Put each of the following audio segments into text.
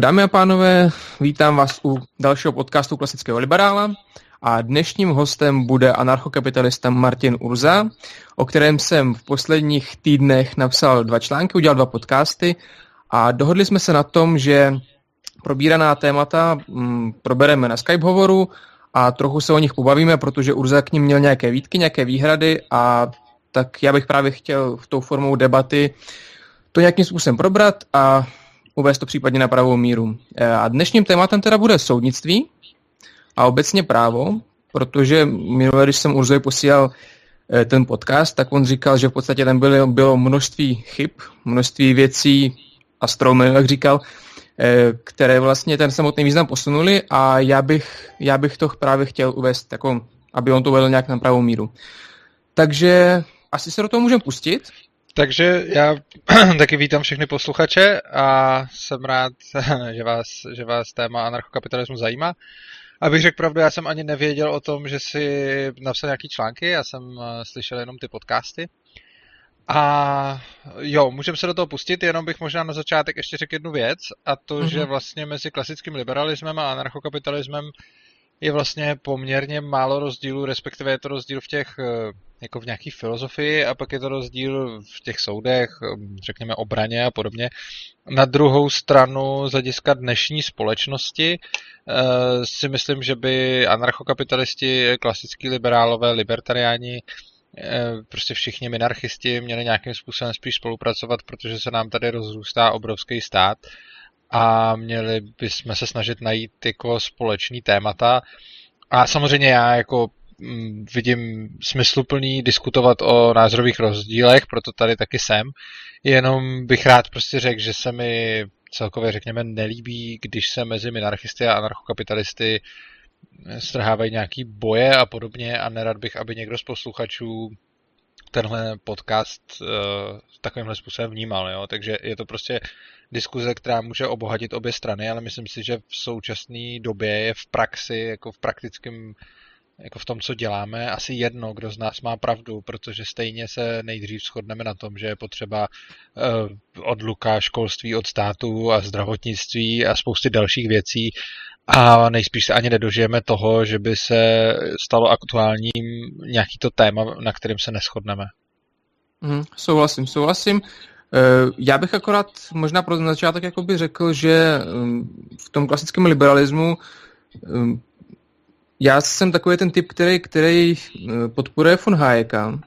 Dámy a pánové, vítám vás u dalšího podcastu Klasického liberála a dnešním hostem bude anarchokapitalista Martin Urza, o kterém jsem v posledních týdnech napsal dva články, udělal dva podcasty a dohodli jsme se na tom, že probíraná témata mm, probereme na Skype hovoru a trochu se o nich pobavíme, protože Urza k ním měl nějaké výtky, nějaké výhrady a tak já bych právě chtěl v tou formou debaty to nějakým způsobem probrat a uvést to případně na pravou míru. E, a dnešním tématem teda bude soudnictví a obecně právo, protože minule, když jsem Urzovi posílal e, ten podcast, tak on říkal, že v podstatě tam bylo, bylo množství chyb, množství věcí a stromy, jak říkal, e, které vlastně ten samotný význam posunuli a já bych, já bych to právě chtěl uvést, jako, aby on to uvedl nějak na pravou míru. Takže asi se do toho můžeme pustit. Takže já taky vítám všechny posluchače a jsem rád, že vás, že vás téma anarchokapitalismu zajímá. Abych řekl pravdu, já jsem ani nevěděl o tom, že si napsal nějaký články, já jsem eh, slyšel jenom ty podcasty. A jo, můžeme se do toho pustit, jenom bych možná na začátek ještě řekl jednu věc, a to, mm-hmm. že vlastně mezi klasickým liberalismem a anarchokapitalismem je vlastně poměrně málo rozdílů, respektive je to rozdíl v těch, eh, jako v nějaký filozofii a pak je to rozdíl v těch soudech, eh, řekněme obraně a podobně. Na druhou stranu z hlediska dnešní společnosti eh, si myslím, že by anarchokapitalisti, klasický liberálové, libertariáni, prostě všichni minarchisti měli nějakým způsobem spíš spolupracovat, protože se nám tady rozrůstá obrovský stát a měli bychom se snažit najít jako společný témata. A samozřejmě já jako vidím smysluplný diskutovat o názorových rozdílech, proto tady taky jsem. Jenom bych rád prostě řekl, že se mi celkově, řekněme, nelíbí, když se mezi minarchisty a anarchokapitalisty strhávají nějaký boje a podobně a nerad bych, aby někdo z posluchačů tenhle podcast uh, takovýmhle způsobem vnímal. Jo? Takže je to prostě diskuze, která může obohatit obě strany, ale myslím si, že v současné době je v praxi, jako v praktickém jako v tom, co děláme, asi jedno, kdo z nás má pravdu, protože stejně se nejdřív shodneme na tom, že je potřeba uh, odluka školství od státu a zdravotnictví a spousty dalších věcí a nejspíš se ani nedožijeme toho, že by se stalo aktuálním nějaký to téma, na kterém se neschodneme. Mm, souhlasím, souhlasím. Eh, já bych akorát možná pro začátek jakoby řekl, že mm, v tom klasickém liberalismu mm, já jsem takový ten typ, který, který eh, podporuje von Hayeka,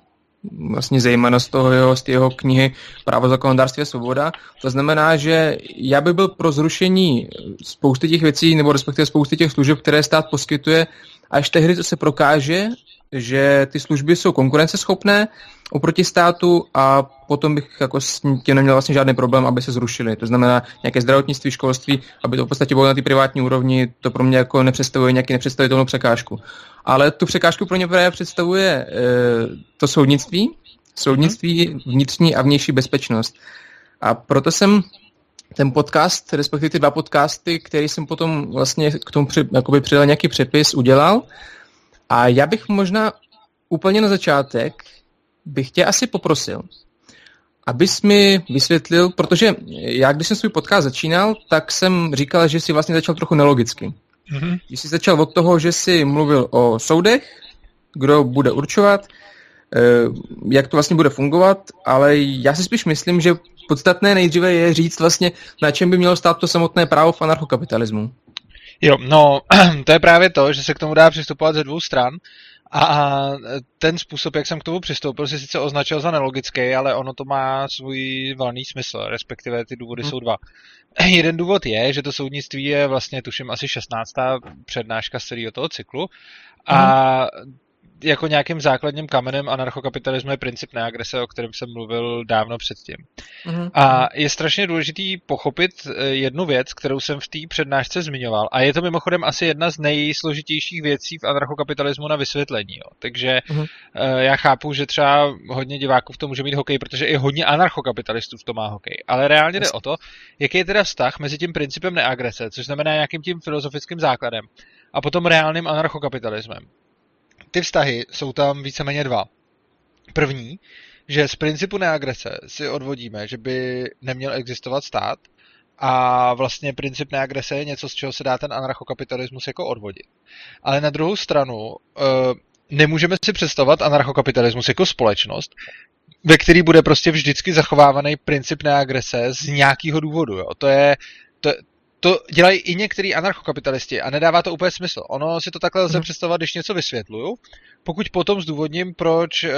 vlastně zejména z toho jeho, z jeho knihy Právo zákonodárství a svoboda. To znamená, že já bych byl pro zrušení spousty těch věcí, nebo respektive spousty těch služeb, které stát poskytuje, až tehdy to se prokáže, že ty služby jsou konkurenceschopné oproti státu a potom bych jako s tím neměl vlastně žádný problém, aby se zrušily. To znamená nějaké zdravotnictví, školství, aby to v podstatě bylo na té privátní úrovni, to pro mě jako nepředstavuje nějaký nepředstavitelnou překážku. Ale tu překážku pro mě právě představuje e, to soudnictví, soudnictví, vnitřní a vnější bezpečnost. A proto jsem ten podcast, respektive ty dva podcasty, který jsem potom vlastně k tomu při, přidal nějaký přepis, udělal, a já bych možná úplně na začátek bych tě asi poprosil, abys mi vysvětlil, protože já, když jsem svůj podcast začínal, tak jsem říkal, že jsi vlastně začal trochu nelogicky. Mm-hmm. Když jsi začal od toho, že jsi mluvil o soudech, kdo bude určovat, eh, jak to vlastně bude fungovat, ale já si spíš myslím, že podstatné nejdříve je říct vlastně, na čem by mělo stát to samotné právo v anarchokapitalismu. Jo, no, to je právě to, že se k tomu dá přistupovat ze dvou stran. A ten způsob, jak jsem k tomu přistoupil, si sice označil za nelogický, ale ono to má svůj valný smysl, respektive ty důvody hmm. jsou dva. Jeden důvod je, že to soudnictví je vlastně, tuším, asi 16. přednáška z celého toho cyklu. A hmm jako nějakým základním kamenem anarchokapitalismu je princip neagrese, o kterém jsem mluvil dávno předtím. Mm-hmm. A je strašně důležitý pochopit eh, jednu věc, kterou jsem v té přednášce zmiňoval. A je to mimochodem asi jedna z nejsložitějších věcí v anarchokapitalismu na vysvětlení. Jo. Takže mm-hmm. já chápu, že třeba hodně diváků v tom může mít hokej, protože i hodně anarchokapitalistů v tom má hokej. Ale reálně jde o to, jaký je teda vztah mezi tím principem neagrese, což znamená nějakým tím filozofickým základem, a potom reálným anarchokapitalismem ty vztahy jsou tam víceméně dva. První, že z principu neagrese si odvodíme, že by neměl existovat stát, a vlastně princip neagrese je něco, z čeho se dá ten anarchokapitalismus jako odvodit. Ale na druhou stranu eh, nemůžeme si představovat anarchokapitalismus jako společnost, ve který bude prostě vždycky zachovávaný princip neagrese z nějakého důvodu. Jo. To je, to, to dělají i některý anarchokapitalisti a nedává to úplně smysl. Ono si to takhle lze mhm. představovat, když něco vysvětluju, pokud potom zdůvodním, proč uh,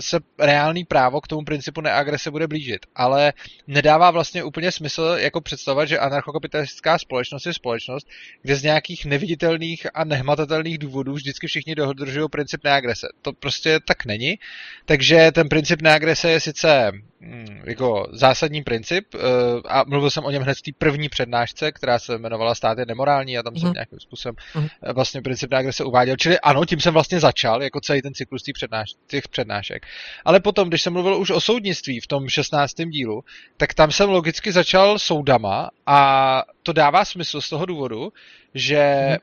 se reálný právo k tomu principu neagrese bude blížit. Ale nedává vlastně úplně smysl jako představovat, že anarchokapitalistická společnost je společnost, kde z nějakých neviditelných a nehmatatelných důvodů vždycky všichni dodržují princip neagrese. To prostě tak není. Takže ten princip neagrese je sice Hmm, jako zásadní princip uh, a mluvil jsem o něm hned v té první přednášce, která se jmenovala Stát je nemorální a tam jsem mm. nějakým způsobem mm. vlastně princip agrese uváděl. Čili ano, tím jsem vlastně začal, jako celý ten cyklus těch, přednáš- těch přednášek. Ale potom, když jsem mluvil už o soudnictví v tom 16. dílu, tak tam jsem logicky začal soudama a to dává smysl z toho důvodu, že mm.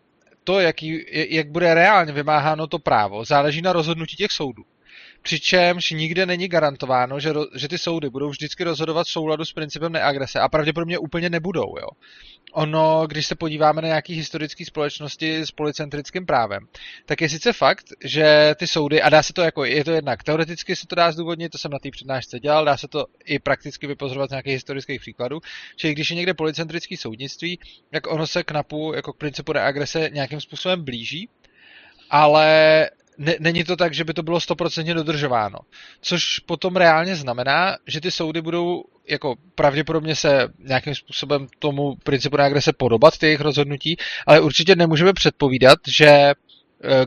to, jaký, jak bude reálně vymáháno to právo, záleží na rozhodnutí těch soudů. Přičemž nikde není garantováno, že, ro, že ty soudy budou vždycky rozhodovat v souladu s principem neagrese a pravděpodobně úplně nebudou. Jo. Ono, když se podíváme na nějaké historické společnosti s policentrickým právem, tak je sice fakt, že ty soudy, a dá se to jako, je to jednak teoreticky se to dá zdůvodnit, to jsem na té přednášce dělal, dá se to i prakticky vypozorovat z nějakých historických příkladů, že když je někde policentrický soudnictví, tak ono se k NAPu jako k principu neagrese nějakým způsobem blíží, ale ne, není to tak, že by to bylo stoprocentně dodržováno. Což potom reálně znamená, že ty soudy budou jako pravděpodobně se nějakým způsobem tomu principu se podobat, ty jejich rozhodnutí, ale určitě nemůžeme předpovídat, že e,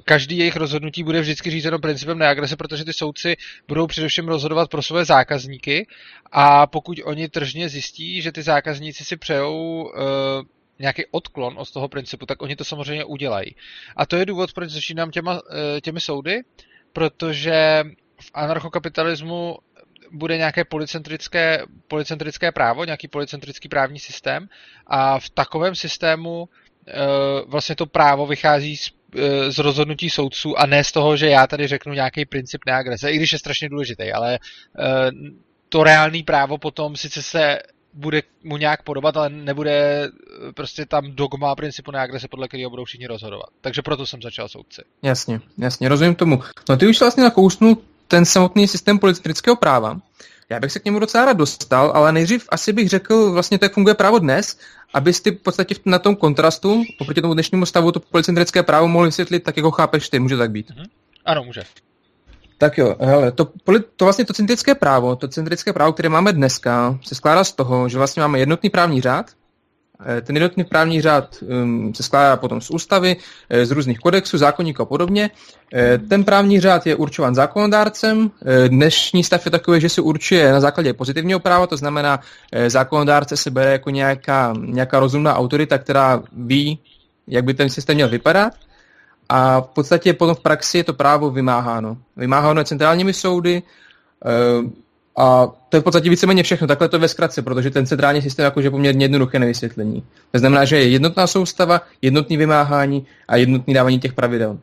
každý jejich rozhodnutí bude vždycky řízeno principem neagrese, protože ty soudci budou především rozhodovat pro své zákazníky a pokud oni tržně zjistí, že ty zákazníci si přejou uh, nějaký odklon od toho principu, tak oni to samozřejmě udělají. A to je důvod, proč začínám těma, eh, těmi soudy, protože v anarchokapitalismu bude nějaké policentrické, policentrické právo, nějaký policentrický právní systém a v takovém systému eh, vlastně to právo vychází z, eh, z rozhodnutí soudců a ne z toho, že já tady řeknu nějaký princip neagrese, i když je strašně důležitý, ale to reálné právo potom sice se bude mu nějak podobat, ale nebude eh, prostě tam dogma principu neagrese, podle kterého budou všichni rozhodovat. Takže proto jsem začal soudci. Jasně, jasně, rozumím tomu. No ty už vlastně nakousnul ten samotný systém politického práva. Já bych se k němu docela rád dostal, ale nejdřív asi bych řekl vlastně, jak funguje právo dnes, abys ty v podstatě na tom kontrastu, oproti tomu dnešnímu stavu, to policentrické právo mohl vysvětlit tak, jako chápeš ty. Může tak být? Mm-hmm. Ano, může. Tak jo, hele, to, to vlastně to centrické právo, to centrické právo, které máme dneska, se skládá z toho, že vlastně máme jednotný právní řád, eh, ten jednotný právní řád um, se skládá potom z ústavy, eh, z různých kodexů, zákonníků a podobně. Eh, ten právní řád je určován zákonodárcem. Dnešní stav je takový, že se určuje na základě pozitivního práva, to znamená, zákonodárce se bere jako nějaká, nějaká rozumná autorita, která ví, jak by ten systém měl vypadat a v podstatě potom v praxi je to právo vymáháno. Vymáháno centrálními soudy eh, a to je v podstatě víceméně všechno. Takhle to je ve zkratce, protože ten centrální systém jakože je poměrně jednoduché nevysvětlení. To znamená, že je jednotná soustava, jednotný vymáhání a jednotný dávání těch pravidel.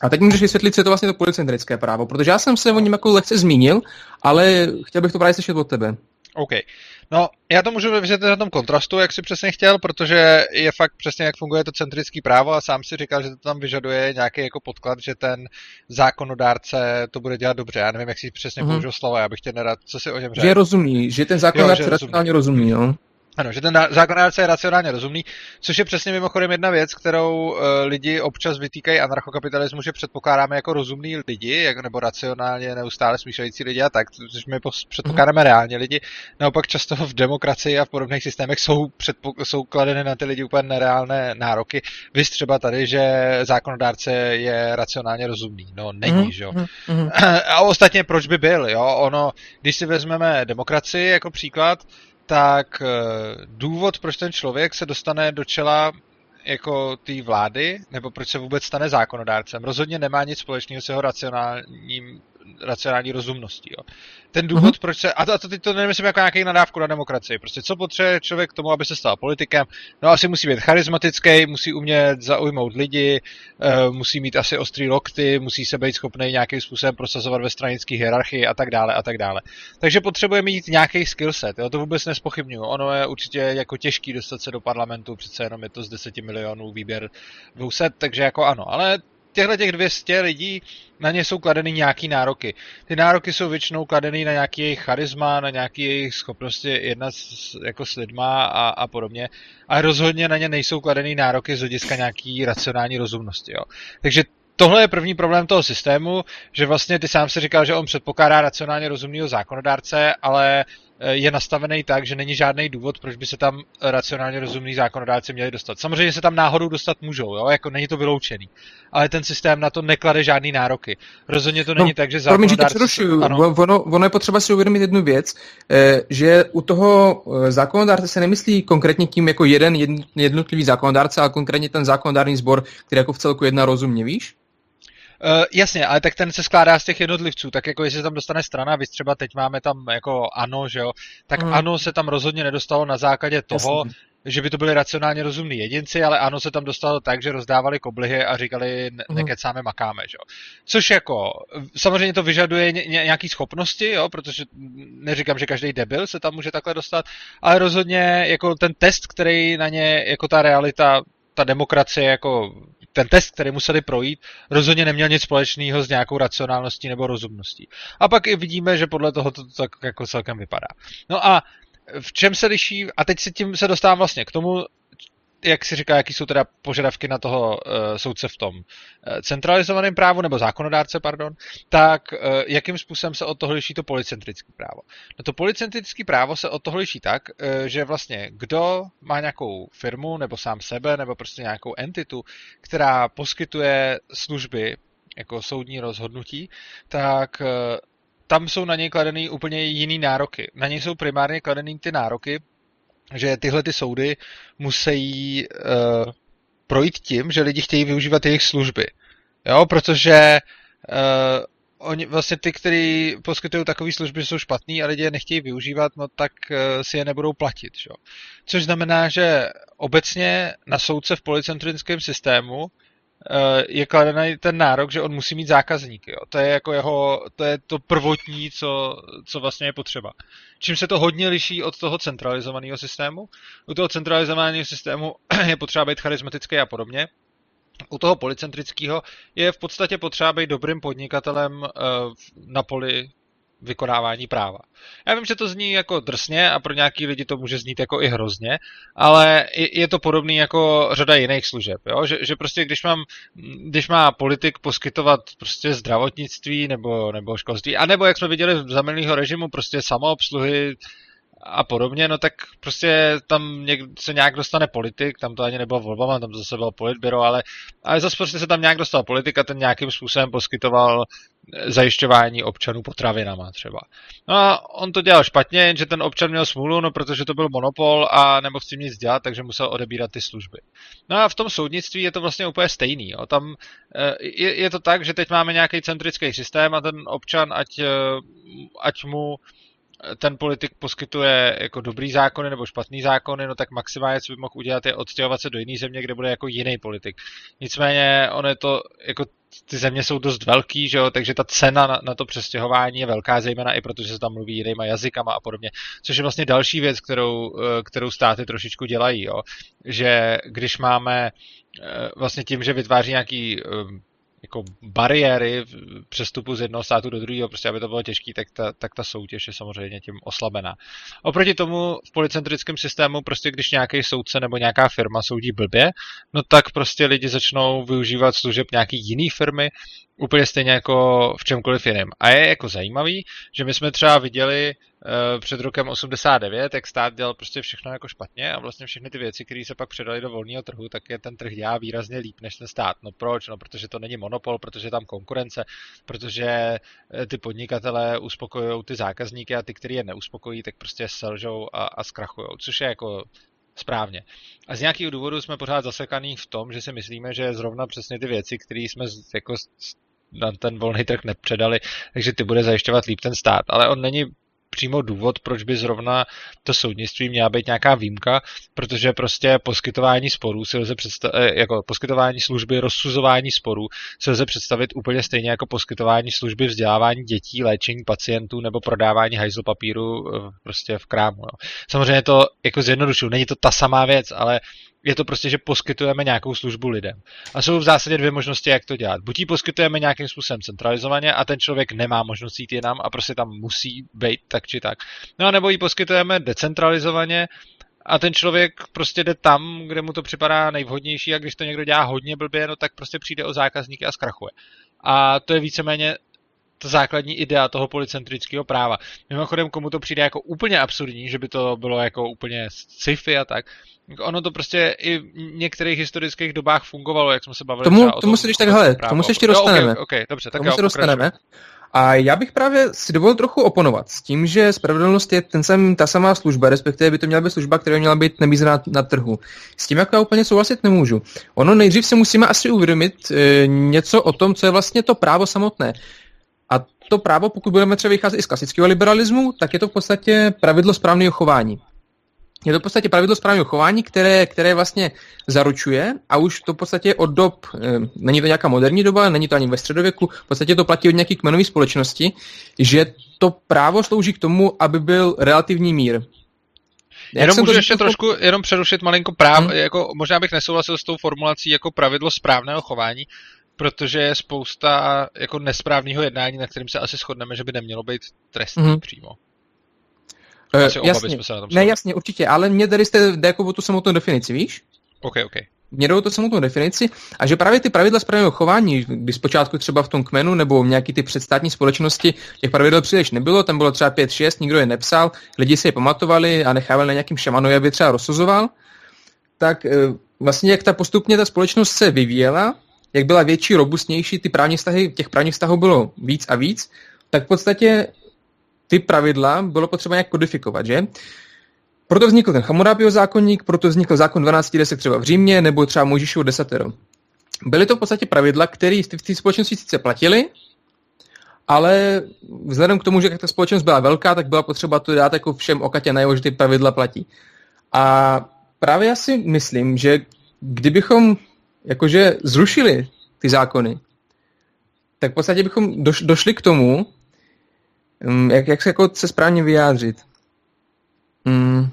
A teď můžeš vysvětlit, co je to vlastně to policentrické právo, protože já jsem se o něm jako lehce zmínil, ale chtěl bych to právě slyšet od tebe. OK. No, já to můžu vysvětlit na tom kontrastu, jak si přesně chtěl, protože je fakt přesně, jak funguje to centrický právo a sám si říkal, že to tam vyžaduje nějaký jako podklad, že ten zákonodárce to bude dělat dobře. Já nevím, jak si přesně mm-hmm. použil slova, já bych tě nerad, co si o něm řekl. Že je rozumný, že ten zákonodárce racionálně rozumný, jo. Ano, že ten zákonodárce je racionálně rozumný, což je přesně mimochodem jedna věc, kterou uh, lidi občas vytýkají anarchokapitalismu, že předpokládáme jako rozumný lidi, jak, nebo racionálně neustále smýšlející lidi a tak, což my předpokládáme mm. reálně lidi. Naopak často v demokracii a v podobných systémech jsou, předpo, jsou kladeny na ty lidi úplně nereálné nároky. Vy třeba tady, že zákonodárce je racionálně rozumný. No, není, mm. že jo. Mm. A ostatně proč by byl, jo? Ono, když si vezmeme demokracii jako příklad, tak eh, důvod, proč ten člověk se dostane do čela jako té vlády, nebo proč se vůbec stane zákonodárcem, rozhodně nemá nic společného s jeho racionálním racionální rozumností. Jo. Ten důvod, mm-hmm. proč se, a to, a to teď to nemyslím jako nějaký nadávku na demokracii, prostě co potřebuje člověk k tomu, aby se stal politikem, no asi musí být charismatický, musí umět zaujmout lidi, uh, musí mít asi ostrý lokty, musí se být schopný nějakým způsobem prosazovat ve stranické hierarchii a tak dále a tak dále. Takže potřebuje mít nějaký skillset, jo, to vůbec nespochybnuju. Ono je určitě jako těžký dostat se do parlamentu, přece jenom je to z 10 milionů výběr 200, takže jako ano, ale těchto těch 200 lidí, na ně jsou kladeny nějaký nároky. Ty nároky jsou většinou kladeny na nějaký jejich charisma, na nějaký jejich schopnosti jednat s, jako s lidma a, a podobně. A rozhodně na ně nejsou kladeny nároky z hlediska nějaký racionální rozumnosti. Jo. Takže tohle je první problém toho systému, že vlastně ty sám si říkal, že on předpokládá racionálně rozumného zákonodárce, ale je nastavený tak, že není žádný důvod, proč by se tam racionálně rozumný zákonodárci měli dostat. Samozřejmě se tam náhodou dostat můžou, jo? jako není to vyloučený. Ale ten systém na to neklade žádný nároky. Rozhodně to není no, tak, že zákonodárci... Promiň, ano. Ono, ono je potřeba si uvědomit jednu věc, eh, že u toho eh, zákonodárce se nemyslí konkrétně tím jako jeden jednotlivý zákonodárce, ale konkrétně ten zákonodárný sbor, který jako v celku jedna rozumně, víš? Uh, jasně, ale tak ten se skládá z těch jednotlivců, tak jako jestli se tam dostane strana, vy třeba teď máme tam jako ANO, že jo, tak mm. ANO se tam rozhodně nedostalo na základě toho, jasně. že by to byli racionálně rozumní jedinci, ale ANO se tam dostalo tak, že rozdávali koblihy a říkali, mm. nekecáme, makáme, že jo. Což jako, samozřejmě to vyžaduje ně, nějaký schopnosti, jo, protože neříkám, že každý debil se tam může takhle dostat, ale rozhodně jako ten test, který na ně jako ta realita ta demokracie jako ten test, který museli projít, rozhodně neměl nic společného s nějakou racionálností nebo rozumností. A pak i vidíme, že podle toho to tak jako celkem vypadá. No a v čem se liší, a teď se tím se dostávám vlastně k tomu, jak si říká, jaký jsou teda požadavky na toho uh, soudce v tom uh, centralizovaném právu, nebo zákonodárce, pardon, tak uh, jakým způsobem se od toho liší to policentrické právo. No to policentrické právo se od toho liší tak, uh, že vlastně kdo má nějakou firmu, nebo sám sebe, nebo prostě nějakou entitu, která poskytuje služby jako soudní rozhodnutí, tak tam jsou na něj kladený úplně jiný nároky. Na něj jsou primárně kladený ty nároky, že tyhle ty soudy musí uh, projít tím, že lidi chtějí využívat jejich služby. Jo, protože uh, oni vlastně ty, kteří poskytují takové služby, jsou špatný a lidi je nechtějí využívat, no tak uh, si je nebudou platit. Jo. Což znamená, že obecně na soudce v policentrickém systému Eh, je kladený ten nárok, že on musí mít zákazníky. Jo. To je jako jeho, to je to prvotní, co, co vlastně je potřeba. Čím se to hodně liší od toho centralizovaného systému. U toho centralizovaného systému je potřeba být charismatický a podobně. U toho policentrického je v podstatě potřeba být dobrým podnikatelem eh, na poli vykonávání práva. Já vím, že to zní jako drsně a pro nějaký lidi to může znít jako i hrozně, ale je to podobný jako řada jiných služeb, jo? Že, že prostě když mám, když má politik poskytovat prostě zdravotnictví nebo, nebo školství, anebo jak jsme viděli za minulého režimu, prostě samoobsluhy, a podobně, no tak prostě tam něk, se nějak dostane politik, tam to ani nebylo volbama, tam to zase bylo politbyro, ale, ale zase prostě se tam nějak dostal politik a ten nějakým způsobem poskytoval zajišťování občanů potravinama třeba. No a on to dělal špatně, že ten občan měl smůlu, no protože to byl monopol a nemohl s tím nic dělat, takže musel odebírat ty služby. No a v tom soudnictví je to vlastně úplně stejný. Jo. Tam eh, je, je to tak, že teď máme nějaký centrický systém a ten občan, ať, eh, ať mu ten politik poskytuje jako dobrý zákony nebo špatný zákony, no tak maximálně, co by mohl udělat, je odstěhovat se do jiné země, kde bude jako jiný politik. Nicméně ono je to, jako ty země jsou dost velký, že jo, takže ta cena na, na to přestěhování je velká, zejména i protože se tam mluví jinýma jazykama a podobně, což je vlastně další věc, kterou, eh, kterou státy trošičku dělají, jo, že když máme eh, vlastně tím, že vytváří nějaký eh, jako bariéry přestupu z jednoho státu do druhého, prostě aby to bylo těžké, tak ta, tak ta soutěž je samozřejmě tím oslabená. Oproti tomu v policentrickém systému, prostě když nějaký soudce nebo nějaká firma soudí blbě, no tak prostě lidi začnou využívat služeb nějaký jiný firmy, úplně stejně jako v čemkoliv jiném. A je jako zajímavý, že my jsme třeba viděli před rokem 89, jak stát dělal prostě všechno jako špatně a vlastně všechny ty věci, které se pak předali do volného trhu, tak je ten trh dělá výrazně líp než ten stát. No proč? No protože to není monopol, protože je tam konkurence, protože eh, ty podnikatelé uspokojují ty zákazníky a ty, kteří je neuspokojí, tak prostě selžou a, a zkrachují, což je jako správně. A z nějakého důvodu jsme pořád zasekaný v tom, že si myslíme, že zrovna přesně ty věci, které jsme jako na ten volný trh nepředali, takže ty bude zajišťovat líp ten stát. Ale on není přímo důvod, proč by zrovna to soudnictví měla být nějaká výjimka, protože prostě poskytování sporů si lze představit, eh, jako poskytování služby rozsuzování sporů si lze představit úplně stejně jako poskytování služby vzdělávání dětí, léčení pacientů nebo prodávání hajzl papíru eh, prostě v krámu. Jo. Samozřejmě to jako zjednodušuju, není to ta samá věc, ale je to prostě, že poskytujeme nějakou službu lidem. A jsou v zásadě dvě možnosti, jak to dělat. Buď ji poskytujeme nějakým způsobem centralizovaně a ten člověk nemá možnost jít jinam a prostě tam musí být tak či tak. No a nebo ji poskytujeme decentralizovaně a ten člověk prostě jde tam, kde mu to připadá nejvhodnější a když to někdo dělá hodně blbě, no tak prostě přijde o zákazníky a zkrachuje. A to je víceméně ta základní idea toho policentrického práva. Mimochodem, komu to přijde jako úplně absurdní, že by to bylo jako úplně sci-fi a tak, ono to prostě i v některých historických dobách fungovalo, jak jsme se bavili tomu, tomu se když takhle, tomu se ještě dostaneme. Jo, okay, okay, dobře, tak tomu se dostaneme. A já bych právě si dovolil trochu oponovat s tím, že spravedlnost je ten sam, ta samá služba, respektive by to měla být služba, která měla být nemízená na trhu. S tím jako já úplně souhlasit nemůžu. Ono nejdřív si musíme asi uvědomit e, něco o tom, co je vlastně to právo samotné. A to právo, pokud budeme třeba vycházet i z klasického liberalismu, tak je to v podstatě pravidlo správného chování. Je to v podstatě pravidlo správného chování, které, které vlastně zaručuje a už to v podstatě od dob, e, není to nějaká moderní doba, není to ani ve středověku, v podstatě to platí od nějakých kmenové společnosti, že to právo slouží k tomu, aby byl relativní mír. Jak jenom můžu ještě trošku jenom přerušit malinko práv, hmm. jako možná bych nesouhlasil s tou formulací jako pravidlo správného chování, protože je spousta jako nesprávného jednání, na kterým se asi shodneme, že by nemělo být trestní hmm. přímo. Uh, jasně, se na tom ne, jasně, určitě, ale mě tady jste jde jako o tu samotnou definici, víš? OK, OK. Mě jdou to samotnou definici a že právě ty pravidla správného chování, když zpočátku třeba v tom kmenu nebo v nějaký ty předstátní společnosti těch pravidel příliš nebylo, tam bylo třeba 5-6, nikdo je nepsal, lidi si je pamatovali a nechávali na nějakým šamanu, aby třeba rozsuzoval, tak eh, vlastně jak ta postupně ta společnost se vyvíjela, jak byla větší, robustnější, ty právní vztahy, těch právních vztahů bylo víc a víc, tak v podstatě ty pravidla bylo potřeba nějak kodifikovat, že? Proto vznikl ten Hammurabiho zákonník, proto vznikl zákon 12 desek třeba v Římě, nebo třeba Mojžíšovo desatero. Byly to v podstatě pravidla, které v té společnosti sice platily, ale vzhledem k tomu, že ta společnost byla velká, tak byla potřeba to dát jako všem okatě najevo, že ty pravidla platí. A právě já si myslím, že kdybychom jakože zrušili ty zákony, tak v podstatě bychom došli k tomu, jak, jak se, jako se správně vyjádřit? Hmm.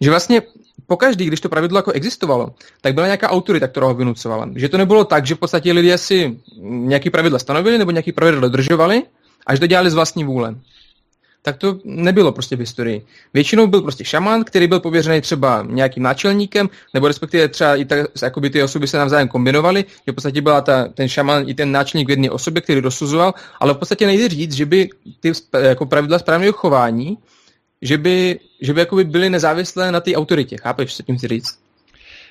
Že vlastně pokaždý, když to pravidlo jako existovalo, tak byla nějaká autorita, která ho vynucovala. Že to nebylo tak, že v podstatě lidé si nějaký pravidla stanovili nebo nějaký pravidla dodržovali a že to dělali z vlastní vůle tak to nebylo prostě v historii. Většinou byl prostě šaman, který byl pověřený třeba nějakým náčelníkem, nebo respektive třeba i tak, jakoby ty osoby se navzájem kombinovaly, že v podstatě byla ta, ten šaman i ten náčelník v jedné osobě, který rozsuzoval, ale v podstatě nejde říct, že by ty jako pravidla správného chování, že by, že by jakoby byly nezávislé na té autoritě. Chápeš, co tím chci říct?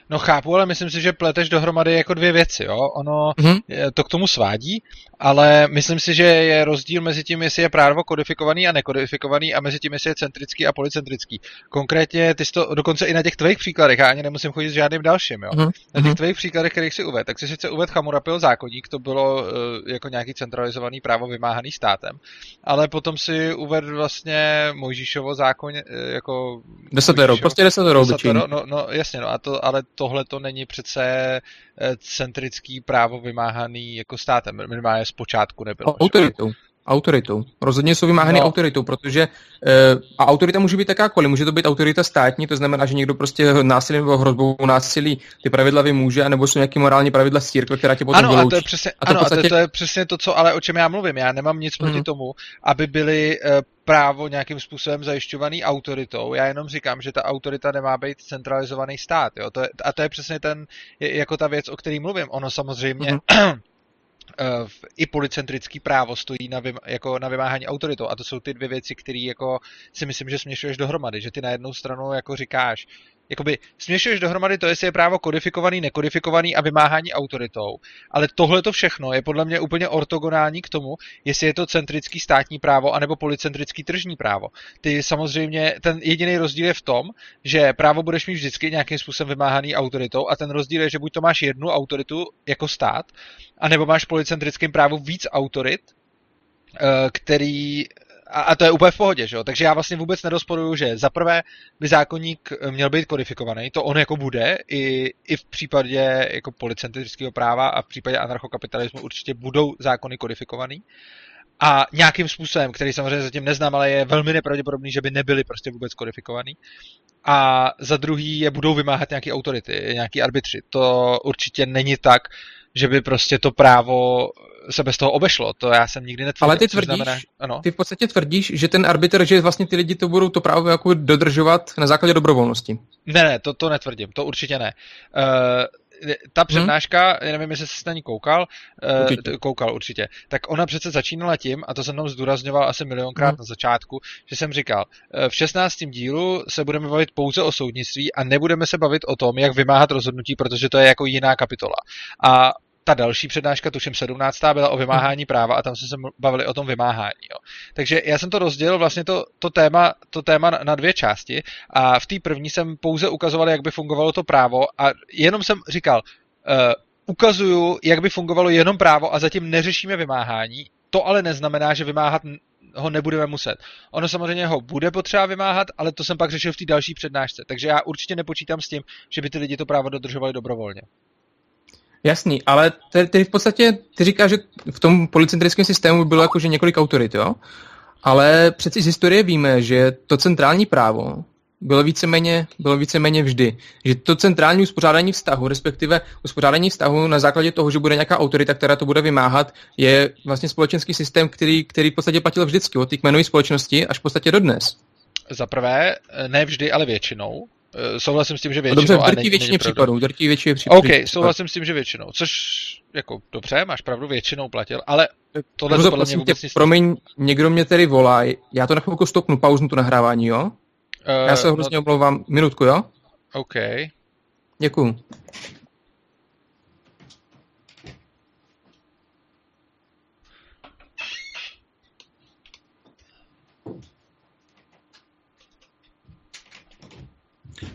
No chápu, ale myslím si, že pleteš dohromady jako dvě věci, jo. Ono mm-hmm. to k tomu svádí, ale myslím si, že je rozdíl mezi tím, jestli je právo kodifikovaný a nekodifikovaný a mezi tím, jestli je centrický a policentrický. Konkrétně ty jsi to dokonce i na těch tvých příkladech, já ani nemusím chodit s žádným dalším, jo. Mm-hmm. Na těch mhm. tvých příkladech, kterých si uvedl, tak si sice uvedl Chamurapil zákonník, to bylo uh, jako nějaký centralizovaný právo vymáhaný státem, ale potom si uvedl vlastně Mojžíšovo zákon, uh, jako... Desatero, prostě desatero, desatero no, no, jasně, no a to, ale tohle to není přece eh, centrický právo vymáhaný jako státem, minimálně zpočátku nebylo. Autoritou. Autoritou. Rozhodně jsou vymáhány no. autoritou, protože e, a autorita může být jakákoliv. Může to být autorita státní, to znamená, že někdo prostě násilím nebo hrozbou násilí ty pravidla vymůže, nebo jsou nějaké morální pravidla z církve, která tě potom ano, vyloučí. A to je přesně, a to, ano, podstatě... a to, to je přesně to, co, ale o čem já mluvím. Já nemám nic proti mm. tomu, aby byly e, právo nějakým způsobem zajišťovaný autoritou. Já jenom říkám, že ta autorita nemá být centralizovaný stát. Jo? To je, a to je přesně ten, jako ta věc, o který mluvím. Ono samozřejmě mm-hmm. i policentrický právo stojí na, vym, jako na vymáhání autoritou. A to jsou ty dvě věci, které jako si myslím, že směšuješ dohromady. Že ty na jednu stranu jako říkáš, jakoby směšuješ dohromady to, jestli je právo kodifikovaný, nekodifikovaný a vymáhání autoritou, ale tohle to všechno je podle mě úplně ortogonální k tomu, jestli je to centrický státní právo anebo policentrický tržní právo. Ty samozřejmě, ten jediný rozdíl je v tom, že právo budeš mít vždycky nějakým způsobem vymáhaný autoritou a ten rozdíl je, že buď to máš jednu autoritu jako stát, anebo máš policentrickým právu víc autorit, eh, který a, a to je úplně v pohodě, že jo? Takže já vlastně vůbec nerozporuju, že za prvé by zákonník měl být kodifikovaný, to on jako bude, i, i v případě jako policentrického práva a v případě anarchokapitalismu určitě budou zákony kodifikovaný. A nějakým způsobem, který samozřejmě zatím neznám, ale je velmi nepravděpodobný, že by nebyly prostě vůbec kodifikovaný. A za druhý je budou vymáhat nějaké autority, nějaký arbitři. To určitě není tak, že by prostě to právo se bez toho obešlo. To já jsem nikdy netvrdil. Ale ty tvrdíš, znamená, ano. ty v podstatě tvrdíš, že ten arbitr, že vlastně ty lidi to budou to právo jako dodržovat na základě dobrovolnosti. Ne, ne, to, to netvrdím, to určitě ne. Uh, ta přednáška, hmm. nevím, jestli jsi na ní koukal, eh, určitě. koukal určitě, tak ona přece začínala tím, a to jsem tam zdůrazňoval asi milionkrát hmm. na začátku, že jsem říkal, v 16. dílu se budeme bavit pouze o soudnictví a nebudeme se bavit o tom, jak vymáhat rozhodnutí, protože to je jako jiná kapitola. A ta další přednáška, tuším 17. byla o vymáhání práva a tam jsme se bavili o tom vymáhání. Jo. Takže já jsem to rozdělil vlastně to, to téma, to téma na dvě části a v té první jsem pouze ukazoval, jak by fungovalo to právo a jenom jsem říkal, uh, ukazuju, jak by fungovalo jenom právo a zatím neřešíme vymáhání. To ale neznamená, že vymáhat ho nebudeme muset. Ono samozřejmě ho bude potřeba vymáhat, ale to jsem pak řešil v té další přednášce. Takže já určitě nepočítám s tím, že by ty lidi to právo dodržovali dobrovolně. Jasný, ale ty, v podstatě, ty říkáš, že v tom policentrickém systému bylo jakože několik autorit, jo? Ale přeci z historie víme, že to centrální právo bylo víceméně, bylo víceméně vždy. Že to centrální uspořádání vztahu, respektive uspořádání vztahu na základě toho, že bude nějaká autorita, která to bude vymáhat, je vlastně společenský systém, který, který v podstatě platil vždycky od té kmenové společnosti až v podstatě dodnes. Za prvé, ne vždy, ale většinou. Eh, souhlasím s tím, že většinou. Dobře, v drtí většině případů, drtí většině případů. OK, souhlasím s tím, že většinou, což jako dobře, máš pravdu, většinou platil, ale tohle to podle mě vůbec tě, Promiň, někdo mě tedy volá, já to na chvilku stopnu, pauznu to nahrávání, jo? Uh, já se hrozně no... omlouvám, minutku, jo? OK. Děkuju.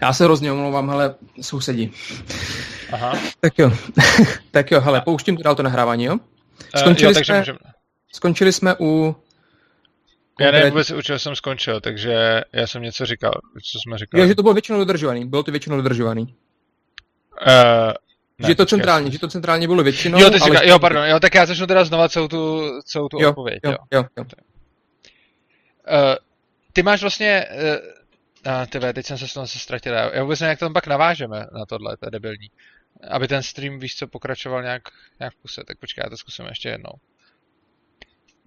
Já se hrozně omlouvám, hele, sousedí. Aha. Tak jo, tak jo, hele, pouštím dál to nahrávání, jo? Skončili, uh, jo, jsme, můžeme... skončili jsme u... Já nevím vůbec, u čeho jsem skončil, takže já jsem něco říkal, co jsme říkali. Jo, že to bylo většinou dodržovaný, bylo to většinou dodržovaný. Uh, ne, že to centrálně, že to centrálně bylo většinou. Jo, ty ale... říká, jo, pardon, jo, tak já začnu teda znova celou tu, celou tu jo, odpověď. Jo, jo. jo, jo. Uh, ty máš vlastně uh, a tyve, teď jsem se z toho se ztratil. Já vůbec nevím, jak to tam pak navážeme na tohle, to je debilní. Aby ten stream, víš co, pokračoval nějak, nějak v kuse, tak počkej, já to zkusím ještě jednou.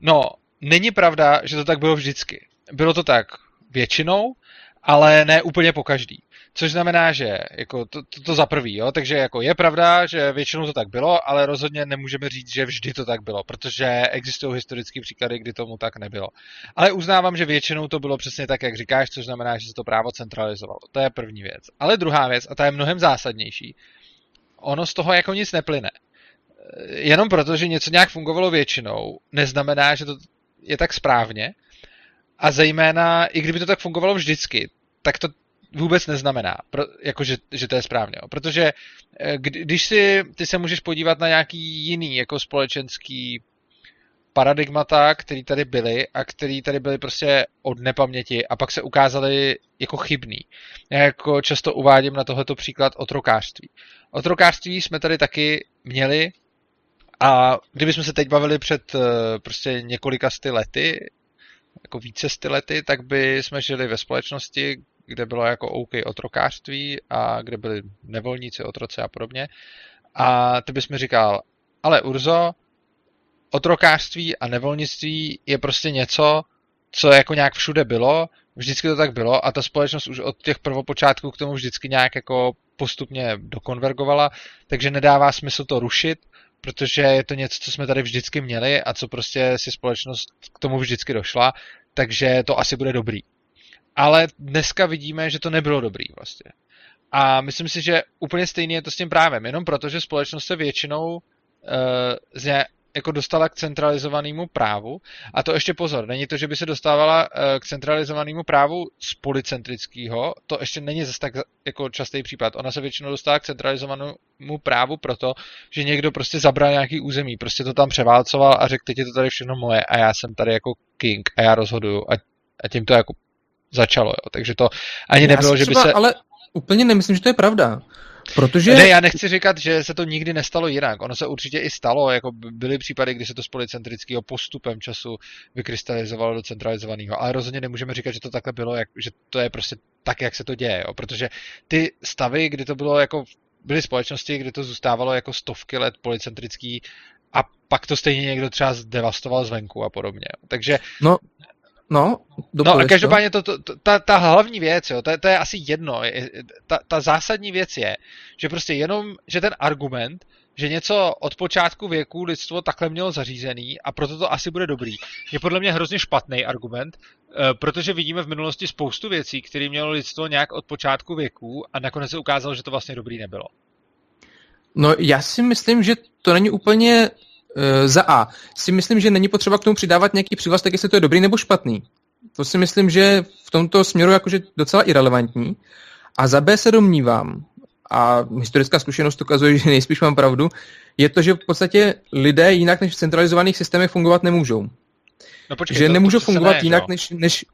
No, není pravda, že to tak bylo vždycky. Bylo to tak většinou, ale ne úplně po každý. Což znamená, že jako to, to, to za prvý, jo? takže jako je pravda, že většinou to tak bylo, ale rozhodně nemůžeme říct, že vždy to tak bylo, protože existují historické příklady, kdy tomu tak nebylo. Ale uznávám, že většinou to bylo přesně tak, jak říkáš, což znamená, že se to právo centralizovalo. To je první věc. Ale druhá věc, a ta je mnohem zásadnější, ono z toho jako nic neplyne. Jenom proto, že něco nějak fungovalo většinou, neznamená, že to je tak správně. A zejména, i kdyby to tak fungovalo vždycky, tak to vůbec neznamená, pro, jako že, že to je správně. Jo. Protože eh, když si, ty se můžeš podívat na nějaký jiný jako společenský paradigmata, který tady byly a který tady byly prostě od nepaměti a pak se ukázaly jako chybný. Já jako často uvádím na tohleto příklad otrokářství. Otrokářství jsme tady taky měli a kdybychom se teď bavili před eh, prostě několika sty lety, jako více sty lety, tak by jsme žili ve společnosti, kde bylo jako OK otrokářství a kde byli nevolníci, otroci a podobně. A ty bys mi říkal, ale Urzo, otrokářství a nevolnictví je prostě něco, co jako nějak všude bylo, vždycky to tak bylo a ta společnost už od těch prvopočátků k tomu vždycky nějak jako postupně dokonvergovala, takže nedává smysl to rušit, protože je to něco, co jsme tady vždycky měli a co prostě si společnost k tomu vždycky došla, takže to asi bude dobrý ale dneska vidíme, že to nebylo dobrý vlastně. A myslím si, že úplně stejně je to s tím právem, jenom proto, že společnost se většinou uh, z, jako dostala k centralizovanému právu. A to ještě pozor, není to, že by se dostávala eh, k centralizovanému právu z policentrického, to ještě není zase tak jako častý případ. Ona se většinou dostává k centralizovanému právu proto, že někdo prostě zabral nějaký území, prostě to tam převálcoval a řekl, teď je to tady všechno moje a já jsem tady jako king a já rozhoduju a, a tím to jako začalo, jo. Takže to ani já nebylo, že by se... Ale úplně nemyslím, že to je pravda. Protože... Ne, já nechci říkat, že se to nikdy nestalo jinak. Ono se určitě i stalo, jako byly případy, kdy se to z policentrického postupem času vykrystalizovalo do centralizovaného, ale rozhodně nemůžeme říkat, že to takhle bylo, jak, že to je prostě tak, jak se to děje, jo? protože ty stavy, kdy to bylo jako byly společnosti, kde to zůstávalo jako stovky let policentrický a pak to stejně někdo třeba zdevastoval zvenku a podobně. Takže no, No, no a každopádně to, to, to, ta, ta hlavní věc, jo, to, to je asi jedno. Ta, ta zásadní věc je, že prostě jenom, že ten argument, že něco od počátku věku lidstvo takhle mělo zařízený a proto to asi bude dobrý, je podle mě hrozně špatný argument, eh, protože vidíme v minulosti spoustu věcí, které mělo lidstvo nějak od počátku věku a nakonec se ukázalo, že to vlastně dobrý nebylo. No já si myslím, že to není úplně za A si myslím, že není potřeba k tomu přidávat nějaký přívlastek, jestli to je dobrý nebo špatný. To si myslím, že v tomto směru jakože docela irrelevantní. A za B se domnívám, a historická zkušenost ukazuje, že nejspíš mám pravdu, je to, že v podstatě lidé jinak než v centralizovaných systémech fungovat nemůžou. No počkej, že to, nemůžou to fungovat ne, jinak, než, než,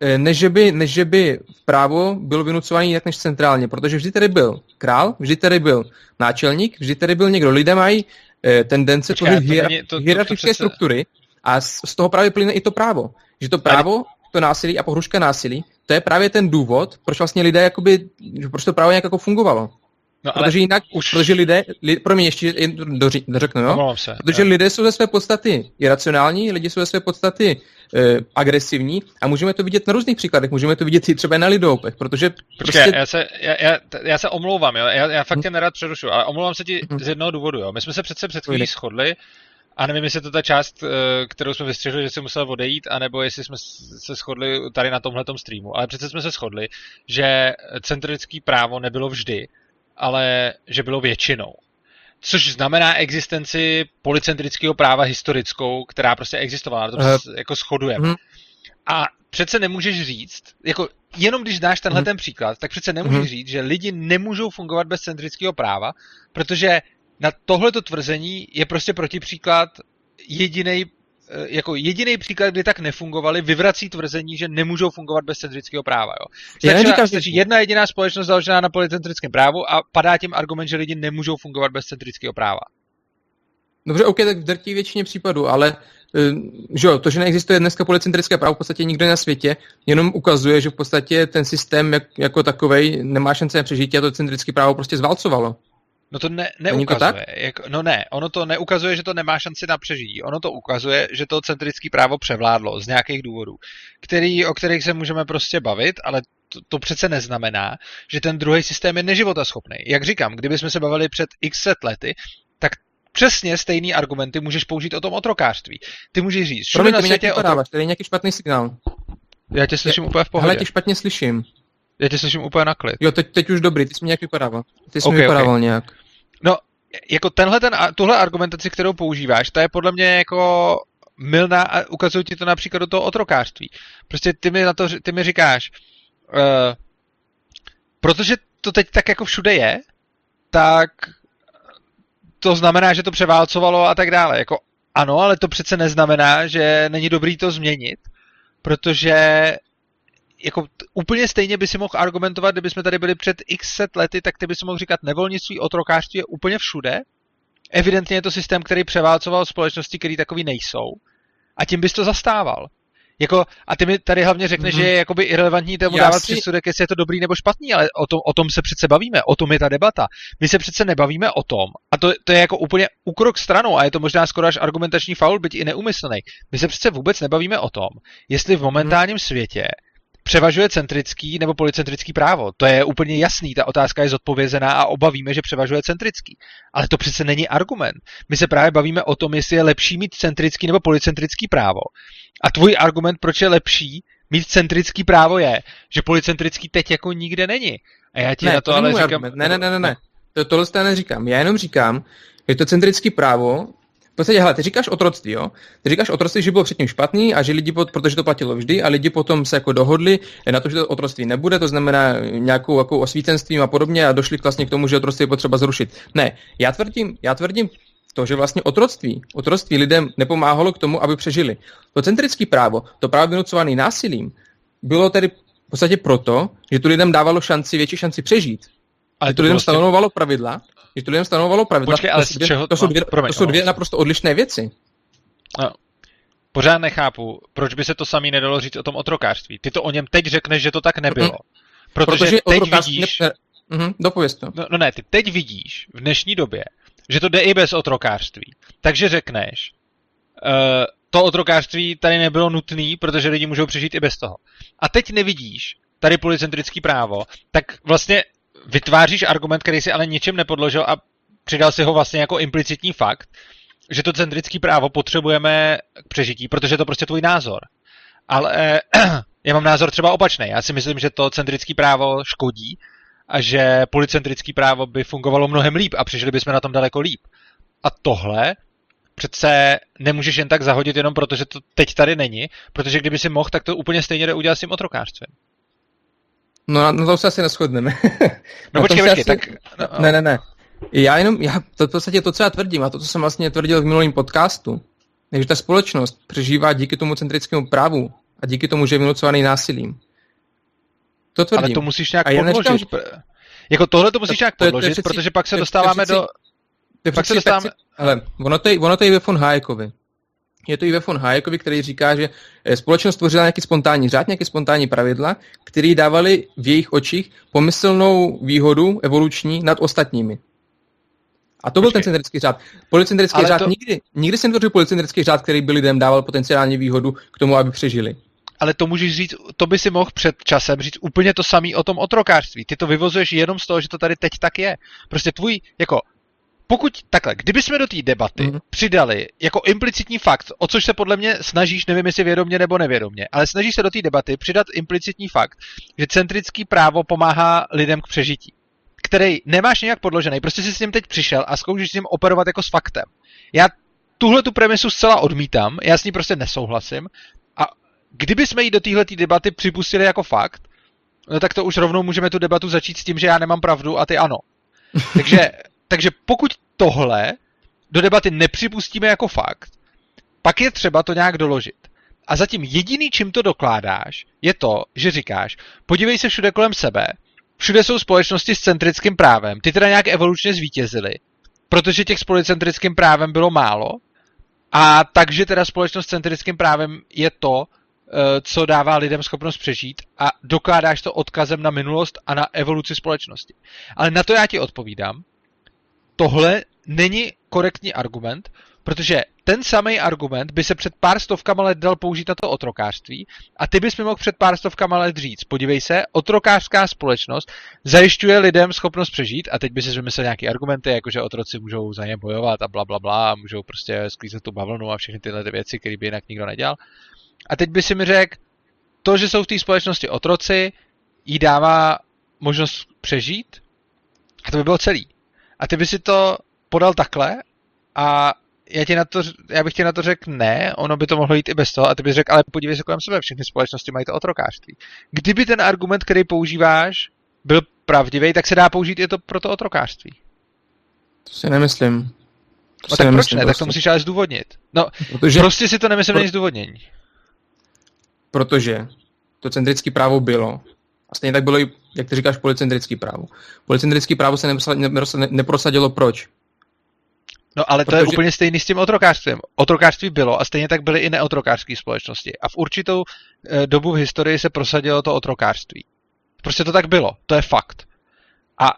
eh, než, že by, než že by právo bylo vynucované jinak než centrálně, protože vždy tady byl král, vždy tady byl náčelník, vždy tady byl někdo. Lidé mají Eh, tendence Počkej, tvořit hier- to, to, hierarchické to přece... struktury a z, z toho právě plyne i to právo. Že to právo, to násilí a pohruška násilí, to je právě ten důvod, proč vlastně lidé jakoby, proč to právo nějak jako fungovalo. No, ale protože jinak, už... protože lidé, li, pro mě ještě dořeknu, jo? Se, protože jo. lidé jsou ze své podstaty iracionální, lidi jsou ze své podstaty e, agresivní a můžeme to vidět na různých příkladech, můžeme to vidět i třeba na lidoupech, protože Počkej, prostě... já, se, já, já, já se omlouvám, jo? Já, já fakt hm. tě nerad přerušu, ale omlouvám se ti hm. z jednoho důvodu, jo? My jsme se přece před chvílí shodli, a nevím, jestli to ta část, eh, kterou jsme vystřihli, že si musel odejít, anebo jestli jsme se shodli tady na tomhle streamu. Ale přece jsme se shodli, že centrický právo nebylo vždy ale že bylo většinou. Což znamená existenci policentrického práva historickou, která prostě existovala, na tom uh, se jako shodujeme. Uh, a přece nemůžeš říct, jako jenom když dáš tenhle uh, ten příklad, tak přece nemůžeš uh, říct, že lidi nemůžou fungovat bez centrického práva, protože na tohleto tvrzení je prostě protipříklad jediný Eh, jako jediný příklad, kdy tak nefungovali, vyvrací tvrzení, že nemůžou fungovat bez centrického práva. Jo. Já neříkám, jedna jediná společnost založená na policentrickém právu a padá tím argument, že lidi nemůžou fungovat bez centrického práva. Dobře, OK, tak v drtí většině případů, ale eh, že jo, to, že neexistuje dneska policentrické právo v podstatě nikde na světě, jenom ukazuje, že v podstatě ten systém jak, jako takový nemá šance na přežití a to centrické právo prostě zvalcovalo. No to ne, neukazuje. To jak, no ne, ono to neukazuje, že to nemá šanci na přežití. Ono to ukazuje, že to centrické právo převládlo z nějakých důvodů, který, o kterých se můžeme prostě bavit, ale to, to přece neznamená, že ten druhý systém je neživotaschopný. Jak říkám, kdybychom se bavili před x set lety, tak přesně stejný argumenty můžeš použít o tom otrokářství. Ty můžeš říct, že na světě otro... tady je nějaký špatný signál. Já tě slyším je, úplně v pohodě. Ale tě špatně slyším. Já tě slyším úplně na klid. Jo, teď, teď už dobrý, ty jsi mi nějak vypadával. Ty jsi okay, mi vypadával okay. nějak. No, jako tenhle ten, tuhle argumentaci, kterou používáš, to je podle mě jako milná a ukazují ti to například do toho otrokářství. Prostě ty mi, na to, ty mi říkáš, uh, protože to teď tak jako všude je, tak to znamená, že to převálcovalo a tak dále. Jako ano, ale to přece neznamená, že není dobrý to změnit, protože jako úplně stejně by si mohl argumentovat, kdyby jsme tady byli před x set lety, tak ty by si mohl říkat, nevolnictví, otrokářství je úplně všude. Evidentně je to systém, který převálcoval společnosti, které takový nejsou. A tím bys to zastával. Jako, a ty mi tady hlavně řekneš, mm-hmm. že je jakoby irrelevantní tomu Já dávat si... přísudek, jestli je to dobrý nebo špatný, ale o tom, o tom se přece bavíme, o tom je ta debata. My se přece nebavíme o tom, a to, to je jako úplně ukrok stranou, a je to možná skoro až argumentační faul, byť i neumyslný. My se přece vůbec nebavíme o tom, jestli v momentálním mm. světě převažuje centrický nebo policentrický právo. To je úplně jasný, ta otázka je zodpovězená a obavíme, že převažuje centrický. Ale to přece není argument. My se právě bavíme o tom, jestli je lepší mít centrický nebo policentrický právo. A tvůj argument, proč je lepší mít centrický právo je, že policentrický teď jako nikde není. A já ti ne, na to, to ale říkám... Argument. Ne, ne, ne, ne, ne. To, tohle to neříkám. Já jenom říkám, že to centrické právo, podstatě, hele, ty říkáš otroctví, jo? Ty říkáš otroctví, že bylo předtím špatný a že lidi, protože to platilo vždy a lidi potom se jako dohodli na to, že to otroctví nebude, to znamená nějakou jako osvítenstvím a podobně a došli vlastně k tomu, že otroctví je potřeba zrušit. Ne, já tvrdím, já tvrdím to, že vlastně otroctví, otroctví lidem nepomáhalo k tomu, aby přežili. To centrické právo, to právo vynucované násilím, bylo tedy v podstatě proto, že to lidem dávalo šanci, větší šanci přežít. Ale že to lidem prostě... stanovovalo pravidla, že to lidem stanovovalo pravidla. Počkej, ale to, jsou dvě, čeho... to, jsou dvě, promiň, to jsou dvě naprosto odlišné věci. No. Pořád nechápu, proč by se to samý nedalo říct o tom otrokářství. Ty to o něm teď řekneš, že to tak nebylo. Protože, Protože teď vidíš... Ne... Mm-hmm, dopověz to. No, no ne, ty teď vidíš v dnešní době, že to jde i bez otrokářství. Takže řekneš, uh, to otrokářství tady nebylo nutné, protože lidi můžou přežít i bez toho. A teď nevidíš tady policentrický právo, tak vlastně vytváříš argument, který si ale ničem nepodložil a přidal si ho vlastně jako implicitní fakt, že to centrický právo potřebujeme k přežití, protože je to prostě tvůj názor. Ale já mám názor třeba opačný. Já si myslím, že to centrický právo škodí a že policentrický právo by fungovalo mnohem líp a přežili bychom na tom daleko líp. A tohle přece nemůžeš jen tak zahodit jenom proto, že to teď tady není, protože kdyby si mohl, tak to úplně stejně jde udělat s tím otrokářstvím. No na, na to se asi neschodneme. no počkej, počkej, asi... tak... No, ne, ne, ne. Já jenom, já to v podstatě to, co já tvrdím, a to, co jsem vlastně tvrdil v minulém podcastu, je, že ta společnost přežívá díky tomu centrickému právu a díky tomu, že je vynucovaný násilím. To tvrdím. Ale to musíš nějak a podložit. Neříkám, že... Jako tohle to musíš to, nějak to, podložit, to, to, protože pak se dostáváme do... Pak se dostáváme... Ale ono to, je, ono to je ve von Hayekovi. Je to i ve von Hayekovi, který říká, že eh, společnost tvořila nějaký spontánní řád, nějaké spontánní pravidla, které dávali v jejich očích pomyslnou výhodu evoluční nad ostatními. A to byl Počkej. ten centrický řád. Policentrický Ale řád to... nikdy, nikdy jsem tvořil policentrický řád, který by lidem dával potenciální výhodu k tomu, aby přežili. Ale to můžeš říct, to by si mohl před časem říct úplně to samé o tom otrokářství. Ty to vyvozuješ jenom z toho, že to tady teď tak je. Prostě tvůj, jako pokud takhle, kdyby jsme do té debaty mm-hmm. přidali jako implicitní fakt, o což se podle mě snažíš, nevím jestli vědomě nebo nevědomě, ale snažíš se do té debaty přidat implicitní fakt, že centrický právo pomáhá lidem k přežití, který nemáš nějak podložený, prostě jsi s ním teď přišel a zkoušíš s ním operovat jako s faktem. Já tuhle tu premisu zcela odmítám, já s ní prostě nesouhlasím a kdyby jsme jí do téhle debaty připustili jako fakt, no tak to už rovnou můžeme tu debatu začít s tím, že já nemám pravdu a ty ano. Takže takže pokud tohle do debaty nepřipustíme jako fakt, pak je třeba to nějak doložit. A zatím jediný, čím to dokládáš, je to, že říkáš, podívej se všude kolem sebe, všude jsou společnosti s centrickým právem, ty teda nějak evolučně zvítězily, protože těch s policentrickým právem bylo málo, a takže teda společnost s centrickým právem je to, eh, co dává lidem schopnost přežít a dokládáš to odkazem na minulost a na evoluci společnosti. Ale na to já ti odpovídám, tohle není korektní argument, protože ten samý argument by se před pár stovkama let dal použít na to otrokářství a ty bys mi mohl před pár stovkama let říct, podívej se, otrokářská společnost zajišťuje lidem schopnost přežít a teď by si vymyslel nějaké argumenty, jako že otroci můžou za ně bojovat a bla, bla, bla a můžou prostě sklízet tu bavlnu a všechny tyhle ty věci, které by jinak nikdo nedělal. A teď by si mi řekl, to, že jsou v té společnosti otroci, jí dává možnost přežít a to by bylo celý. A ty by si to podal takhle a já, ti na to, já bych ti na to řekl ne, ono by to mohlo jít i bez toho a ty bys řekl, ale podívej se kolem sebe, všechny společnosti mají to otrokářství. Kdyby ten argument, který používáš, byl pravdivý, tak se dá použít i to pro to otrokářství. To si nemyslím. To no tak nemyslím, proč ne? Prostě. Tak to musíš ale zdůvodnit. No, Protože... prostě si to nemyslím pro... zdůvodnění. Protože to centrické právo bylo a stejně tak bylo i, jak ty říkáš, policentrický právo. Policentrický právo se neprosadilo proč? No ale Protože... to je úplně stejný s tím otrokářstvím. Otrokářství bylo a stejně tak byly i neotrokářské společnosti. A v určitou e, dobu v historii se prosadilo to otrokářství. Prostě to tak bylo, to je fakt. A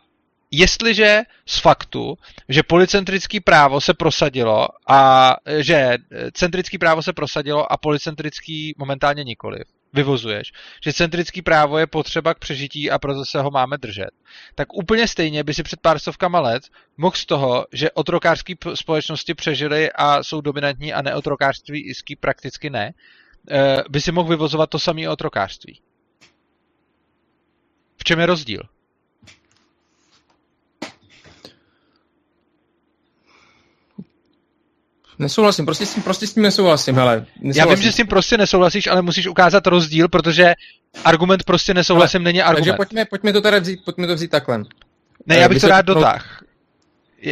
jestliže z faktu, že policentrický právo se prosadilo a eh, že eh, centrický právo se prosadilo a policentrický momentálně nikoliv, vyvozuješ, že centrický právo je potřeba k přežití a proto se ho máme držet, tak úplně stejně by si před pár stovkama let mohl z toho, že otrokářské společnosti přežily a jsou dominantní a neotrokářství iský prakticky ne, eh, by si mohl vyvozovat to samé otrokářství. V čem je rozdíl? Nesouhlasím, prostě s tím, prostě s tím nesouhlasím, hele. Nesouhlasím. Já vím, že s tím prostě nesouhlasíš, ale musíš ukázat rozdíl, protože argument prostě nesouhlasím ale, není argument. Takže pojďme, pojďme to tady vzít, pojďme to vzít takhle. Ne, já bych to rád dotáh.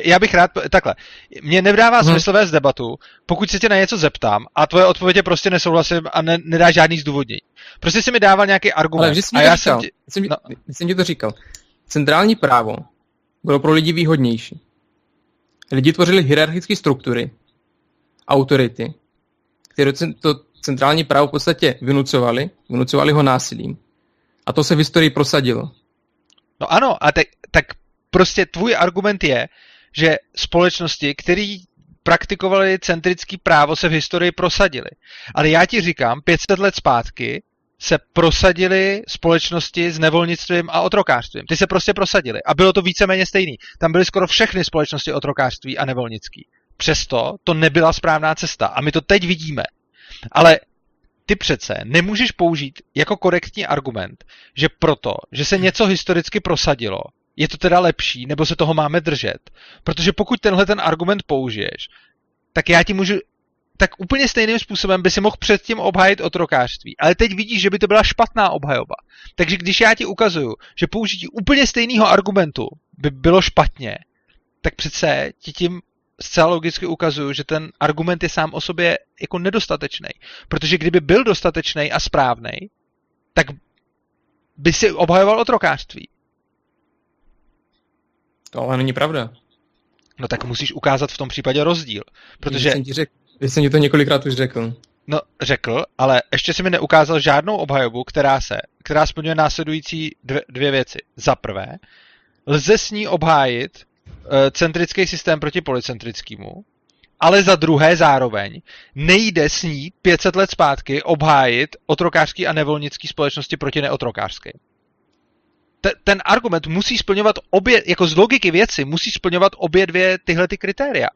Já bych rád, takhle, mě nedává hmm. smysl vést debatu, pokud se tě na něco zeptám a tvoje odpověď je prostě nesouhlasím a ne, nedá žádný zdůvodnění. Prostě si mi dával nějaký argument. Ale jsi a já říkal, jsem, ti, jsem, no. jsem ti to říkal. Centrální právo bylo pro lidi výhodnější. Lidi tvořili hierarchické struktury, autority, které to centrální právo v podstatě vynucovali, vynucovali ho násilím. A to se v historii prosadilo. No ano, a te, tak prostě tvůj argument je, že společnosti, které praktikovali centrický právo, se v historii prosadili. Ale já ti říkám, 500 let zpátky se prosadili společnosti s nevolnictvím a otrokářstvím. Ty se prostě prosadili. A bylo to víceméně stejný. Tam byly skoro všechny společnosti otrokářství a nevolnický. Přesto to nebyla správná cesta. A my to teď vidíme. Ale ty přece nemůžeš použít jako korektní argument, že proto, že se něco historicky prosadilo, je to teda lepší, nebo se toho máme držet. Protože pokud tenhle ten argument použiješ, tak já ti můžu tak úplně stejným způsobem by si mohl předtím obhájit otrokářství. Ale teď vidíš, že by to byla špatná obhajoba. Takže když já ti ukazuju, že použití úplně stejného argumentu by bylo špatně, tak přece ti tím zcela logicky ukazuju, že ten argument je sám o sobě jako nedostatečný. Protože kdyby byl dostatečný a správný, tak by si obhajoval otrokářství. To ale není pravda. No tak musíš ukázat v tom případě rozdíl. Protože... Jsem ti řekl, jsem ti to několikrát už řekl. No, řekl, ale ještě si mi neukázal žádnou obhajobu, která se, která splňuje následující dvě, dvě věci. Za prvé, lze s ní obhájit centrický systém proti policentrickému, ale za druhé zároveň nejde s ní 500 let zpátky obhájit otrokářský a nevolnický společnosti proti neotrokářské te, ten argument musí splňovat obě, jako z logiky věci, musí splňovat obě dvě tyhle ty kritéria.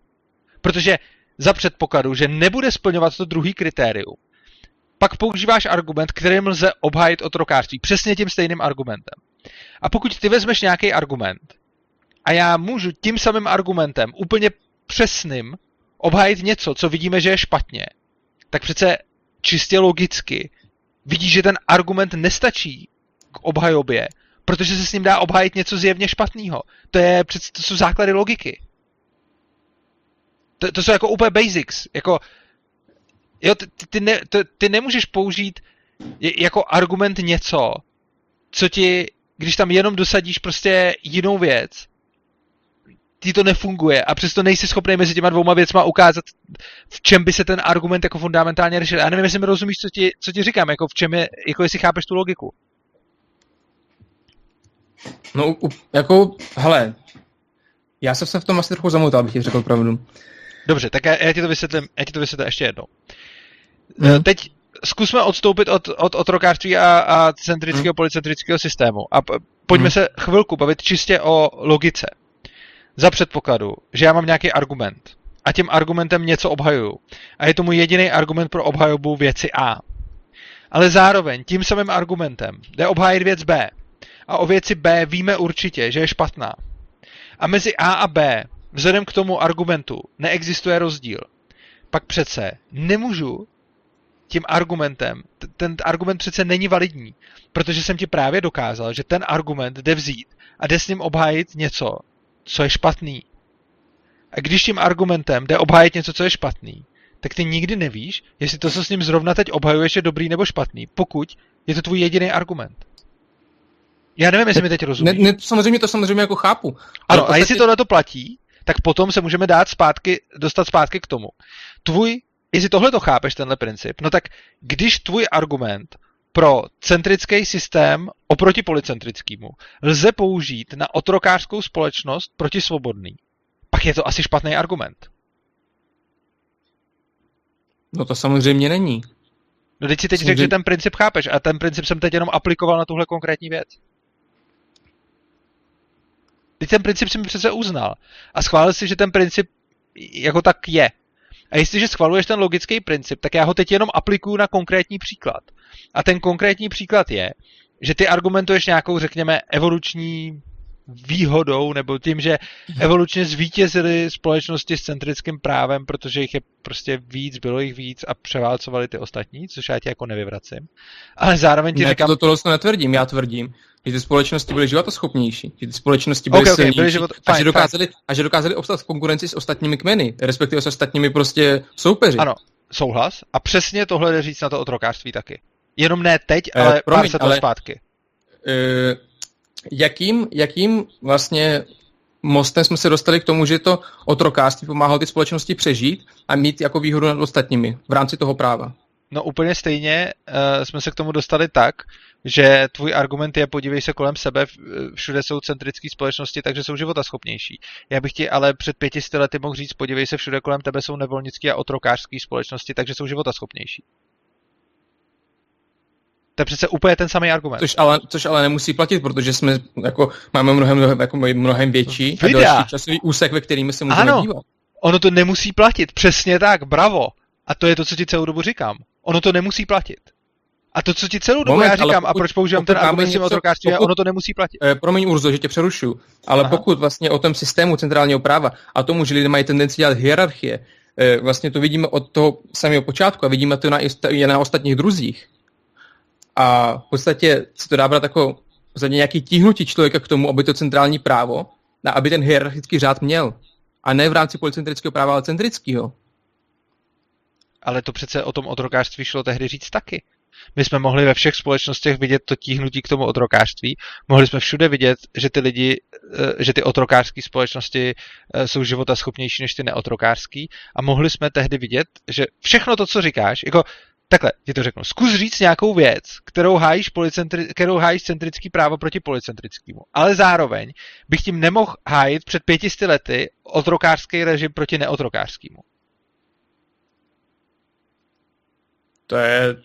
Protože za předpokladu, že nebude splňovat to druhý kritérium, pak používáš argument, kterým lze obhájit otrokářství. Přesně tím stejným argumentem. A pokud ty vezmeš nějaký argument a já můžu tím samým argumentem, úplně přesným, obhájit něco, co vidíme, že je špatně, tak přece čistě logicky vidíš, že ten argument nestačí k obhajobě protože se s ním dá obhájit něco zjevně špatného. To, je, to jsou základy logiky. To, to jsou jako úplně basics. Jako, jo, ty, ty, ne, to, ty nemůžeš použít jako argument něco, co ti, když tam jenom dosadíš prostě jinou věc, ti to nefunguje a přesto nejsi schopný mezi těma dvouma věcma ukázat, v čem by se ten argument jako fundamentálně řešil. Já nevím, jestli mi rozumíš, co ti, co ti říkám, jako v čem je, jako jestli chápeš tu logiku. No, jako, hele, já jsem se v tom asi trochu zamotal, abych ti řekl pravdu. Dobře, tak já, já ti to vysvětlím, já ti to vysvětlím ještě jednou. Hmm. Teď zkusme odstoupit od, od otrokářství a, a centrického hmm. policentrického systému a pojďme hmm. se chvilku bavit čistě o logice. Za předpokladu, že já mám nějaký argument a tím argumentem něco obhajuju a je to můj jediný argument pro obhajobu věci A. Ale zároveň tím samým argumentem jde obhájit věc B a o věci B víme určitě, že je špatná. A mezi A a B, vzhledem k tomu argumentu, neexistuje rozdíl. Pak přece nemůžu tím argumentem, ten argument přece není validní, protože jsem ti právě dokázal, že ten argument jde vzít a jde s ním obhájit něco, co je špatný. A když tím argumentem jde obhájit něco, co je špatný, tak ty nikdy nevíš, jestli to, co s ním zrovna teď obhajuješ, je dobrý nebo špatný, pokud je to tvůj jediný argument. Já nevím, jestli mi teď rozumíš. Ne, ne, samozřejmě to samozřejmě jako chápu. Ano, podstatě... a jestli tohle to platí, tak potom se můžeme dát zpátky, dostat zpátky k tomu. Tvůj, jestli tohle to chápeš, tenhle princip, no tak když tvůj argument pro centrický systém oproti policentrickému lze použít na otrokářskou společnost proti svobodný, pak je to asi špatný argument. No to samozřejmě není. No teď si teď řekl, že ten princip chápeš a ten princip jsem teď jenom aplikoval na tuhle konkrétní věc. Teď ten princip si mi přece uznal a schválil si, že ten princip jako tak je. A jestliže schvaluješ ten logický princip, tak já ho teď jenom aplikuju na konkrétní příklad. A ten konkrétní příklad je, že ty argumentuješ nějakou, řekněme, evoluční výhodou nebo tím, že evolučně zvítězily společnosti s centrickým právem, protože jich je prostě víc, bylo jich víc a převálcovali ty ostatní, což já ti jako nevyvracím. Ale zároveň ti ne, říkám... To, to, to netvrdím, já tvrdím, že ty společnosti byly životoschopnější, že ty společnosti byly okay, silnější okay, byly život... a, fine, že dokázali, a že dokázali obstat v konkurenci s ostatními kmeny, respektive s ostatními prostě soupeři. Ano, souhlas. A přesně tohle jde říct na to otrokářství taky. Jenom ne teď, eh, ale promiň, pár set ale, zpátky. Eh, jakým, jakým vlastně mostem jsme se dostali k tomu, že to otrokářství pomáhalo ty společnosti přežít a mít jako výhodu nad ostatními v rámci toho práva? No úplně stejně uh, jsme se k tomu dostali tak, že tvůj argument je podívej se kolem sebe, všude jsou centrické společnosti, takže jsou životaschopnější. Já bych ti ale před pětisty lety mohl říct, podívej se, všude kolem tebe jsou nevolnické a otrokářské společnosti, takže jsou životaschopnější. To je přece úplně ten samý argument. Což ale, což ale nemusí platit, protože jsme jako, máme mnohem, mnohem, jako mnohem větší a další časový úsek, ve kterým se můžeme ano, dívat. ono to nemusí platit, přesně tak, bravo. A to je to, co ti celou dobu říkám. Ono to nemusí platit. A to, co ti celou dobu Moment, já říkám, pokud, a proč používám ten argument s tím otrokářstvím, ono to nemusí platit. Eh, promiň Urzo, že tě přerušu, ale Aha. pokud vlastně o tom systému centrálního práva a tomu, že lidé mají tendenci dělat hierarchie, eh, vlastně to vidíme od toho samého počátku a vidíme to na, i na ostatních druzích, a v podstatě se to dá brát jako za nějaký tíhnutí člověka k tomu, aby to centrální právo, a aby ten hierarchický řád měl. A ne v rámci policentrického práva, ale centrického. Ale to přece o tom otrokářství šlo tehdy říct taky. My jsme mohli ve všech společnostech vidět to tíhnutí k tomu otrokářství. Mohli jsme všude vidět, že ty lidi, eh, že ty otrokářské společnosti eh, jsou života schopnější než ty neotrokářské. A mohli jsme tehdy vidět, že všechno to, co říkáš, jako takhle, ti to řeknu. Zkus říct nějakou věc, kterou hájíš, policentri- kterou hájíš centrický právo proti policentrickému. Ale zároveň bych tím nemohl hájit před pětisty lety otrokářský režim proti neotrokářskému. To je...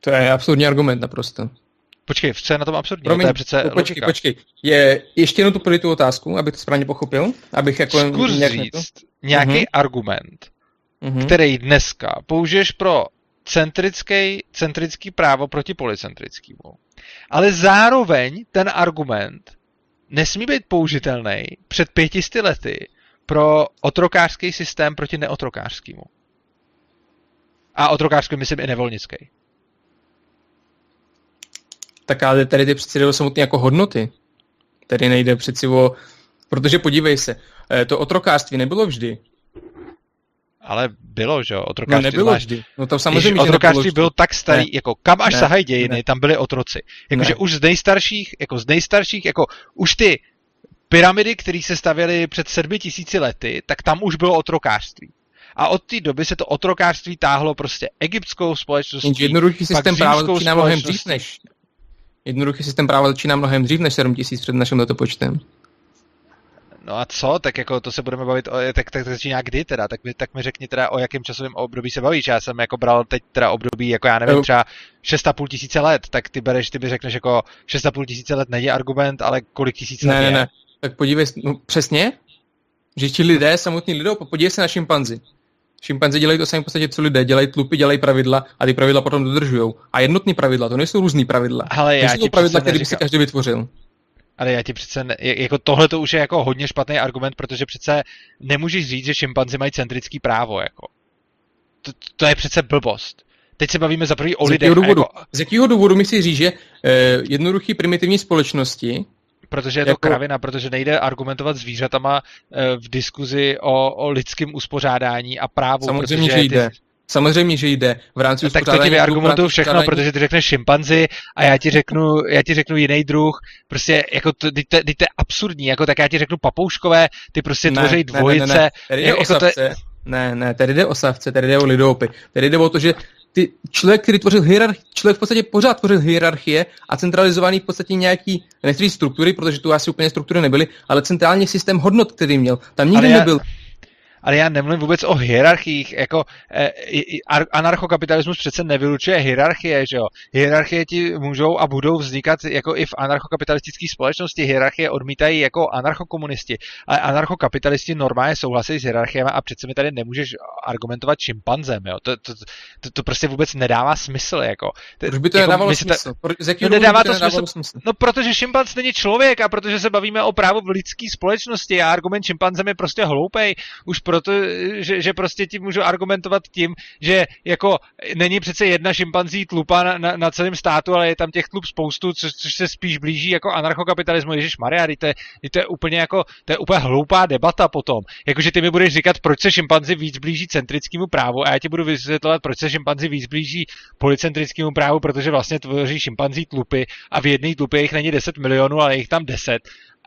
To je absurdní argument naprosto. Počkej, co je na tom absurdní? Promiň, to je přece počkej, logika. počkej. Je, ještě jednou tu tu otázku, abych to správně pochopil, abych jako... Zkus říct nějaký uh-huh. argument, mm-hmm. který dneska použiješ pro centrický, centrický právo proti policentrickému. Ale zároveň ten argument nesmí být použitelný před pětisty lety pro otrokářský systém proti neotrokářskému. A otrokářský myslím i nevolnický. Tak ale tady jde přeci o samotné jako hodnoty. Tady nejde přeci o... Protože podívej se, eh, to otrokářství nebylo vždy. Ale bylo, že jo? Otrokářství no nebylo zvlášť. vždy. No to samozřejmě, otrokářství bylo tak starý, ne. jako kam až ne. sahají dějiny, ne. tam byli otroci. Jakože už z nejstarších, jako z nejstarších, jako už ty pyramidy, které se stavěly před sedmi tisíci lety, tak tam už bylo otrokářství. A od té doby se to otrokářství táhlo prostě egyptskou společností. Jednoduchý systém práva začíná mnohem dřív než Jednoduchý systém práva začíná mnohem dřív než 7 tisíc před naším letopočtem. No a co? Tak jako to se budeme bavit, o, tak, tak to začíná kdy teda? Tak, tak mi řekni teda, o jakém časovém období se bavíš. Já jsem jako bral teď teda období, jako já nevím, třeba 6,5 tisíce let, tak ty bereš, ty by řekneš jako 6,5 tisíce let není argument, ale kolik tisíc let ne, je? Ne, ne, tak podívej, no přesně, že ti lidé, samotní lidé, podívej se na šimpanzi. Šimpanzi dělají to samé v podstatě, co lidé, dělají tlupy, dělají pravidla a ty pravidla potom dodržují. A jednotný pravidla, to nejsou různý pravidla. Ale já to jsou pravidla, které by si každý vytvořil. Ale já ti přece, ne, jako tohle to už je jako hodně špatný argument, protože přece nemůžeš říct, že šimpanzi mají centrický právo, jako. To, to je přece blbost. Teď se bavíme za prvý o lidech. Důvodu, jako... Z jakého důvodu mi si říct, že eh, jednoduchý primitivní společnosti Protože je to jako... kravina, protože nejde argumentovat zvířatama eh, v diskuzi o, o lidském uspořádání a právu. Samozřejmě, že jde. Ty, Samozřejmě, že jde v rámci Tak to ti vyargumentuju všechno, protože ty řekneš šimpanzi a já ti řeknu, já ti řeknu jiný druh. Prostě jako to, ty, ty, ty, to je absurdní, jako tak já ti řeknu papouškové, ty prostě ne, tvoří dvojice. Ne, ne, ne. Tady jde jako o savce. To... Ne, ne, tady jde o savce, tady jde o lidoopy. Tady jde o to, že ty člověk, který tvořil hierarchii, člověk v podstatě pořád tvořil hierarchie a centralizovaný v podstatě nějaký, nechci struktury, protože tu asi úplně struktury nebyly, ale centrální systém hodnot, který měl. Tam nikdy já... nebyl ale já nemluvím vůbec o hierarchiích, jako eh, anarchokapitalismus přece nevylučuje hierarchie, že jo. Hierarchie ti můžou a budou vznikat jako i v anarchokapitalistické společnosti, hierarchie odmítají jako anarchokomunisti, ale anarchokapitalisti normálně souhlasí s hierarchiemi a přece mi tady nemůžeš argumentovat šimpanzem, jo. To, to, to, to prostě vůbec nedává smysl, jako. Proč by to jako, nedávalo smysl? Ta... Z jakého no, nedává to, to smysl? smysl? No, protože šimpanz není člověk a protože se bavíme o právu v lidské společnosti a argument šimpanzem je prostě hloupej, už proto, že, že prostě ti můžu argumentovat tím, že jako není přece jedna šimpanzí tlupa na, na, na celém státu, ale je tam těch tlup spoustu, což, což se spíš blíží jako anarchokapitalismu. Ježíš Maria, to je, to je úplně jako, to je úplně hloupá debata potom. Jakože ty mi budeš říkat, proč se šimpanzi víc blíží centrickému právu a já ti budu vysvětlovat, proč se šimpanzi víc blíží policentrickému právu, protože vlastně tvoří šimpanzí tlupy a v jedné tlupě jich není 10 milionů, ale jich tam 10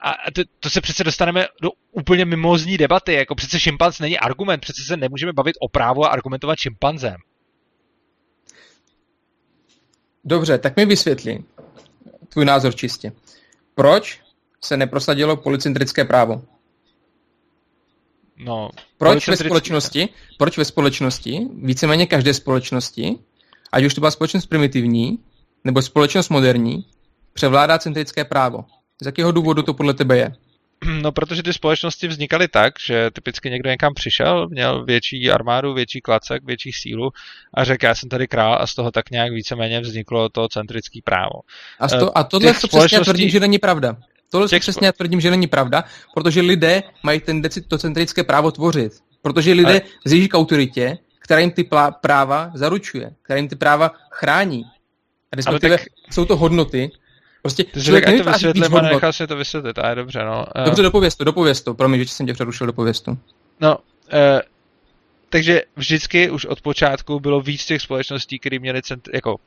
a to, to se přece dostaneme do úplně mimozní debaty, jako přece šimpanz není argument, přece se nemůžeme bavit o právu a argumentovat šimpanzem. Dobře, tak mi vysvětli tvůj názor čistě. Proč se neprosadilo policentrické právo? No, proč ve společnosti, proč ve společnosti, víceméně každé společnosti, ať už to byla společnost primitivní, nebo společnost moderní, převládá centrické právo? Z jakého důvodu to podle tebe je? No, protože ty společnosti vznikaly tak, že typicky někdo někam přišel, měl větší armádu, větší klacek, větší sílu a řekl, já jsem tady král a z toho tak nějak víceméně vzniklo to centrické právo. A, to, a tohle to společností... přesně tvrdím, že není pravda. Tohle těch přesně tvrdím, že není pravda, protože lidé mají tendenci to centrické právo tvořit. Protože lidé Ale... zjíždí k autoritě, která jim ty práva zaručuje, která jim ty práva chrání. A respektive tak... jsou to hodnoty, Prostě Ty člověk ať to vysvětlím a nechal si to vysvětlit, a je dobře, no. Eh, dobře, dopověz to, dopověz to, promiň, že jsem tě přerušil, dopověz to. No, uh, takže vždycky už od počátku bylo víc těch společností, které měly cent, jako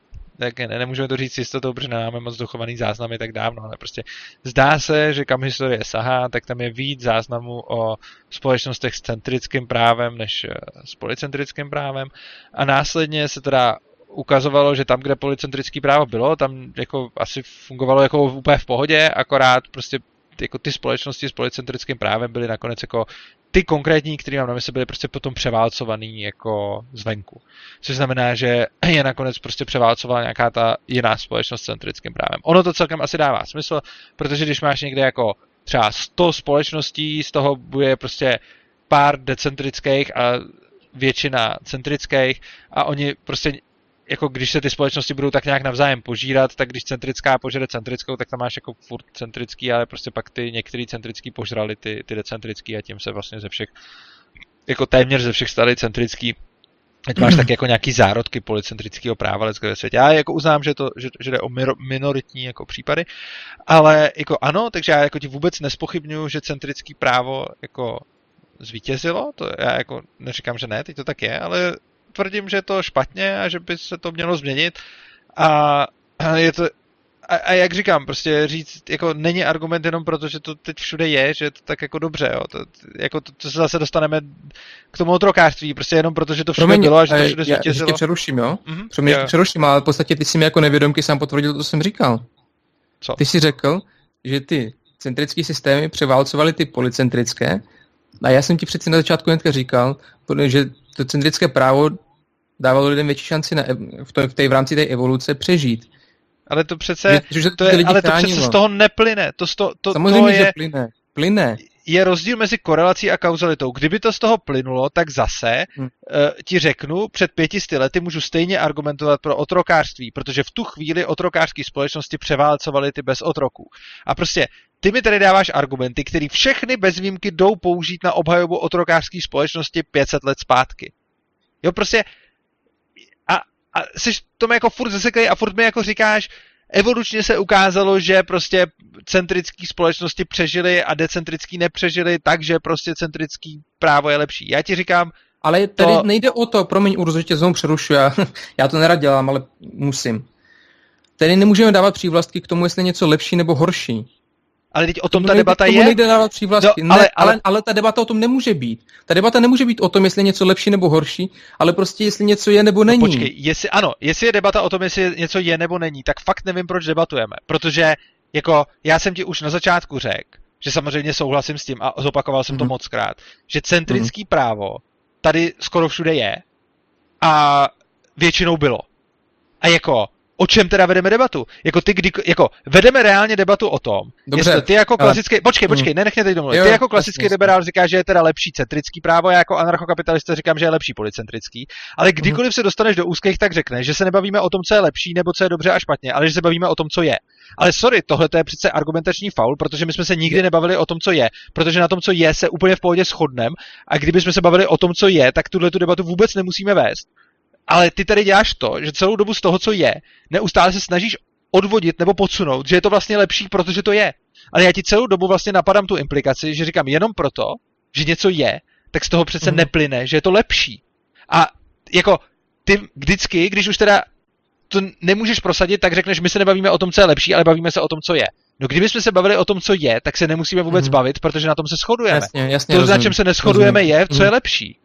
tak ne, nemůžeme to říct jistotou, protože nemáme moc dochovaný záznamy tak dávno, ale prostě zdá se, že kam historie sahá, tak tam je víc záznamů o společnostech s centrickým právem než eh, s policentrickým právem a následně se teda ukazovalo, že tam, kde policentrický právo bylo, tam jako asi fungovalo jako úplně v pohodě, akorát prostě jako ty společnosti s policentrickým právem byly nakonec jako ty konkrétní, které mám na mysli, byly prostě potom převálcovaný jako zvenku. Což znamená, že je nakonec prostě převálcovala nějaká ta jiná společnost s centrickým právem. Ono to celkem asi dává smysl, protože když máš někde jako třeba 100 společností, z toho bude prostě pár decentrických a většina centrických a oni prostě jako když se ty společnosti budou tak nějak navzájem požírat, tak když centrická požere centrickou, tak tam máš jako furt centrický, ale prostě pak ty některý centrický požrali ty, ty decentrický a tím se vlastně ze všech, jako téměř ze všech stali centrický. Teď máš tak jako nějaký zárodky policentrického práva ve světě. Já jako uznám, že, to, že, že jde o minoritní jako případy, ale jako ano, takže já jako ti vůbec nespochybnuju, že centrický právo jako zvítězilo, to já jako neříkám, že ne, teď to tak je, ale tvrdím, že je to špatně a že by se to mělo změnit. A je to, a, a jak říkám, prostě říct, jako není argument jenom proto, že to teď všude je, že je to tak jako dobře, jo. To, jako to, to se zase dostaneme k tomu otrokářství, prostě jenom proto, že to všude Promiň, bylo a že to všude zvítězilo. Já přeruším, jo? Mm-hmm. Promiň, jo. přeruším, ale v podstatě ty jsi mi jako nevědomky sám potvrdil to, co jsem říkal. Co? Ty jsi řekl, že ty centrické systémy převálcovaly ty policentrické a já jsem ti přeci na začátku hnedka říkal, že to centrické právo dávalo lidem větší šanci na, v, to, v, té, v rámci té evoluce přežít. Ale to přece, že, že to je, ale to přece z toho neplyne. To, to, to, Samozřejmě, to je, že plyne. Plyne. Je rozdíl mezi korelací a kauzalitou. Kdyby to z toho plynulo, tak zase hmm. uh, ti řeknu, před pětisty lety můžu stejně argumentovat pro otrokářství, protože v tu chvíli otrokářské společnosti převálcovaly ty bez otroků. A prostě ty mi tady dáváš argumenty, které všechny bez výjimky jdou použít na obhajobu otrokářské společnosti 500 let zpátky. Jo, prostě a, a jsi tomu jako furt zaseklej a furt mi jako říkáš, evolučně se ukázalo, že prostě centrický společnosti přežily a decentrický nepřežily, takže prostě centrický právo je lepší. Já ti říkám, ale tady to... nejde o to, promiň, Urzo, že tě znovu přerušuju, já, já to nerad dělám, ale musím. Tady nemůžeme dávat přívlastky k tomu, jestli je něco lepší nebo horší. Ale teď o tom ta debata je. nejde dávat přívlastky. No, ale, ne, ale, ale, ale ta debata o tom nemůže být. Ta debata nemůže být o tom, jestli je něco lepší nebo horší, ale prostě jestli něco je nebo no není. No počkej, jestli, ano, jestli je debata o tom, jestli něco je nebo není, tak fakt nevím, proč debatujeme. Protože jako já jsem ti už na začátku řekl, že samozřejmě souhlasím s tím a zopakoval jsem mm-hmm. to moc krát, že centrický mm-hmm. právo tady skoro všude je a většinou bylo. A jako, o čem teda vedeme debatu? Jako ty, kdy, jako vedeme reálně debatu o tom, Dobře, jestli ty jako klasický, ale... počkej, počkej, mm. nenechně teď domluvit. Ty jako klasický jasný, liberál říkáš, že je teda lepší centrický právo, já jako anarchokapitalista říkám, že je lepší policentrický, ale kdykoliv mm. se dostaneš do úzkých, tak řekneš, že se nebavíme o tom, co je lepší nebo co je dobře a špatně, ale že se bavíme o tom, co je. Ale sorry, tohle je přece argumentační faul, protože my jsme se nikdy nebavili o tom, co je, protože na tom, co je, se úplně v pohodě shodnem a kdybychom se bavili o tom, co je, tak tuhle tu debatu vůbec nemusíme vést ale ty tady děláš to, že celou dobu z toho, co je, neustále se snažíš odvodit nebo podsunout, že je to vlastně lepší, protože to je. Ale já ti celou dobu vlastně napadám tu implikaci, že říkám jenom proto, že něco je, tak z toho přece mm. neplyne, že je to lepší. A jako ty vždycky, když už teda to nemůžeš prosadit, tak řekneš, my se nebavíme o tom, co je lepší, ale bavíme se o tom, co je. No kdybychom se bavili o tom, co je, tak se nemusíme vůbec mm. bavit, protože na tom se shodujeme. Jasně, jasně, to, rozumím, na čem se neschodujeme, rozumím. je, co mm. je mhm. lepší.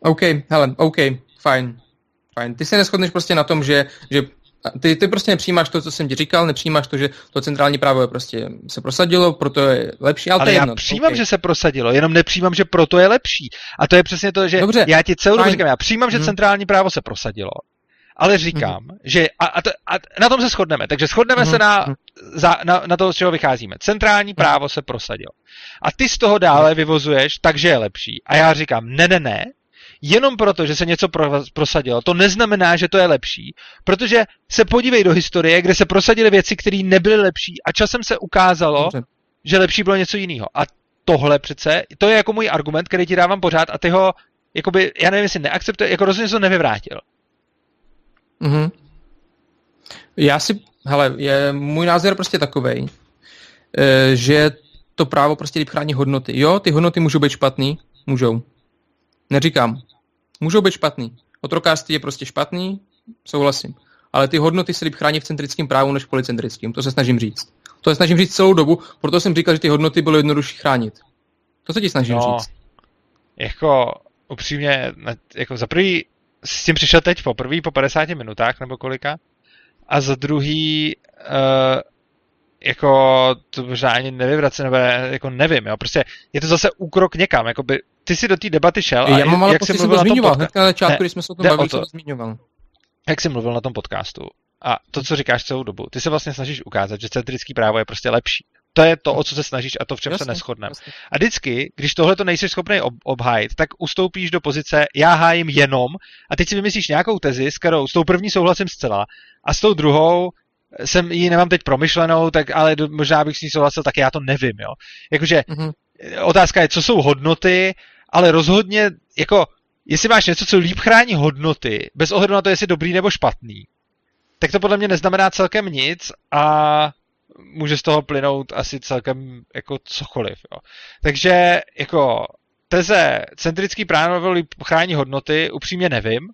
OK, hele, OK, fajn. Fajn. Ty se neschodneš prostě na tom, že, že ty, ty prostě nepřijímáš to, co jsem ti říkal, nepřijímáš to, že to centrální právo je prostě se prosadilo, proto je lepší, ale, ale to je já jedno. přijímám, okay. že se prosadilo, jenom nepřijímám, že proto je lepší. A to je přesně to, že Dobře, já ti celou dobu říkám, já přijímám, že hmm. centrální právo se prosadilo, ale říkám, hmm. že a, a, to, a na tom se shodneme, takže shodneme hmm. se na, mhm. za, na, na to, z čeho vycházíme. Centrální mhm. právo se prosadilo. A ty z toho dále vyvozuješ, takže je lepší. A já říkám, ne, ne, ne, jenom proto, že se něco pro, prosadilo, to neznamená, že to je lepší, protože se podívej do historie, kde se prosadily věci, které nebyly lepší a časem se ukázalo, Dobře. že lepší bylo něco jiného. A tohle přece, to je jako můj argument, který ti dávám pořád a ty ho, jakoby, já nevím, jestli neakceptuje, jako rozhodně to nevyvrátil. Mhm. Já si, hele, je, můj názor je prostě takovej, eh, že to právo prostě líp chrání hodnoty. Jo, ty hodnoty můžou být špatný, můžou. Neříkám. Můžou být špatný. Otrokářství je prostě špatný, souhlasím. Ale ty hodnoty se líp chrání v centrickém právu než v policentrickém. To se snažím říct. To se snažím říct celou dobu, proto jsem říkal, že ty hodnoty bylo jednodušší chránit. To se ti snažím no, říct. Jako upřímně, jako za prvý s tím přišel teď po prvý po 50 minutách nebo kolika a za druhý uh, jako to možná ani nevyvrace, nebo jako nevím, jo, prostě je to zase úkrok někam, jako by ty si do té debaty šel a Já mám ale jak jsi mluvil to zmiňoval, hned na začátku, když jsme se o tom bavili, to zmiňoval. Jak jsi mluvil na tom podcastu a to, co říkáš celou dobu, ty se vlastně snažíš ukázat, že centrický právo je prostě lepší. To je to, o co se snažíš a to, v čem jasně, se neschodneme. A vždycky, když tohle to nejsi schopný ob- obhájit, tak ustoupíš do pozice, já hájím jenom, a teď si vymyslíš nějakou tezi, s kterou s tou první souhlasím zcela, a s tou druhou jsem ji nemám teď promyšlenou, tak ale možná bych s ní souhlasil, tak já to nevím, jo. Jakože mm-hmm. otázka je, co jsou hodnoty, ale rozhodně, jako, jestli máš něco, co líp chrání hodnoty, bez ohledu na to, jestli dobrý nebo špatný, tak to podle mě neznamená celkem nic a může z toho plynout asi celkem jako cokoliv. Jo. Takže jako teze centrický právo chrání hodnoty, upřímně nevím,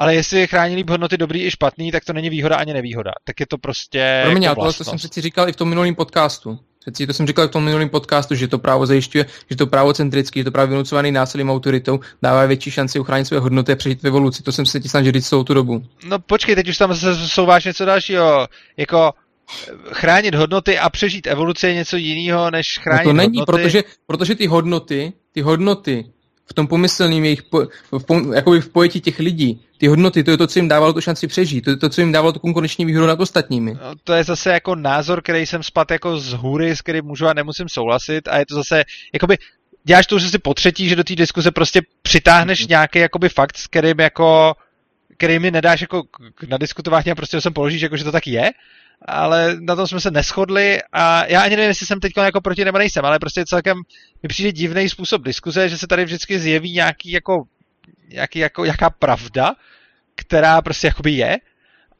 ale jestli je chrání líp hodnoty dobrý i špatný, tak to není výhoda ani nevýhoda. Tak je to prostě. Pro mě, jako to, to jsem přeci říkal i v tom minulém podcastu. Přeci to jsem říkal v tom minulém podcastu, že to právo zajišťuje, že to právo centrické, že to právo vynucovaný násilím autoritou dává větší šanci uchránit své hodnoty a přežít v evoluci. To jsem se ti snažil říct celou tu dobu. No počkej, teď už tam zase souváš něco dalšího. Jako eh, chránit hodnoty a přežít evoluci je něco jiného, než chránit no to není, hodnoty. protože, protože ty hodnoty, ty hodnoty v tom pomyslným jejich, po, v, jakoby v pojetí těch lidí, ty hodnoty, to je to, co jim dávalo tu šanci přežít, to je to, co jim dávalo tu konkurenční výhodu nad ostatními. No, to je zase jako názor, který jsem spad jako z hůry, s kterým můžu a nemusím souhlasit a je to zase, jakoby, děláš to, že si po třetí, že do té diskuze prostě přitáhneš mm-hmm. nějaký jakoby fakt, s kterým jako, který mi nedáš jako na diskutování a prostě ho sem položíš, jako že to tak je, ale na tom jsme se neschodli a já ani nevím, jestli jsem teď jako proti nebo nejsem, ale prostě celkem mi přijde divný způsob diskuze, že se tady vždycky zjeví nějaký jako, nějaký jako, jaká pravda, která prostě jakoby je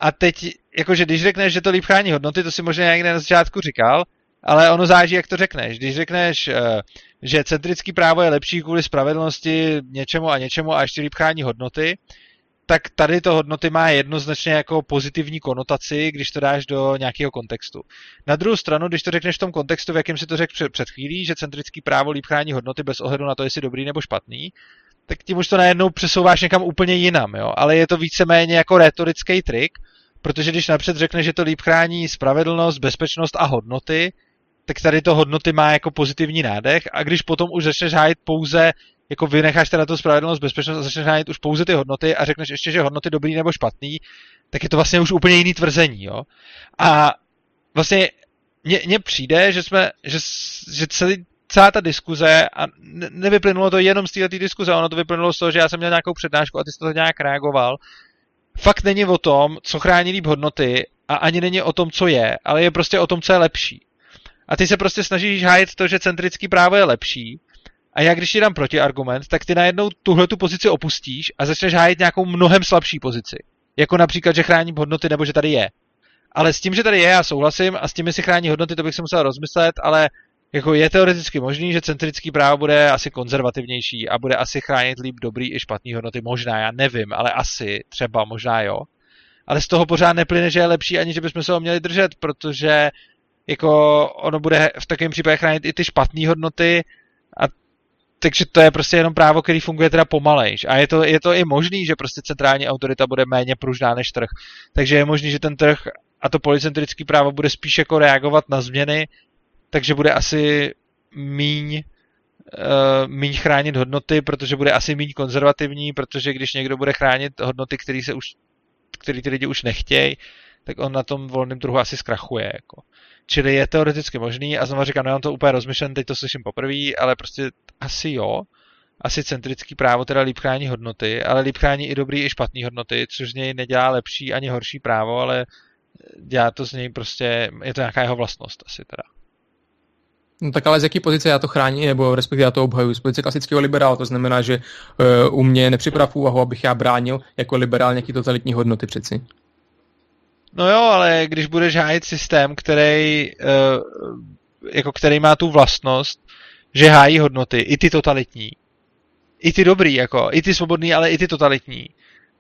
a teď, jakože když řekneš, že to líp chrání hodnoty, to si možná někde na začátku říkal, ale ono záží, jak to řekneš. Když řekneš, eh, že centrický právo je lepší kvůli spravedlnosti něčemu a něčemu a ještě líp chrání hodnoty, tak tady to hodnoty má jednoznačně jako pozitivní konotaci, když to dáš do nějakého kontextu. Na druhou stranu, když to řekneš v tom kontextu, v jakém si to řekl před, před chvílí, že centrický právo líp chrání hodnoty bez ohledu na to, jestli dobrý nebo špatný, tak tím už to najednou přesouváš někam úplně jinam, jo? ale je to víceméně jako retorický trik, protože když napřed řekneš, že to líp chrání spravedlnost, bezpečnost a hodnoty, tak tady to hodnoty má jako pozitivní nádech a když potom už začneš hájit pouze, jako vynecháš teda tu spravedlnost, bezpečnost a začneš hájit už pouze ty hodnoty a řekneš ještě, že hodnoty dobrý nebo špatný, tak je to vlastně už úplně jiný tvrzení, jo. A vlastně mně přijde, že jsme, že, že celý, celá ta diskuze, a ne, nevyplynulo to jenom z této diskuze, ono to vyplynulo z toho, že já jsem měl nějakou přednášku a ty jsi to nějak reagoval, fakt není o tom, co chrání líp hodnoty a ani není o tom, co je, ale je prostě o tom, co je lepší. A ty se prostě snažíš hájit to, že centrický právo je lepší. A já když ti dám protiargument, tak ty najednou tuhle tu pozici opustíš a začneš hájit nějakou mnohem slabší pozici. Jako například, že chrání hodnoty nebo že tady je. Ale s tím, že tady je, já souhlasím a s tím, jestli chrání hodnoty, to bych si musel rozmyslet, ale jako je teoreticky možný, že centrický právo bude asi konzervativnější a bude asi chránit líp dobrý i špatný hodnoty. Možná, já nevím, ale asi, třeba, možná jo. Ale z toho pořád neplyne, že je lepší, ani že bychom se ho měli držet, protože jako ono bude v takovém případě chránit i ty špatné hodnoty a takže to je prostě jenom právo, který funguje teda pomalejš. A je to, je to i možný, že prostě centrální autorita bude méně pružná než trh. Takže je možný, že ten trh a to policentrické právo bude spíš jako reagovat na změny, takže bude asi míň, uh, míň chránit hodnoty, protože bude asi míň konzervativní, protože když někdo bude chránit hodnoty, které se už, který ty lidi už nechtějí, tak on na tom volném trhu asi zkrachuje. Jako. Čili je teoreticky možný a znovu říkám, nemám to úplně rozmyšlen, teď to slyším poprvé, ale prostě asi jo. Asi centrický právo teda líp chrání hodnoty, ale líp chrání i dobrý, i špatný hodnoty, což z něj nedělá lepší ani horší právo, ale dělá to z něj prostě, je to nějaká jeho vlastnost asi teda. No tak ale z jaký pozice já to chráním, nebo respektive já to obhajuji? Z pozice klasického liberála, to znamená, že uh, u mě nepřiprav úvahu, abych já bránil jako liberál nějaký totalitní hodnoty přeci. No jo, ale když budeš hájit systém, který, uh, jako který má tu vlastnost, že hájí hodnoty, i ty totalitní, i ty dobrý, jako, i ty svobodný, ale i ty totalitní,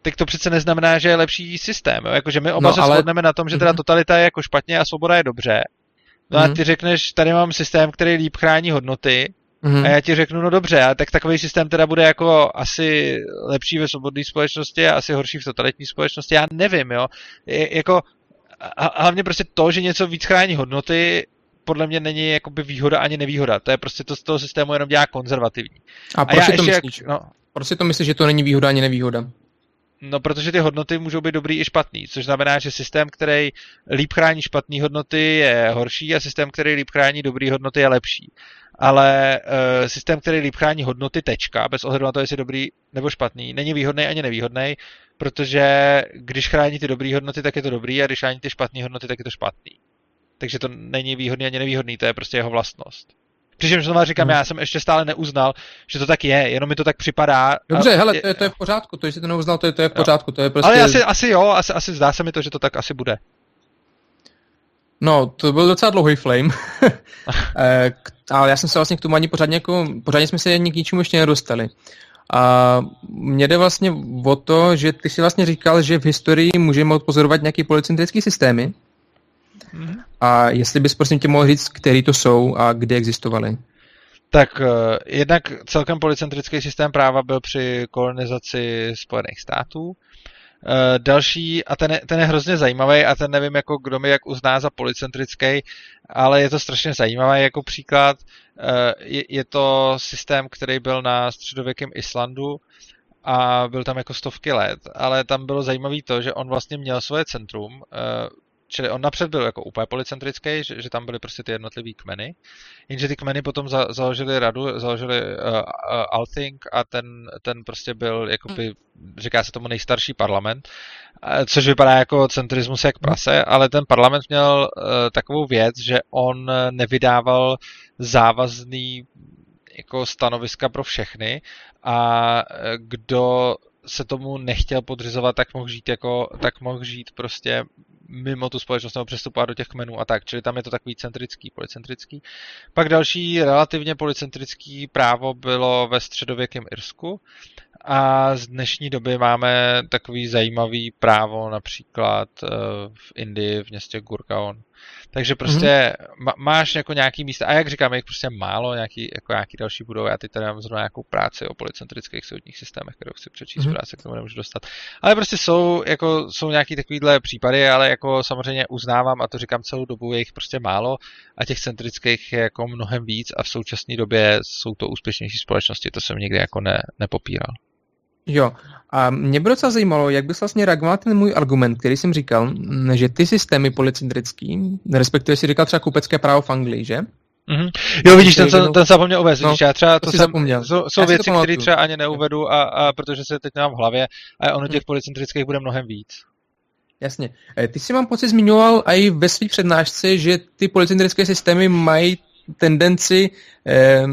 tak to přece neznamená, že je lepší systém. Jo? Jako, že my oba no, se ale... shodneme na tom, že teda mhm. totalita je jako špatně a svoboda je dobře. No mm-hmm. a mhm. ty řekneš, tady mám systém, který líp chrání hodnoty, mm-hmm. a já ti řeknu, no dobře, a tak takový systém teda bude jako asi lepší ve svobodné společnosti a asi horší v totalitní společnosti, já nevím, jo. Je, jako, a hlavně prostě to, že něco víc chrání hodnoty, podle mě není jakoby výhoda ani nevýhoda. To je prostě to z toho systému jenom dělá konzervativní. A proč a to myslíš? Jak, no, proč si to myslíš, že to není výhoda ani nevýhoda? No, protože ty hodnoty můžou být dobrý i špatný, což znamená, že systém, který líp chrání špatné hodnoty, je horší a systém, který líp chrání dobrý hodnoty, je lepší. Ale uh, systém, který líp chrání hodnoty, tečka, bez ohledu na to, jestli dobrý nebo špatný, není výhodný ani nevýhodný, protože když chrání ty dobré hodnoty, tak je to dobrý a když chrání ty špatné hodnoty, tak je to špatný. Takže to není výhodný ani nevýhodný, to je prostě jeho vlastnost. Přičemž znovu říkám, hmm. já jsem ještě stále neuznal, že to tak je, jenom mi to tak připadá. Dobře, a... hele, to je, to je v pořádku, to, jestli to neuznal, to je, to je v pořádku, to je prostě... Ale asi, asi jo, asi, asi zdá se mi to, že to tak asi bude. No, to byl docela dlouhý flame. Eh, ale já jsem se vlastně k tomu ani pořádně, jako, pořádně jsme se k ničemu ještě nedostali. A mně jde vlastně o to, že ty si vlastně říkal, že v historii můžeme odpozorovat nějaký policentrický systémy. A jestli bys prosím tě mohl říct, který to jsou a kdy existovaly? Tak uh, jednak celkem policentrický systém práva byl při kolonizaci Spojených států. Uh, další, a ten je, ten je hrozně zajímavý a ten nevím, jako kdo mi jak uzná za policentrický, ale je to strašně zajímavý jako příklad. Uh, je, je to systém, který byl na středověkém Islandu a byl tam jako stovky let, ale tam bylo zajímavé to, že on vlastně měl svoje centrum Čili on napřed byl jako úplně policentrický, že, že tam byly prostě ty jednotlivý kmeny, jenže ty kmeny potom za, založili radu, založili uh, uh, Althing a ten, ten prostě byl, jakoby, říká se tomu nejstarší parlament, uh, což vypadá jako centrismus jak prase, ale ten parlament měl uh, takovou věc, že on nevydával závazný jako stanoviska pro všechny a kdo se tomu nechtěl podřizovat, tak mohl žít jako, tak mohl žít prostě mimo tu společnost nebo přestupovat do těch kmenů a tak, čili tam je to takový centrický, policentrický. Pak další relativně policentrický právo bylo ve středověkém Irsku a z dnešní doby máme takový zajímavý právo například eh, v Indii v městě Gurgaon. Takže prostě mm-hmm. máš jako nějaký místa, a jak říkám, je prostě málo, nějaký, jako nějaký další budovy, já teď tady mám zrovna nějakou práci o policentrických soudních systémech, kterou chci přečíst, mm-hmm. práce k tomu nemůžu dostat. Ale prostě jsou, jako, jsou nějaký takovýhle případy, ale jako samozřejmě uznávám, a to říkám celou dobu, je jich prostě málo a těch centrických je jako mnohem víc a v současné době jsou to úspěšnější společnosti, to jsem nikdy jako ne, nepopíral. Jo, a mě by docela zajímalo, jak bys vlastně reagoval ten můj argument, který jsem říkal, že ty systémy policentrický, respektive si říkal třeba kupecké právo v Anglii, že? Mm-hmm. Jo, vidíš, ten, ten, ten zapomněl uvést, no, já třeba to, to jsem, zapomněl. jsou, jsou věci, které třeba ani neuvedu, a, a protože se teď nemám v hlavě, a ono těch policentrických bude mnohem víc. Jasně. E, ty si mám pocit zmiňoval i ve své přednášce, že ty policentrické systémy mají tendenci eh,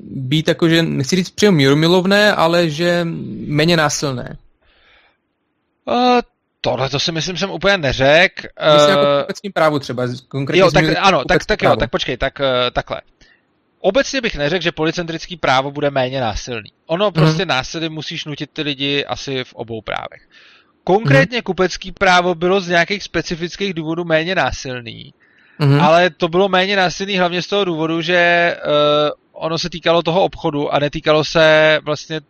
být jako, že nechci říct přímo míromilovné, ale že méně násilné. Uh, tohle to si myslím jsem úplně neřek. Myslím uh, jako obecním právu třeba. Konkrétně jo, tak, ano, tak, tak jo, tak počkej, tak uh, takhle. Obecně bych neřekl, že policentrický právo bude méně násilný. Ono mhm. prostě násilí musíš nutit ty lidi asi v obou právech. Konkrétně mm. kupecký právo bylo z nějakých specifických důvodů méně násilný. Mm-hmm. Ale to bylo méně násilný hlavně z toho důvodu, že uh, ono se týkalo toho obchodu a netýkalo se vlastně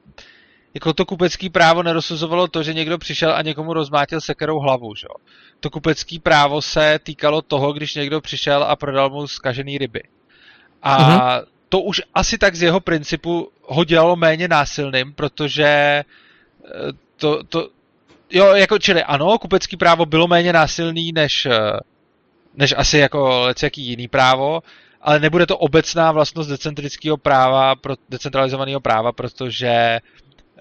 jako to kupecký právo nerozsuzovalo to, že někdo přišel a někomu rozmátil sekerou hlavu, že? To kupecký právo se týkalo toho, když někdo přišel a prodal mu zkažený ryby. A mm-hmm. to už asi tak z jeho principu ho dělalo méně násilným, protože eh, to, to jo, jako čili ano, kupecký právo bylo méně násilný než eh, než asi jako jaký jiný právo, ale nebude to obecná vlastnost decentrického práva, pro, decentralizovaného práva, protože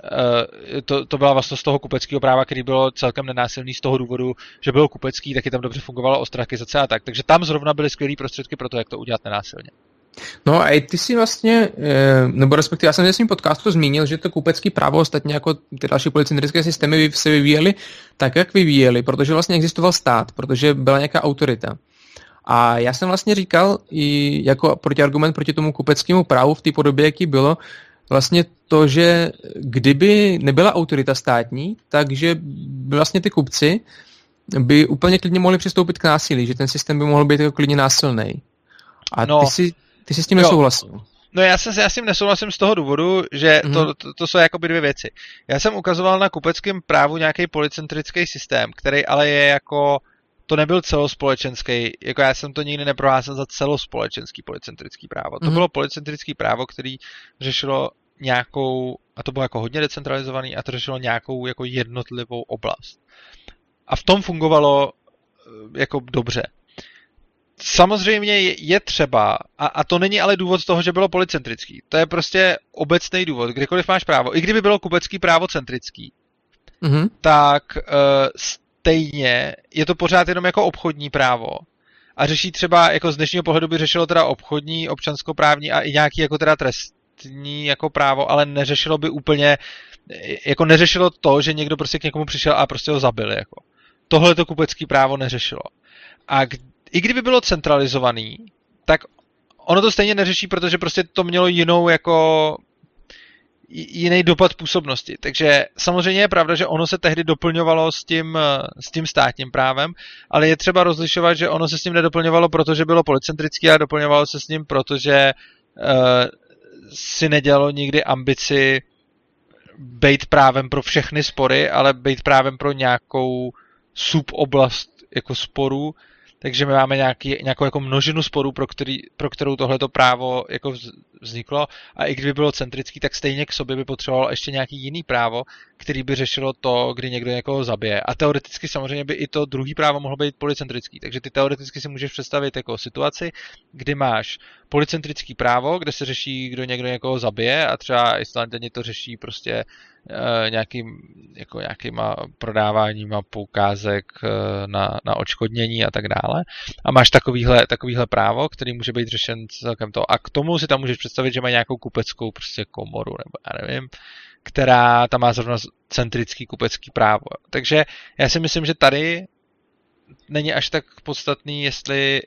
uh, to, to byla vlastnost toho kupeckého práva, který bylo celkem nenásilný z toho důvodu, že bylo kupecký, taky tam dobře fungovala ostrakizace a tak. Takže tam zrovna byly skvělé prostředky pro to, jak to udělat nenásilně. No a i ty si vlastně, eh, nebo respektive já jsem ve svým podcastu zmínil, že to kupecký právo ostatně jako ty další policentrické systémy se vyvíjely tak, jak vyvíjely, protože vlastně existoval stát, protože byla nějaká autorita. A já jsem vlastně říkal i jako protiargument proti tomu kupeckému právu v té podobě, jaký bylo, vlastně to, že kdyby nebyla autorita státní, takže vlastně ty kupci by úplně klidně mohli přistoupit k násilí, že ten systém by mohl být jako klidně násilný. A no, ty, si, ty si s tím jo. nesouhlasil. No já, se, já s tím nesouhlasím z toho důvodu, že mm-hmm. to, to, to jsou jakoby dvě věci. Já jsem ukazoval na kupeckém právu nějaký policentrický systém, který ale je jako to nebyl celospolečenský, jako já jsem to nikdy neprohlásil za celospolečenský policentrický právo. To mm-hmm. bylo policentrický právo, který řešilo nějakou, a to bylo jako hodně decentralizovaný, a to řešilo nějakou jako jednotlivou oblast. A v tom fungovalo eh, jako dobře. Samozřejmě je třeba, a, a to není ale důvod z toho, že bylo policentrický. To je prostě obecný důvod. Kdykoliv máš právo, i kdyby bylo kubecký právo centrický, mm-hmm. tak uh, stejně je to pořád jenom jako obchodní právo. A řeší třeba, jako z dnešního pohledu by řešilo teda obchodní, občanskoprávní a i nějaký jako teda trestní jako právo, ale neřešilo by úplně, jako neřešilo to, že někdo prostě k někomu přišel a prostě ho zabil, jako. Tohle to kupecký právo neřešilo. A i kdyby bylo centralizovaný, tak ono to stejně neřeší, protože prostě to mělo jinou jako jiný dopad působnosti. Takže samozřejmě je pravda, že ono se tehdy doplňovalo s tím, s tím státním právem, ale je třeba rozlišovat, že ono se s ním nedoplňovalo, protože bylo policentrický, a doplňovalo se s ním, protože uh, si nedělalo nikdy ambici být právem pro všechny spory, ale být právem pro nějakou suboblast jako sporů, takže my máme nějaký, nějakou jako množinu sporů, pro, který, pro kterou tohleto právo jako vzniklo. A i kdyby bylo centrický, tak stejně k sobě by potřeboval ještě nějaký jiný právo, který by řešilo to, kdy někdo někoho zabije. A teoreticky samozřejmě by i to druhý právo mohlo být policentrický. Takže ty teoreticky si můžeš představit jako situaci, kdy máš policentrický právo, kde se řeší, kdo někdo někoho zabije a třeba Islanděni to řeší prostě uh, nějakým, jako nějakýma prodáváníma poukázek uh, na, na očkodnění a tak dále. A máš takovýhle, takovýhle právo, který může být řešen celkem to. A k tomu si tam můžeš představit, že má nějakou kupeckou prostě komoru, nebo já nevím, která tam má zrovna centrický kupecký právo. Takže já si myslím, že tady není až tak podstatný, jestli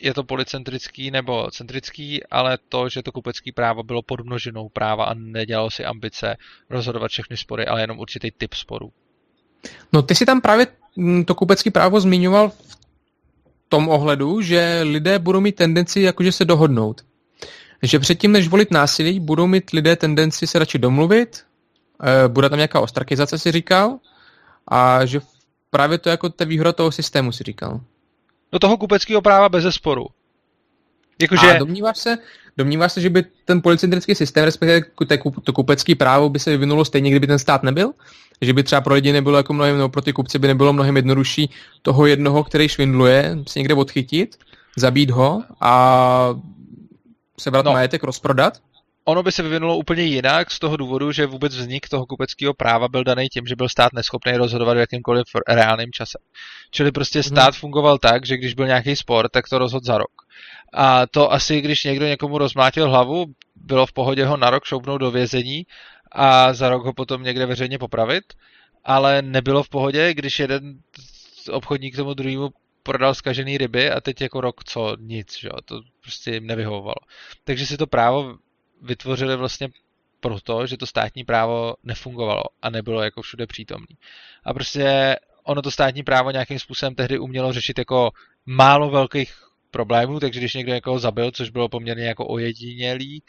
je to policentrický nebo centrický, ale to, že to kupecký právo bylo pod množinou práva a nedělalo si ambice rozhodovat všechny spory, ale jenom určitý typ sporů. No ty si tam právě mm, to kupecký právo zmiňoval v tom ohledu, že lidé budou mít tendenci jakože se dohodnout. Že předtím, než volit násilí, budou mít lidé tendenci se radši domluvit, bude tam nějaká ostrakizace, si říkal, a že právě to jako ta výhoda toho systému, si říkal. No toho kupeckého práva bez sporu. Jakože... A domníváš se, domníváš se, že by ten policentrický systém, respektive to kupecký právo by se vyvinulo stejně, kdyby ten stát nebyl? Že by třeba pro lidi nebylo jako mnohem, no pro ty kupce by nebylo mnohem jednodušší toho jednoho, který švindluje, si někde odchytit, zabít ho a sebrat no. majetek, rozprodat? Ono by se vyvinulo úplně jinak z toho důvodu, že vůbec vznik toho kupeckého práva byl daný tím, že byl stát neschopný rozhodovat v jakýmkoliv reálném čase. Čili prostě mhm. stát hmm. fungoval tak, že když byl nějaký spor, tak to rozhod za rok. A to asi, když někdo někomu rozmlátil hlavu, bylo v pohodě ho na rok šoupnout do vězení a za rok ho potom někde veřejně popravit, ale nebylo v pohodě, když jeden obchodník tomu druhému prodal zkažený ryby a teď jako rok co nic, že jo? to prostě jim nevyhovovalo. Takže si to právo vytvořili vlastně proto, že to státní právo nefungovalo a nebylo jako všude přítomný. A prostě ono to státní právo nějakým způsobem tehdy umělo řešit jako málo velkých problémů, takže když někdo někoho zabil, což bylo poměrně jako ojedinělý,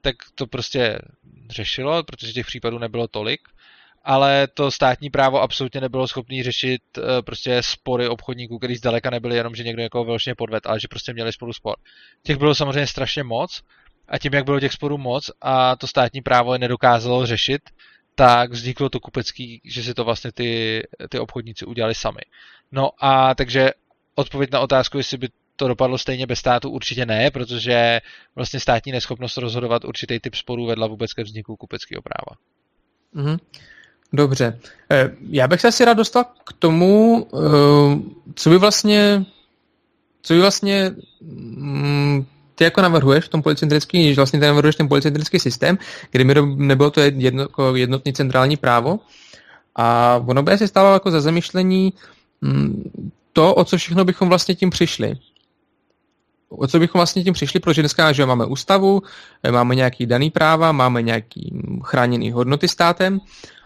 tak to prostě řešilo, protože těch případů nebylo tolik, ale to státní právo absolutně nebylo schopné řešit eh, prostě spory obchodníků, který zdaleka nebyly jenom, že někdo někoho velšně podved, ale že prostě měli spolu spor. Těch bylo samozřejmě strašně moc a tím, jak bylo těch sporů moc a to státní právo je nedokázalo řešit, tak vzniklo to kupecký, že si to vlastně ty, ty obchodníci udělali sami. No a takže odpověď na otázku, jestli by to dopadlo stejně bez státu, určitě ne, protože vlastně státní neschopnost rozhodovat určitý typ sporů vedla vůbec ke vzniku kupeckého práva. Mm-hmm. Dobře. Eh, já bych se asi rád dostal k tomu, eh, co by vlastně co by vlastně mm, ty jako navrhuješ v tom policentrický, že vlastně ty navrhuješ ten policentrický systém, kdy mi nebylo to jedno, jako jednotný centrální právo. A ono by se stalo jako za zamýšlení mm, to, o co všechno bychom vlastně tím přišli. O co bychom vlastně tím přišli, protože dneska že máme ústavu, máme nějaký daný práva, máme nějaký chráněný hodnoty státem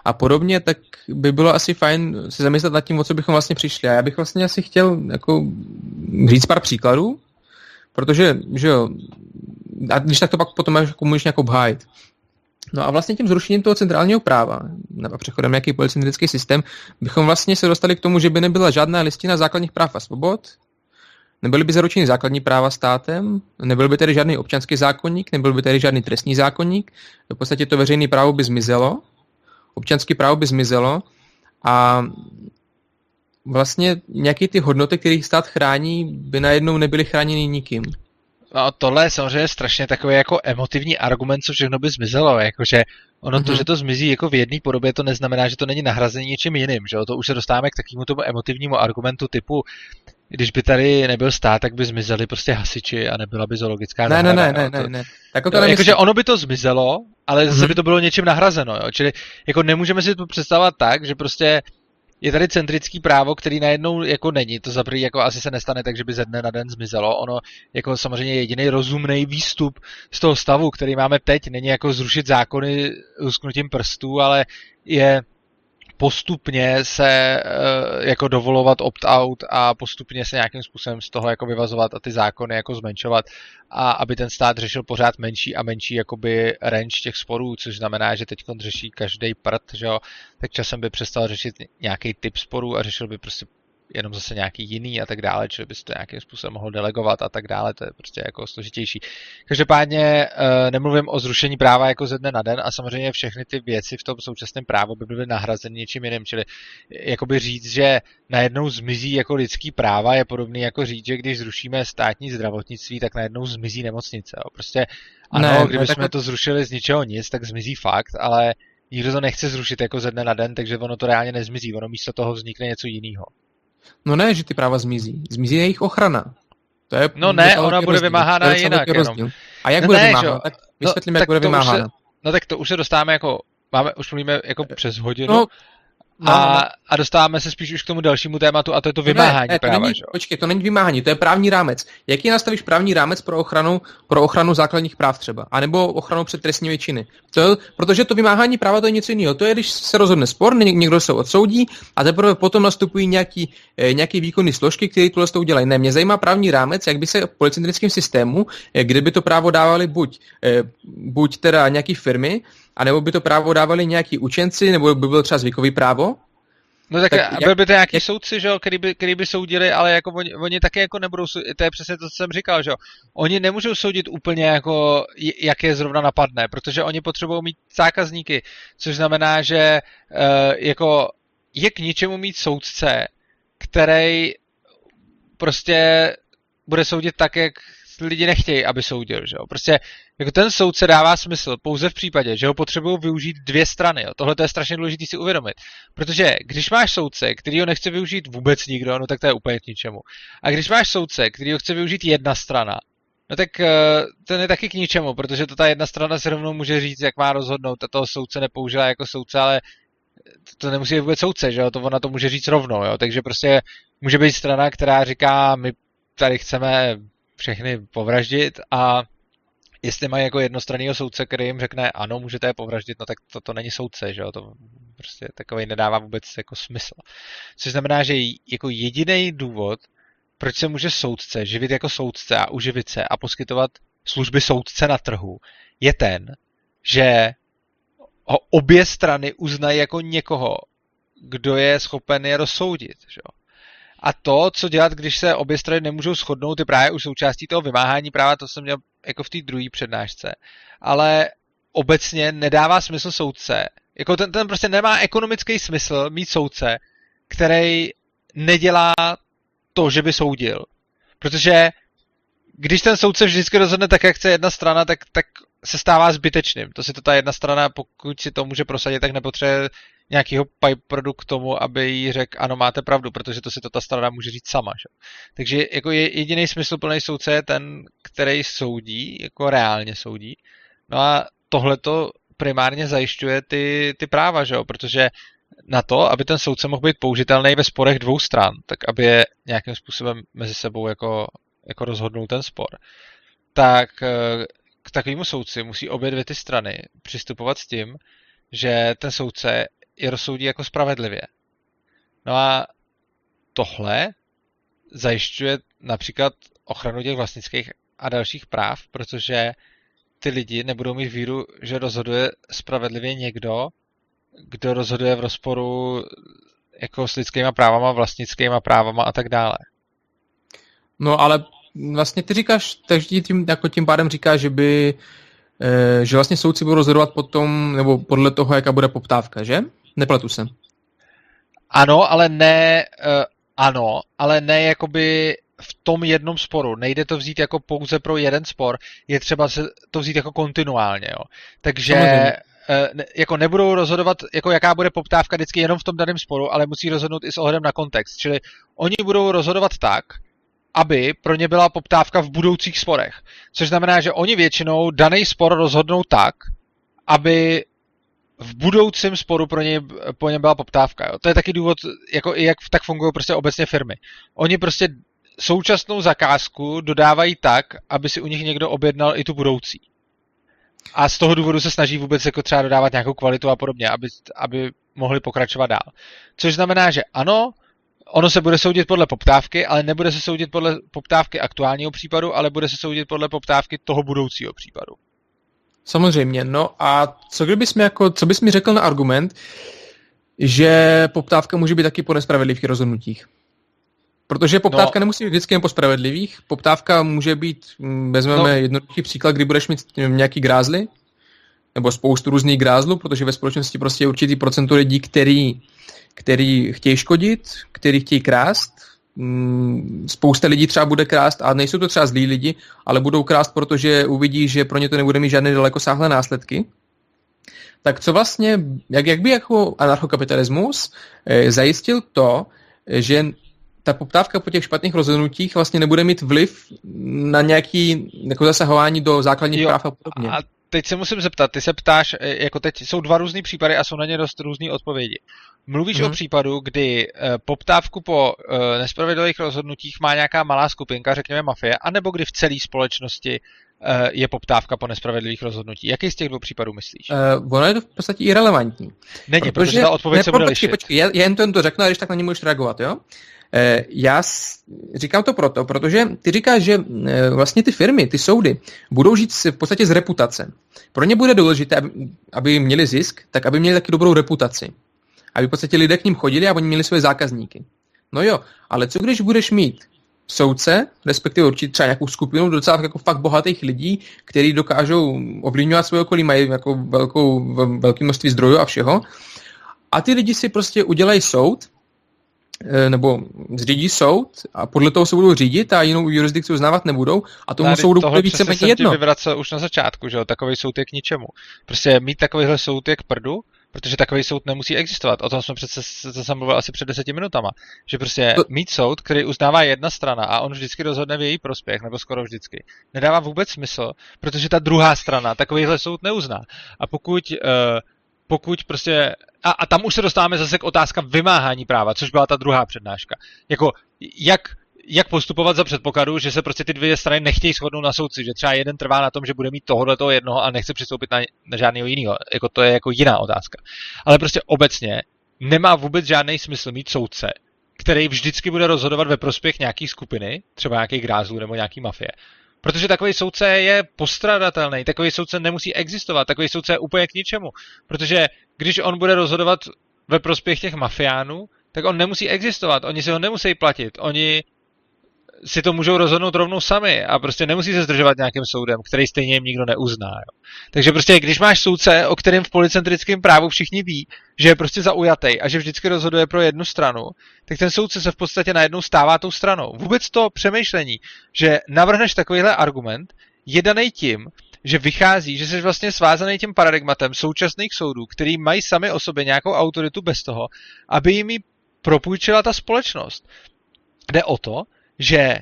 a podobně, tak by bylo asi fajn se zamyslet nad tím, o co bychom vlastně přišli. A já bych vlastně asi chtěl jako říct pár příkladů, Protože, že jo, a když tak to pak potom jako můžeš nějak obhájit. No a vlastně tím zrušením toho centrálního práva nebo přechodem nějaký policentrický systém bychom vlastně se dostali k tomu, že by nebyla žádná listina základních práv a svobod, nebyly by zaručeny základní práva státem, nebyl by tedy žádný občanský zákonník, nebyl by tedy žádný trestní zákonník, v podstatě to veřejné právo by zmizelo, občanské právo by zmizelo a vlastně nějaké ty hodnoty, které stát chrání, by najednou nebyly chráněny nikým. No tohle je samozřejmě strašně takový jako emotivní argument, co všechno by zmizelo, jakože ono mm-hmm. to, mhm. že to zmizí jako v jedné podobě, to neznamená, že to není nahrazení něčím jiným, že To už se dostáváme k takovému tomu emotivnímu argumentu typu, když by tady nebyl stát, tak by zmizeli prostě hasiči a nebyla by zoologická ne, ne, ne, ne, ne, ne. Tak to jakože ono by to zmizelo, ale zase mm-hmm. by to bylo něčím nahrazeno, jo? Čili jako nemůžeme si to představovat tak, že prostě je tady centrický právo, který najednou jako není. To za jako asi se nestane tak, že by ze dne na den zmizelo. Ono jako samozřejmě jediný rozumný výstup z toho stavu, který máme teď, není jako zrušit zákony lusknutím prstů, ale je postupně se eh, jako dovolovat opt-out a postupně se nějakým způsobem z toho jako vyvazovat a ty zákony jako zmenšovat a aby ten stát řešil pořád menší a menší jakoby range těch sporů, což znamená, že teď řeší každý prd, že jo, tak časem by přestal řešit nějaký typ sporů a řešil by prostě jenom zase nějaký jiný a tak dále, čili bys to nějakým způsobem mohl delegovat a tak dále, to je prostě jako složitější. Každopádně uh, nemluvím o zrušení práva jako ze dne na den a samozřejmě všechny ty věci v tom současném právu by byly nahrazeny něčím jiným, čili jakoby říct, že najednou zmizí jako lidský práva je podobný jako říct, že když zrušíme státní zdravotnictví, tak najednou zmizí nemocnice. Jo. Prostě ano, ne, kdybychom tak... to zrušili z ničeho nic, tak zmizí fakt, ale nikdo to nechce zrušit jako ze dne na den, takže ono to reálně nezmizí, ono místo toho vznikne něco jiného. No ne, že ty práva zmizí. Zmizí jejich ochrana. To je no ne, ona bude rozdíl. vymáhána jinak. Jenom. A jak no bude ne, vymáhána? Tak vysvětlíme, no, jak bude vymáhána. Se, no tak to už se dostáváme jako, máme, už mluvíme jako přes hodinu. No, No, a, no. a dostáváme se spíš už k tomu dalšímu tématu, a to je to vymáhání ne, ne, to práva. Není, že? Počkej, to není vymáhání, to je právní rámec. Jaký nastavíš právní rámec pro ochranu, pro ochranu základních práv třeba? A nebo ochranu před trestními činy? To je, protože to vymáhání práva to je něco jiného. To je, když se rozhodne spor, někdo se odsoudí a teprve potom nastupují nějaký, eh, nějaký výkonný složky, které tohle to udělají. Ne, mě zajímá právní rámec, jak by se v policentrickém systému, eh, kde by to právo dávali buď, eh, buď teda nějaký firmy, anebo by to právo dávali nějaký učenci, nebo by bylo třeba zvykový právo, No tak, tak byl by to nějaký jak... soudci, že jo, který by, který by soudili, ale jako oni, oni taky jako nebudou, to je přesně to, co jsem říkal, že jo. Oni nemůžou soudit úplně jako, jak je zrovna napadne, protože oni potřebují mít zákazníky, což znamená, že uh, jako je k ničemu mít soudce, který prostě bude soudit tak, jak lidi nechtějí, aby soudil, že jo. Prostě jako ten soudce dává smysl pouze v případě, že ho potřebují využít dvě strany. Jo. Tohle to je strašně důležité si uvědomit. Protože když máš soudce, který ho nechce využít vůbec nikdo, no tak to je úplně k ničemu. A když máš soudce, který ho chce využít jedna strana, no tak uh, ten je taky k ničemu, protože to ta jedna strana se rovnou může říct, jak má rozhodnout. A toho soudce nepoužila jako soudce, ale to nemusí být vůbec soudce, že jo, to ona to může říct rovnou, jo, takže prostě může být strana, která říká, my tady chceme všechny povraždit a jestli mají jako jednostranného soudce, který jim řekne, ano, můžete je povraždit, no tak to, to není soudce, že jo, to prostě takový nedává vůbec jako smysl. Což znamená, že jako jediný důvod, proč se může soudce živit jako soudce a uživit se a poskytovat služby soudce na trhu, je ten, že ho obě strany uznají jako někoho, kdo je schopen je rozsoudit. Že jo? A to, co dělat, když se obě strany nemůžou shodnout, je právě už součástí toho vymáhání práva, to jsem měl jako v té druhé přednášce. Ale obecně nedává smysl soudce. Jako ten, ten prostě nemá ekonomický smysl mít soudce, který nedělá to, že by soudil. Protože když ten soudce vždycky rozhodne tak, jak chce jedna strana, tak, tak se stává zbytečným. To si to ta jedna strana, pokud si to může prosadit, tak nepotřebuje nějakého pipe k tomu, aby jí řekl, ano, máte pravdu, protože to si to ta strana může říct sama. Že? Takže jako je, jediný smysl plný soudce je ten, který soudí, jako reálně soudí. No a tohle to primárně zajišťuje ty, ty práva, že protože na to, aby ten soudce mohl být použitelný ve sporech dvou stran, tak aby je nějakým způsobem mezi sebou jako, jako rozhodnul ten spor, tak eh, takovému soudci musí obě dvě ty strany přistupovat s tím, že ten soudce je rozsoudí jako spravedlivě. No a tohle zajišťuje například ochranu těch vlastnických a dalších práv, protože ty lidi nebudou mít víru, že rozhoduje spravedlivě někdo, kdo rozhoduje v rozporu jako s lidskýma právama, vlastnickýma právama a tak dále. No ale vlastně ty říkáš, takže tím, jako tím pádem říkáš, že by eh, že vlastně soudci budou rozhodovat potom, nebo podle toho, jaká bude poptávka, že? Nepletu se. Ano, ale ne, uh, ano, ale ne jakoby v tom jednom sporu. Nejde to vzít jako pouze pro jeden spor, je třeba se to vzít jako kontinuálně, jo. Takže uh, ne, jako nebudou rozhodovat, jako jaká bude poptávka vždycky jenom v tom daném sporu, ale musí rozhodnout i s ohledem na kontext. Čili oni budou rozhodovat tak, aby pro ně byla poptávka v budoucích sporech. Což znamená, že oni většinou daný spor rozhodnou tak, aby v budoucím sporu pro ně, po něm byla poptávka. Jo. To je taky důvod, jako jak tak fungují prostě obecně firmy. Oni prostě současnou zakázku dodávají tak, aby si u nich někdo objednal i tu budoucí. A z toho důvodu se snaží vůbec jako třeba dodávat nějakou kvalitu a podobně, aby, aby mohli pokračovat dál. Což znamená, že ano, ono se bude soudit podle poptávky, ale nebude se soudit podle poptávky aktuálního případu, ale bude se soudit podle poptávky toho budoucího případu. Samozřejmě, no a co kdybys mi jako, co bys mi řekl na argument, že poptávka může být taky po nespravedlivých rozhodnutích? Protože poptávka no. nemusí být vždycky jen po spravedlivých. Poptávka může být, mm, vezmeme no. jednoduchý příklad, kdy budeš mít nějaký grázly, nebo spoustu různých grázlů, protože ve společnosti prostě je určitý procento lidí, který, který chtějí škodit, který chtějí krást, Mm, spousta lidí třeba bude krást, a nejsou to třeba zlí lidi, ale budou krást, protože uvidí, že pro ně to nebude mít žádné dalekosáhlé následky. Tak co vlastně, jak, jak by jako anarchokapitalismus eh, zajistil to, že ta poptávka po těch špatných rozhodnutích vlastně nebude mít vliv na nějaký jako zasahování do základních jo, práv a podobně. A teď se musím zeptat, ty se ptáš, eh, jako teď jsou dva různý případy a jsou na ně dost různý odpovědi. Mluvíš mm-hmm. o mhm. případu, kdy uh, poptávku po uh, nespravedlivých rozhodnutích má nějaká malá skupinka, řekněme mafie, anebo kdy v celé společnosti uh, je poptávka po nespravedlivých rozhodnutí. Jaký z těch dvou případů myslíš? Uh, ono je to v podstatě irrelevantní. Není, protože, protože ta odpověď ne, se bude počkej, počkej, já, já jen to, jen to řeknu, a když tak na ně můžeš reagovat, jo? Eh, já říkám to proto, protože ty říkáš, že eh, vlastně ty firmy, ty soudy, budou žít v podstatě z reputace. Pro ně bude důležité, aby měli zisk, tak aby měli taky dobrou reputaci. Aby v podstatě lidé k ním chodili a oni měli své zákazníky. No jo, ale co když budeš mít soudce, respektive určitě třeba nějakou skupinu docela jako fakt bohatých lidí, kteří dokážou ovlivňovat své okolí, mají jako velkou, velké množství zdrojů a všeho. A ty lidi si prostě udělají soud, Eh, nebo zřídí soud a podle toho se budou řídit a jinou jurisdikci uznávat nebudou a tomu Tady soudu bude více méně jedno. vyvracel už na začátku, že jo, takový soud je k ničemu. Prostě mít takovýhle soud je k prdu, protože takový soud nemusí existovat. O tom jsme přece jsem mluvil asi před deseti minutama. Že prostě mít soud, který uznává jedna strana a on vždycky rozhodne v její prospěch, nebo skoro vždycky, nedává vůbec smysl, protože ta druhá strana takovýhle soud neuzná. A pokud uh, pokud prostě, a, a tam už se dostáváme zase k otázka vymáhání práva, což byla ta druhá přednáška. Jako, jak, jak postupovat za předpokladu, že se prostě ty dvě strany nechtějí shodnout na soudci, že třeba jeden trvá na tom, že bude mít tohohle toho jednoho a nechce přistoupit na, na žádného jiného. Jako to je jako jiná otázka. Ale prostě obecně nemá vůbec žádný smysl mít soudce, který vždycky bude rozhodovat ve prospěch nějaký skupiny, třeba nějakých grázlů nebo nějaký mafie. Protože takový soudce je postradatelný, takový soudce nemusí existovat, takový soudce je úplně k ničemu. Protože když on bude rozhodovat ve prospěch těch mafiánů, tak on nemusí existovat, oni si ho nemusí platit, oni si to můžou rozhodnout rovnou sami a prostě nemusí se zdržovat nějakým soudem, který stejně jim nikdo neuzná. Jo. Takže prostě, když máš soudce, o kterém v policentrickém právu všichni ví, že je prostě zaujatý a že vždycky rozhoduje pro jednu stranu, tak ten soudce se v podstatě najednou stává tou stranou. Vůbec to přemýšlení, že navrhneš takovýhle argument, je daný tím, že vychází, že jsi vlastně svázaný tím paradigmatem současných soudů, který mají sami o sobě nějakou autoritu bez toho, aby jim ji propůjčila ta společnost. Jde o to, že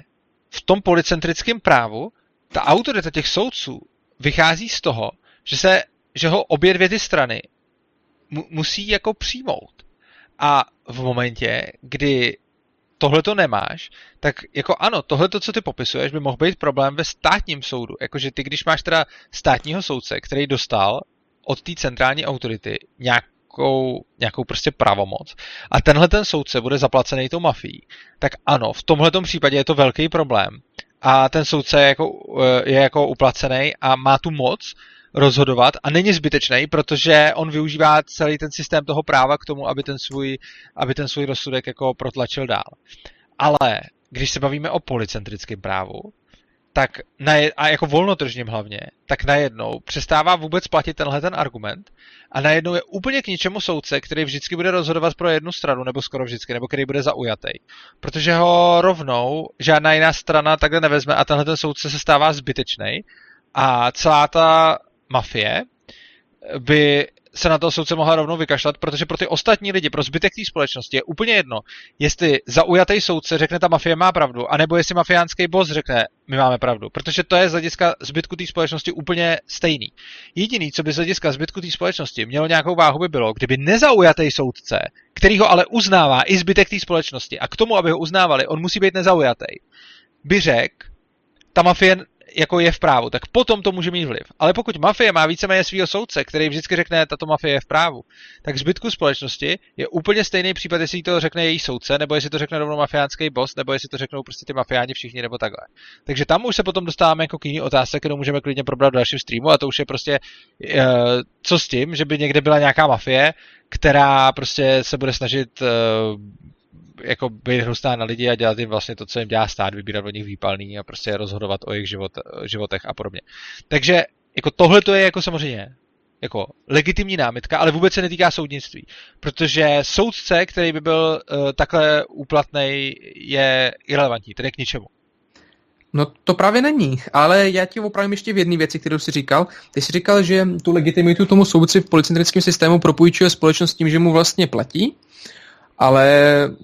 v tom policentrickém právu ta autorita těch soudců vychází z toho, že, se, že ho obě dvě ty strany mu, musí jako přijmout. A v momentě, kdy tohle to nemáš, tak jako ano, tohle to, co ty popisuješ, by mohl být problém ve státním soudu. Jakože ty, když máš teda státního soudce, který dostal od té centrální autority nějak nějakou, nějakou prostě pravomoc a tenhle ten soudce bude zaplacený tou mafií, tak ano, v tomhle případě je to velký problém. A ten soudce je jako, eh, je jako uplacený a má tu moc rozhodovat a není zbytečný, protože on využívá celý ten systém toho práva k tomu, aby ten svůj, aby ten svůj rozsudek jako protlačil dál. Ale když se bavíme o policentrickém právu, tak na, a jako volnotržním hlavně, tak najednou přestává vůbec platit tenhle ten argument a najednou je úplně k ničemu soudce, který vždycky bude rozhodovat pro jednu stranu, nebo skoro vždycky, nebo který bude zaujatý. Protože ho rovnou žádná jiná strana takhle nevezme a tenhle ten soudce se stává zbytečný a celá ta mafie by se na toho soudce mohla rovnou vykašlat, protože pro ty ostatní lidi, pro zbytek té společnosti je úplně jedno, jestli zaujatý soudce řekne, ta mafie má pravdu, anebo jestli mafiánský boss řekne, my máme pravdu. Protože to je z hlediska zbytku té společnosti úplně stejný. Jediný, co by z hlediska zbytku té společnosti mělo nějakou váhu, by bylo, kdyby nezaujatý soudce, který ho ale uznává i zbytek té společnosti, a k tomu, aby ho uznávali, on musí být nezaujatý, by řekl, ta mafie jako je v právu, tak potom to může mít vliv. Ale pokud mafie má víceméně svého soudce, který vždycky řekne, tato mafie je v právu, tak zbytku společnosti je úplně stejný případ, jestli to řekne její soudce, nebo jestli to řekne rovnou mafiánský boss, nebo jestli to řeknou prostě ty mafiáni všichni, nebo takhle. Takže tam už se potom dostáváme jako k jiný otázce, kterou můžeme klidně probrat v dalším streamu, a to už je prostě, uh, co s tím, že by někde byla nějaká mafie, která prostě se bude snažit uh, jako být hrustá na lidi a dělat jim vlastně to, co jim dělá stát, vybírat od nich výpalný a prostě rozhodovat o jejich život, životech a podobně. Takže jako tohle to je jako samozřejmě jako legitimní námitka, ale vůbec se netýká soudnictví. Protože soudce, který by byl uh, takhle úplatný, je irrelevantní, tedy k ničemu. No to právě není, ale já ti opravím ještě v jedné věci, kterou jsi říkal. Ty jsi říkal, že tu legitimitu tomu soudci v policentrickém systému propůjčuje společnost tím, že mu vlastně platí ale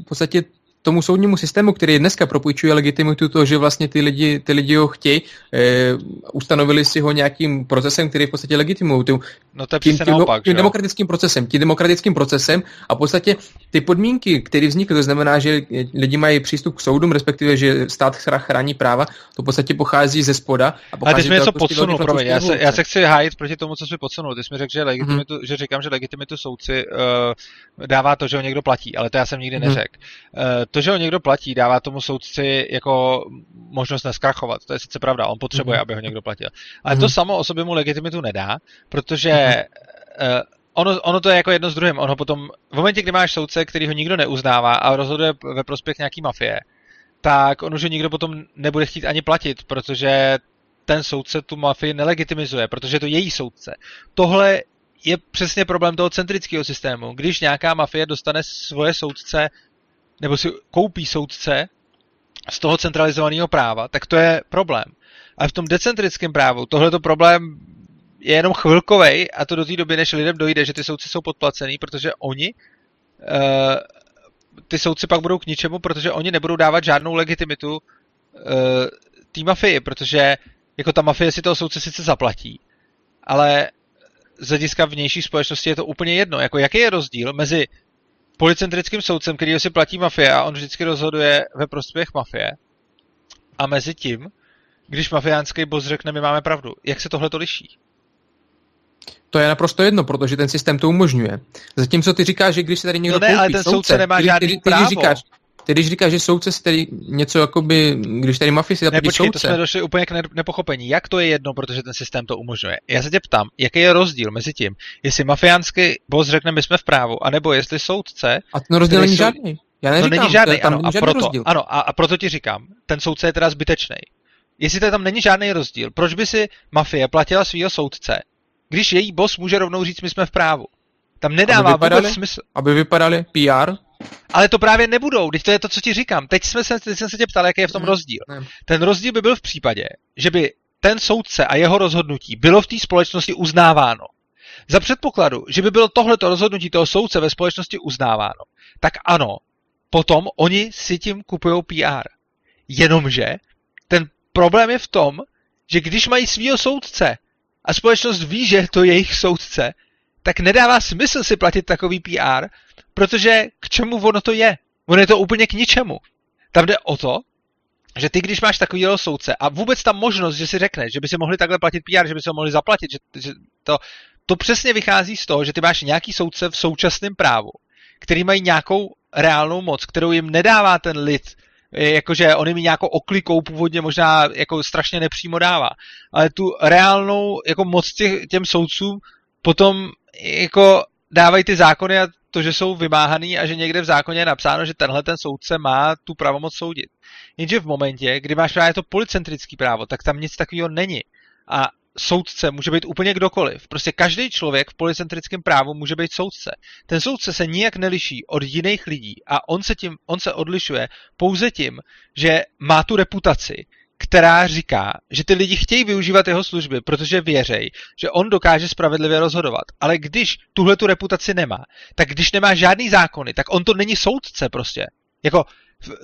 v podstatě tomu soudnímu systému, který dneska propůjčuje legitimitu to, že vlastně ty lidi, ty lidi ho chtějí, e, ustanovili si ho nějakým procesem, který v podstatě legitimují. Tím, no to je tím, tím, naopak, tím demokratickým procesem, tím demokratickým procesem a v podstatě ty podmínky, které vznikly, to znamená, že lidi mají přístup k soudům, respektive, že stát chrání práva, to v podstatě pochází ze spoda. A pochází Ale ty jsi mi něco prostě podsunul, promiň, já se, já se chci hájit proti tomu, co jsi podsunul. Ty jsi mi řekl, že, legitimitu, mm-hmm. že říkám, že legitimitu soudci uh, dává to, že ho někdo platí, ale to já jsem nikdy mm-hmm. neřekl. Uh, to, že ho někdo platí, dává tomu soudci jako možnost neskrachovat. To je sice pravda, on potřebuje, mm-hmm. aby ho někdo platil. Ale mm-hmm. to samo o sobě mu legitimitu nedá, protože mm-hmm. uh, ono, ono to je jako jedno s druhým. Ono potom, v momentě, kdy máš soudce, který ho nikdo neuznává a rozhoduje ve prospěch nějaký mafie, tak on už ho nikdo potom nebude chtít ani platit, protože ten soudce tu mafii nelegitimizuje, protože je to její soudce. Tohle je přesně problém toho centrického systému. Když nějaká mafie dostane svoje soudce nebo si koupí soudce z toho centralizovaného práva, tak to je problém. A v tom decentrickém právu tohleto problém je jenom chvilkovej a to do té doby, než lidem dojde, že ty soudci jsou podplacený, protože oni uh, ty soudci pak budou k ničemu, protože oni nebudou dávat žádnou legitimitu uh, té mafii, protože jako ta mafie si toho soudce sice zaplatí, ale z hlediska vnější společnosti je to úplně jedno. Jako jaký je rozdíl mezi policentrickým soudcem, který si platí mafie a on vždycky rozhoduje ve prospěch mafie a mezi tím, když mafiánský boss řekne, my máme pravdu. Jak se tohle to liší? To je naprosto jedno, protože ten systém to umožňuje. Zatímco ty říkáš, že když se tady někdo no ne, koupí ale ten soudce, soudce nemá žádný ty, ty, právo. Ty říkáš, ty když říkáš, že soudce si tady něco jakoby, když tady mafie si zaplatí soudce. to jsme došli úplně k nepochopení. Jak to je jedno, protože ten systém to umožňuje? Já se tě ptám, jaký je rozdíl mezi tím, jestli mafiánský boss řekne, my jsme v právu, anebo jestli soudce... A ten rozdíl není sou... žádný. Já neříkám, no není žádný, tam ano, není a proto, rozdíl. ano, a, a proto ti říkám, ten soudce je teda zbytečný. Jestli to tam není žádný rozdíl, proč by si mafie platila svého soudce, když její boss může rovnou říct, my jsme v právu? Tam nedává aby vypadali, vůbec smysl. Aby vypadali PR? Ale to právě nebudou, teď to je to, co ti říkám. Teď, jsme se, teď jsem se tě ptal, jaký je v tom rozdíl. Ne. Ten rozdíl by byl v případě, že by ten soudce a jeho rozhodnutí bylo v té společnosti uznáváno. Za předpokladu, že by bylo tohleto rozhodnutí toho soudce ve společnosti uznáváno, tak ano, potom oni si tím kupují PR. Jenomže ten problém je v tom, že když mají svýho soudce a společnost ví, že to je jejich soudce, tak nedává smysl si platit takový PR, protože k čemu ono to je? Ono je to úplně k ničemu. Tam jde o to, že ty, když máš takovýhle soudce a vůbec ta možnost, že si řekneš, že by si mohli takhle platit PR, že by ho mohli zaplatit, že, že to, to přesně vychází z toho, že ty máš nějaký soudce v současném právu, který mají nějakou reálnou moc, kterou jim nedává ten lid, jakože on jim nějakou oklikou původně možná jako strašně nepřímo dává, ale tu reálnou jako moc těch, těm soudcům potom jako dávají ty zákony a to, že jsou vymáhaný a že někde v zákoně je napsáno, že tenhle ten soudce má tu pravomoc soudit. Jenže v momentě, kdy máš právě to policentrický právo, tak tam nic takového není. A soudce může být úplně kdokoliv. Prostě každý člověk v policentrickém právu může být soudce. Ten soudce se nijak neliší od jiných lidí a on se, tím, on se odlišuje pouze tím, že má tu reputaci, která říká, že ty lidi chtějí využívat jeho služby, protože věřej, že on dokáže spravedlivě rozhodovat. Ale když tuhle tu reputaci nemá, tak když nemá žádný zákony, tak on to není soudce prostě. Jako,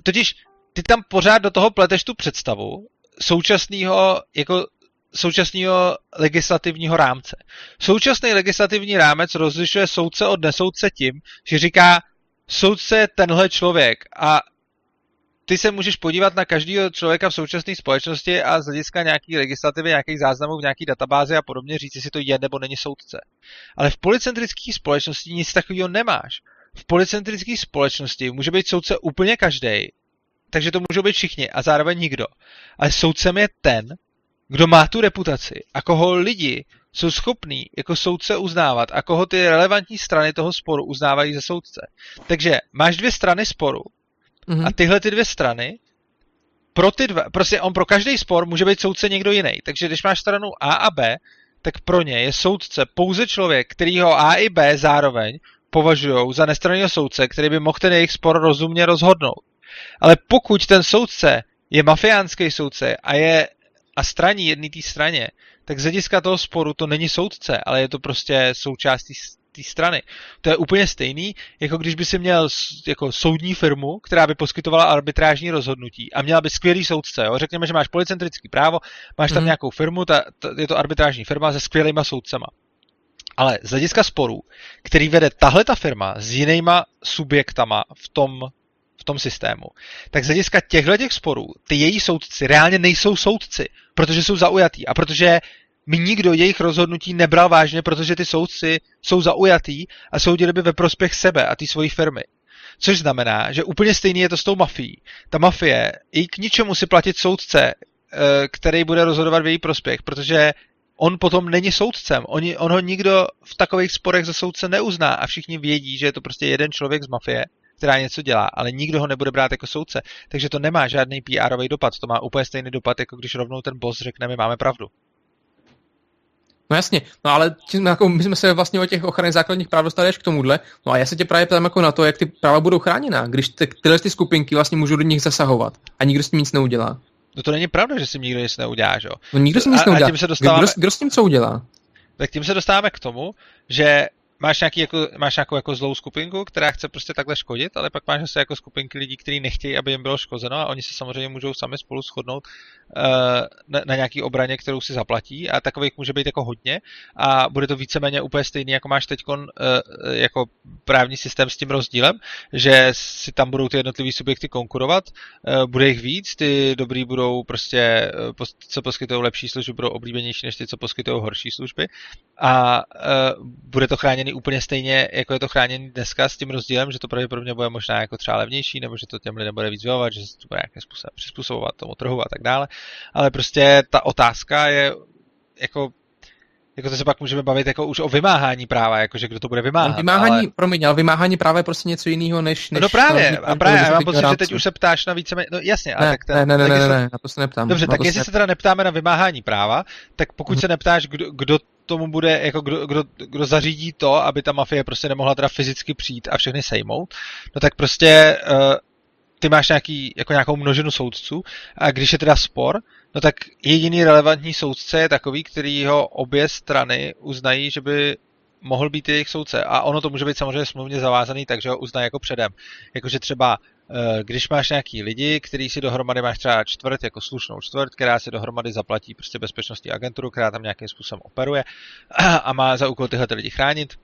totiž ty tam pořád do toho pleteš tu představu současného jako současného legislativního rámce. Současný legislativní rámec rozlišuje soudce od nesoudce tím, že říká, soudce je tenhle člověk a ty se můžeš podívat na každého člověka v současné společnosti a z hlediska nějaký legislativy, nějakých záznamů v nějaký databázi a podobně říct, jestli to je nebo není soudce. Ale v policentrické společnosti nic takového nemáš. V policentrické společnosti může být soudce úplně každý, takže to můžou být všichni a zároveň nikdo. Ale soudcem je ten, kdo má tu reputaci a koho lidi jsou schopní jako soudce uznávat a koho ty relevantní strany toho sporu uznávají za soudce. Takže máš dvě strany sporu Mm-hmm. A tyhle ty dvě strany, pro ty dva, prostě on pro každý spor může být soudce někdo jiný. Takže když máš stranu A a B, tak pro ně je soudce pouze člověk, který ho A i B zároveň považují za nestranného soudce, který by mohl ten jejich spor rozumně rozhodnout. Ale pokud ten soudce je mafiánský soudce a je a straní jedný té straně, tak z hlediska toho sporu to není soudce, ale je to prostě součástí té strany. To je úplně stejný, jako když by si měl jako soudní firmu, která by poskytovala arbitrážní rozhodnutí a měla by skvělý soudce. Jo? Řekněme, že máš policentrický právo, máš tam mm. nějakou firmu, ta, ta, je to arbitrážní firma se skvělýma soudcema. Ale z hlediska sporů, který vede tahle ta firma s jinýma subjektama v tom, v tom systému, tak z hlediska těchto těch sporů ty její soudci reálně nejsou soudci, protože jsou zaujatý a protože mi nikdo jejich rozhodnutí nebral vážně, protože ty soudci jsou zaujatý a soudili by ve prospěch sebe a té svojí firmy. Což znamená, že úplně stejný je to s tou mafií. Ta mafie i k ničemu si platit soudce, eh, který bude rozhodovat v její prospěch, protože on potom není soudcem. Oni, on ho nikdo v takových sporech za soudce neuzná a všichni vědí, že je to prostě jeden člověk z mafie, která něco dělá, ale nikdo ho nebude brát jako soudce. Takže to nemá žádný PR-ový dopad. To má úplně stejný dopad, jako když rovnou ten boss řekne, my máme pravdu. No jasně, no ale tím, jako, my jsme se vlastně o těch ochranných základních práv dostali až k tomuhle, no a já se tě právě ptám jako na to, jak ty práva budou chráněná, když ty, tyhle ty skupinky vlastně můžou do nich zasahovat a nikdo s tím nic neudělá. No to není pravda, že si nikdo nic neudělá, že jo? No nikdo si nic neudělá. A tím se dostáváme... kdo, kdo s tím co udělá? Tak tím se dostáváme k tomu, že máš, nějaký jako, máš nějakou jako zlou skupinku, která chce prostě takhle škodit, ale pak máš zase jako skupinky lidí, kteří nechtějí, aby jim bylo škozeno a oni se samozřejmě můžou sami spolu shodnout uh, na, na nějaký obraně, kterou si zaplatí a takových může být jako hodně a bude to víceméně úplně stejný, jako máš teď uh, jako právní systém s tím rozdílem, že si tam budou ty jednotlivý subjekty konkurovat, uh, bude jich víc, ty dobrý budou prostě, uh, co poskytují lepší služby, budou oblíbenější než ty, co poskytují horší služby a uh, bude to chráněný úplně stejně, jako je to chráněný dneska s tím rozdílem, že to pravděpodobně bude možná jako třeba levnější, nebo že to těm lidem bude víc vyhovovat, že se to bude nějakým způsobem přizpůsobovat tomu trhu a tak dále. Ale prostě ta otázka je jako jako to se pak můžeme bavit jako už o vymáhání práva, jakože kdo to bude vymáhat. Vymáhání, ale... promiň, ale vymáhání práva je prostě něco jiného než... než no právě, a právě, já mám pocit, že teď už se ptáš na více, no jasně. Ne, tak ten, ne, ne, ne, ne, ne, na to se neptám. Dobře, tak jestli se teda neptáme na vymáhání práva, tak pokud hmm. se neptáš, kdo, kdo tomu bude, jako kdo, kdo, kdo zařídí to, aby ta mafie prostě nemohla teda fyzicky přijít a všechny sejmout, no tak prostě uh, ty máš nějaký, jako nějakou množinu soudců a když je teda spor, no tak jediný relevantní soudce je takový, který ho obě strany uznají, že by mohl být jejich soudce. A ono to může být samozřejmě smluvně zavázaný, takže ho uznají jako předem. Jakože třeba když máš nějaký lidi, který si dohromady máš třeba čtvrt, jako slušnou čtvrt, která si dohromady zaplatí prostě bezpečnostní agenturu, která tam nějakým způsobem operuje a má za úkol tyhle lidi chránit,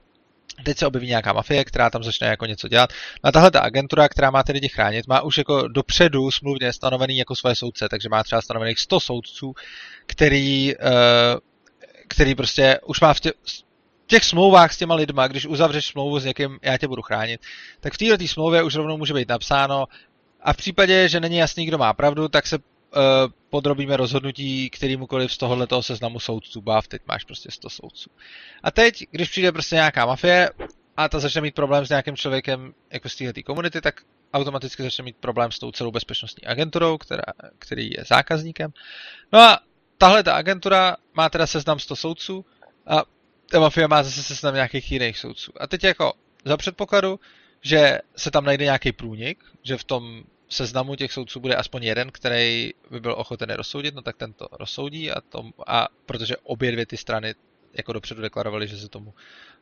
Teď se objeví nějaká mafie, která tam začne jako něco dělat. No a tahle ta agentura, která má ty lidi chránit, má už jako dopředu smluvně stanovený jako svoje soudce, takže má třeba stanovených 100 soudců, který, eh, který prostě už má v tě, těch smlouvách s těma lidma, když uzavřeš smlouvu s někým, já tě budu chránit, tak v této smlouvě už rovnou může být napsáno a v případě, že není jasný, kdo má pravdu, tak se uh, podrobíme rozhodnutí kterýmukoliv z tohohle toho seznamu soudců. Báv, teď máš prostě 100 soudců. A teď, když přijde prostě nějaká mafie a ta začne mít problém s nějakým člověkem jako z této komunity, tak automaticky začne mít problém s tou celou bezpečnostní agenturou, která, který je zákazníkem. No a tahle ta agentura má teda seznam 100 soudců a ta mafie má zase seznam nějakých jiných soudců. A teď jako za předpokladu, že se tam najde nějaký průnik, že v tom seznamu těch soudců bude aspoň jeden, který by byl ochoten rozsoudit, no tak ten to rozsoudí a, tom, a protože obě dvě ty strany jako dopředu deklarovali, že se tomu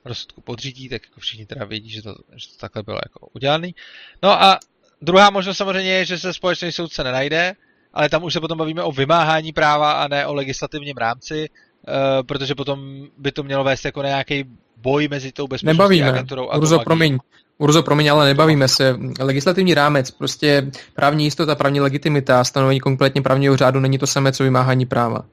rozsudku podřídí, tak jako všichni teda vědí, že to, že to takhle bylo jako udělaný. No a druhá možnost samozřejmě je, že se společný soudce nenajde, ale tam už se potom bavíme o vymáhání práva a ne o legislativním rámci, Uh, protože potom by to mělo vést jako nějaký boj mezi tou bezpečnostní nebavíme. agenturou a Urzo, promiň. Urzo, promiň, ale nebavíme se. Legislativní rámec, prostě právní jistota, právní legitimita, stanovení kompletně právního řádu není to samé, co vymáhání práva.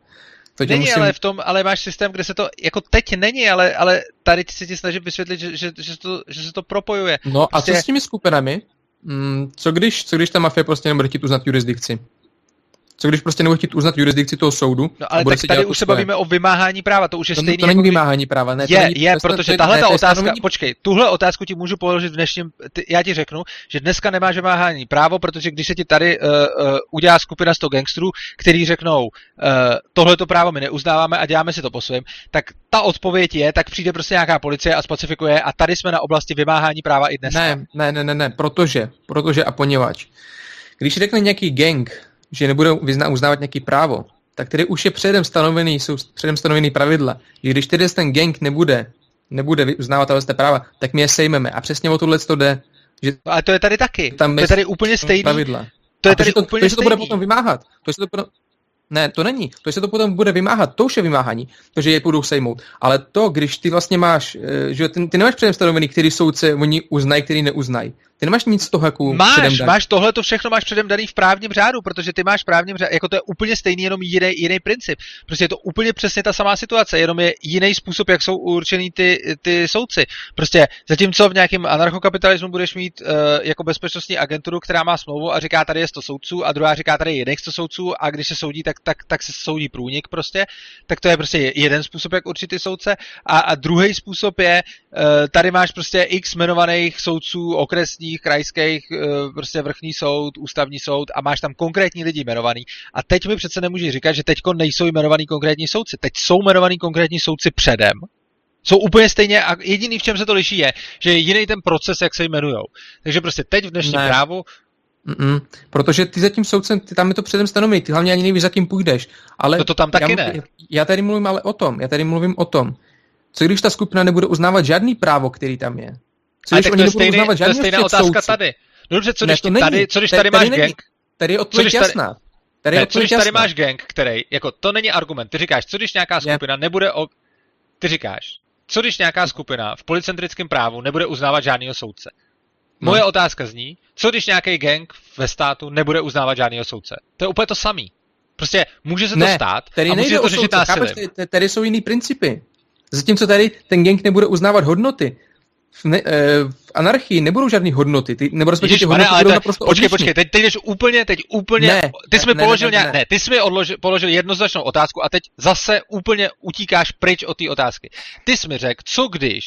To není, musím... ale v tom, ale máš systém, kde se to, jako teď není, ale, ale tady si ti snažím vysvětlit, že, že, že, se to, že se to propojuje. No prostě... a co prostě- s těmi skupinami? Hmm, co když, co když ta mafie prostě nebude chtít uznat jurisdikci? Co když prostě nebude chtít uznat jurisdikci toho soudu? No ale tak tady už se bavíme o vymáhání práva, to už je to, stejný. To není jako vymáhání práva, ne? Je, to není, je, protože tahle ta otázka, stanovení... počkej, tuhle otázku ti můžu položit v dnešním, ty, já ti řeknu, že dneska nemáš vymáhání právo, protože když se ti tady uh, uh, udělá skupina 100 gangstrů, který řeknou, uh, tohle to právo my neuznáváme a děláme si to po svém, tak ta odpověď je, tak přijde prostě nějaká policie a specifikuje a tady jsme na oblasti vymáhání práva i dneska. Ne, ne, ne, ne, ne, protože, protože a poněvadž. Když řekne nějaký gang, že nebudou uznávat nějaký právo, tak tedy už je předem stanovený, jsou předem stanovený pravidla, že když tedy ten gang nebude nebude uznávat tohle práva, tak my je sejmeme. A přesně o tohle to jde. Že a to je tady taky. Tam to je tady úplně stejný. Pravidla. To je tady to, úplně to, to bude potom vymáhat. To se to potom, ne, to není. To se to potom bude vymáhat, to už je vymáhání, to, že je budou sejmout. Ale to, když ty vlastně máš, eh, že ty, ty nemáš předem stanovený, který soudce oni uznají, který neuznají. Ty nemáš nic z toho jako Máš, máš tohle to všechno máš předem daný v právním řádu, protože ty máš právním řádu, jako to je úplně stejný, jenom jiný, jiný princip. Prostě je to úplně přesně ta samá situace, jenom je jiný způsob, jak jsou určený ty, ty soudci. Prostě zatímco v nějakém anarchokapitalismu budeš mít uh, jako bezpečnostní agenturu, která má smlouvu a říká, tady je 100 soudců a druhá říká, tady je jiných 100 soudců a když se soudí, tak, tak, tak se soudí průnik prostě. Tak to je prostě jeden způsob, jak určit ty soudce. A, a druhý způsob je, uh, tady máš prostě x jmenovaných soudců okresní okresních, krajských, eh, prostě vrchní soud, ústavní soud a máš tam konkrétní lidi jmenovaný. A teď mi přece nemůžeš říkat, že teď nejsou jmenovaný konkrétní soudci. Teď jsou jmenovaný konkrétní soudci předem. Jsou úplně stejně a jediný, v čem se to liší, je, že je jiný ten proces, jak se jmenujou. Takže prostě teď v dnešním ne. právu Mm-mm, protože ty za tím soudcem, ty tam je to předem stanovený, ty hlavně ani nevíš, za kým půjdeš. Ale no to tam taky já, ne. Já tady mluvím ale o tom, já tady mluvím o tom, co když ta skupina nebude uznávat žádný právo, který tam je? Co když oni to je, stejný, to je stejná otázka soudci. tady. No dobře, co když, ne, tady, co když tady, tady máš tady gang? Tady je odpověď jasná. Tady, ne, co když tady máš gang, který, jako to není argument. Ty říkáš, co když nějaká skupina nebude o... Ty říkáš, co když nějaká skupina v policentrickém právu nebude uznávat žádného soudce? No. Moje no. otázka zní, co když nějaký gang ve státu nebude uznávat žádného soudce? To je úplně to samý. Prostě může se to ne, stát tady a může to řešit násilím. Tady jsou jiný principy. Zatímco tady ten gang nebude uznávat hodnoty, ne, eh, v anarchii nebudou žádné hodnoty, ty, nebo respektive ty hodnoty budou naprosto Počkej, odlišný. počkej, teď, teď jdeš úplně, teď úplně, ne, ty jsi mi položil ne, ne, ne, ne. ty jsi mi odložil, položil jednoznačnou otázku a teď zase úplně utíkáš pryč od té otázky. Ty jsi mi řekl, co když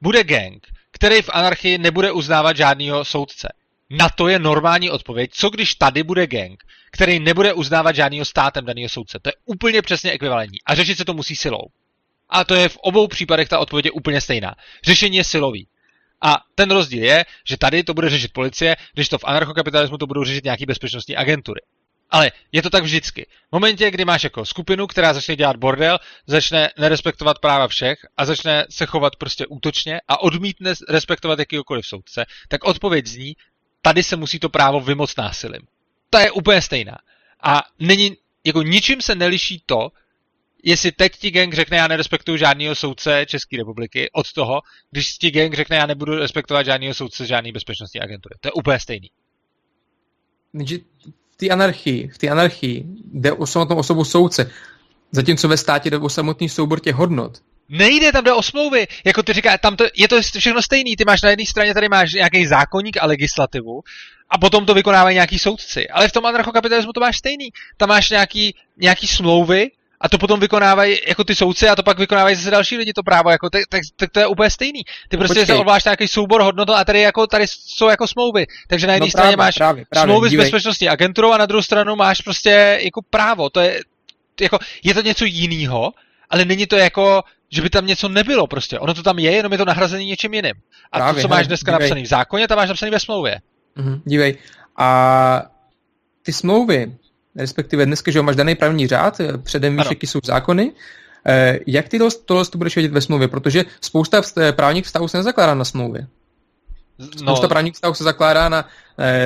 bude gang, který v anarchii nebude uznávat žádného soudce. Na to je normální odpověď. Co když tady bude gang, který nebude uznávat žádného státem daného soudce? To je úplně přesně ekvivalentní. A řešit se to musí silou. A to je v obou případech ta odpověď je úplně stejná. Řešení je silový. A ten rozdíl je, že tady to bude řešit policie, když to v anarchokapitalismu to budou řešit nějaký bezpečnostní agentury. Ale je to tak vždycky. V momentě, kdy máš jako skupinu, která začne dělat bordel, začne nerespektovat práva všech a začne se chovat prostě útočně a odmítne respektovat jakýkoliv soudce, tak odpověď zní, tady se musí to právo vymoct násilím. To je úplně stejná. A není, jako ničím se neliší to, jestli teď ti gang řekne, já nerespektuju žádného soudce České republiky, od toho, když ti gang řekne, já nebudu respektovat žádného soudce žádné bezpečnostní agentury. To je úplně stejný. v té anarchii, v té anarchii jde o samotnou osobu soudce, zatímco ve státě jde o samotný soubor těch hodnot. Nejde, tam jde o smlouvy. Jako ty říká, tam to, je to všechno stejný. Ty máš na jedné straně, tady máš nějaký zákonník a legislativu a potom to vykonávají nějaký soudci. Ale v tom anarchokapitalismu to máš stejný. Tam máš nějaký, nějaký smlouvy a to potom vykonávají jako ty soudci a to pak vykonávají zase další lidi to právo, jako, tak, tak, tak to je úplně stejný. Ty prostě se odvoláš nějaký soubor hodnot a tady, jako, tady jsou jako smlouvy. Takže na jedné no, straně máš právě, právě, smlouvy dívej. s bezpečnostní agenturou a na druhou stranu máš prostě jako právo. To je, jako, je to něco jiného, ale není to jako, že by tam něco nebylo prostě. Ono to tam je, jenom je to nahrazený něčím jiným. A právě, to, co máš dneska dívej. napsaný v zákoně, tam máš napsaný ve smlouvě. Mhm, dívej. A ty smlouvy, respektive dneska, že máš daný právní řád, eh, předem víš, jaký jsou zákony, eh, jak ty tohle, tohle to budeš vědět ve smlouvě? Protože spousta eh, právních vztahů se nezakládá na smlouvě. Spousta no. právních vztahů se zakládá na,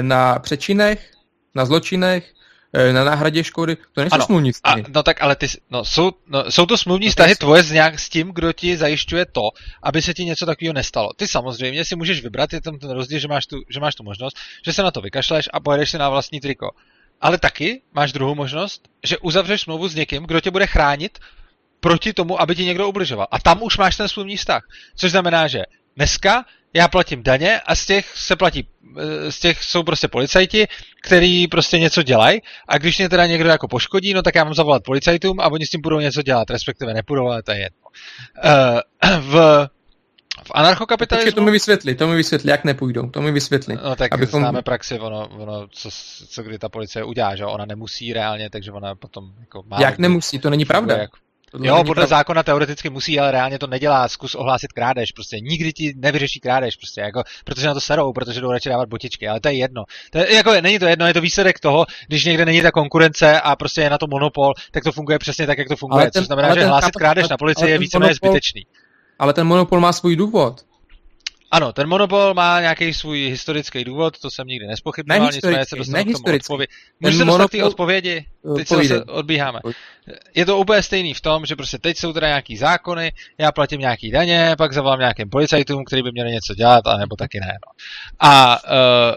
na přečinech, na zločinech, na náhradě škody, to nejsou ano. smluvní vztahy. A, no tak ale ty, no, jsou, no, jsou to smluvní no, vztahy tvoje s, nějak, s tím, kdo ti zajišťuje to, aby se ti něco takového nestalo. Ty samozřejmě si můžeš vybrat, je tam ten rozdíl, že máš, tu, že máš tu možnost, že se na to vykašleš a pojedeš si na vlastní triko. Ale taky máš druhou možnost, že uzavřeš smlouvu s někým, kdo tě bude chránit proti tomu, aby ti někdo ubližoval. A tam už máš ten smluvní vztah. Což znamená, že dneska já platím daně a z těch se platí, eh, z těch jsou prostě policajti, který prostě něco dělají a když mě teda někdo jako poškodí, no tak já mám zavolat policajtům a oni s tím budou něco dělat, respektive nepůjdou, ale to je jedno. Uh, v v anarchokapitalismu... Počkej, to mi vysvětli, to mi vysvětli, jak nepůjdou, to mi vysvětli. No tak abychom... známe praxi, ono, ono co, co kdy ta policie udělá, že ona nemusí reálně, takže ona potom jako má... Jak nemusí, to není pravda. Jak... To jo, podle pravda. zákona teoreticky musí, ale reálně to nedělá. Zkus ohlásit krádež, prostě nikdy ti nevyřeší krádež, prostě jako, protože na to serou, protože jdou radši dávat botičky, ale to je jedno. To je, jako, není to jedno, je to výsledek toho, když někde není ta konkurence a prostě je na to monopol, tak to funguje přesně tak, jak to funguje. ten, což znamená, že hlásit krádež na policii je víceméně zbytečný Ale ten monopol má svůj důvod. Ano, ten monopol má nějaký svůj historický důvod, to jsem nikdy nespochybnoval, nicméně se dostanu k tomu odpovědi. Můžu se dostat k té odpovědi? Teď se zase odbíháme. Je to úplně stejný v tom, že prostě teď jsou teda nějaký zákony, já platím nějaký daně, pak zavolám nějakým policajtům, který by měli něco dělat, anebo taky ne. No. A uh,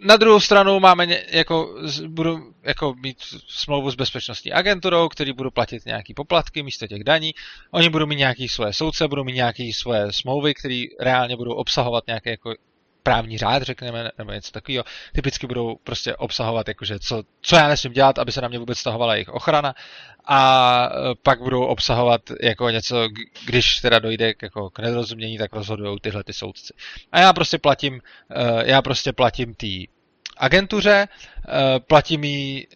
na druhou stranu máme ně, jako, budu jako mít smlouvu s bezpečnostní agenturou, který budu platit nějaký poplatky místo těch daní. Oni budou mít nějaký svoje soudce, budou mít nějaké svoje smlouvy, které reálně budou obsahovat nějaké jako právní řád, řekněme, nebo něco takového. Typicky budou prostě obsahovat, jakože co, co já nesmím dělat, aby se na mě vůbec stahovala jejich ochrana. A e, pak budou obsahovat jako něco, když teda dojde k, jako k nedorozumění, tak rozhodují tyhle ty soudci. A já prostě platím, e, já prostě platím té agentuře, e, platím jí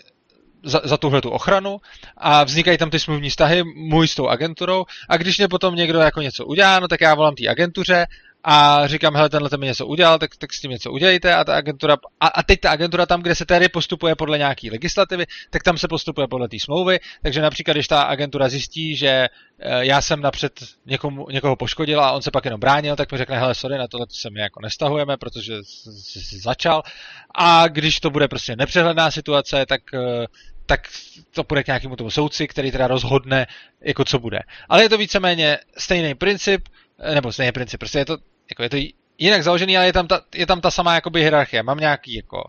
za, za tuhle tu ochranu a vznikají tam ty smluvní vztahy můj s tou agenturou a když mě potom někdo jako něco udělá, no tak já volám té agentuře a říkám, hele, tenhle mi něco udělal, tak, tak s tím něco udělejte. A ta agentura, a, a teď ta agentura tam, kde se tedy postupuje podle nějaké legislativy, tak tam se postupuje podle té smlouvy, takže například, když ta agentura zjistí, že e, já jsem napřed někomu, někoho poškodil a on se pak jenom bránil, tak mi řekne, hele, sorry, na tohle se mi jako nestahujeme, protože jsi začal. A když to bude prostě nepřehledná situace, tak e, tak to půjde k nějakému tomu soudci, který teda rozhodne, jako co bude. Ale je to víceméně stejný princip, e, nebo stejný princip, prostě je to jako je to jinak založený, ale je tam ta, je tam ta samá jakoby hierarchie. Mám nějaký jako,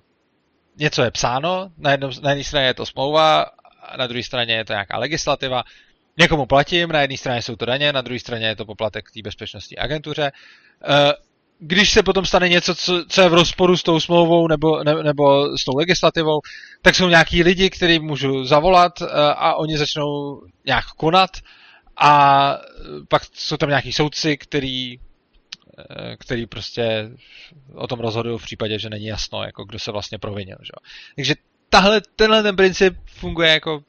něco je psáno, na, jednom, na jedné straně je to smlouva, a na druhé straně je to nějaká legislativa, někomu platím, na jedné straně jsou to daně, na druhé straně je to poplatek té bezpečnostní agentuře. Eh, když se potom stane něco, co, co je v rozporu s tou smlouvou nebo, ne, nebo s tou legislativou, tak jsou nějaký lidi, který můžu zavolat eh, a oni začnou nějak konat a pak jsou tam nějaký soudci, který který prostě o tom rozhodují v případě, že není jasno, jako kdo se vlastně provinil. Že? Takže tahle, tenhle ten princip funguje jako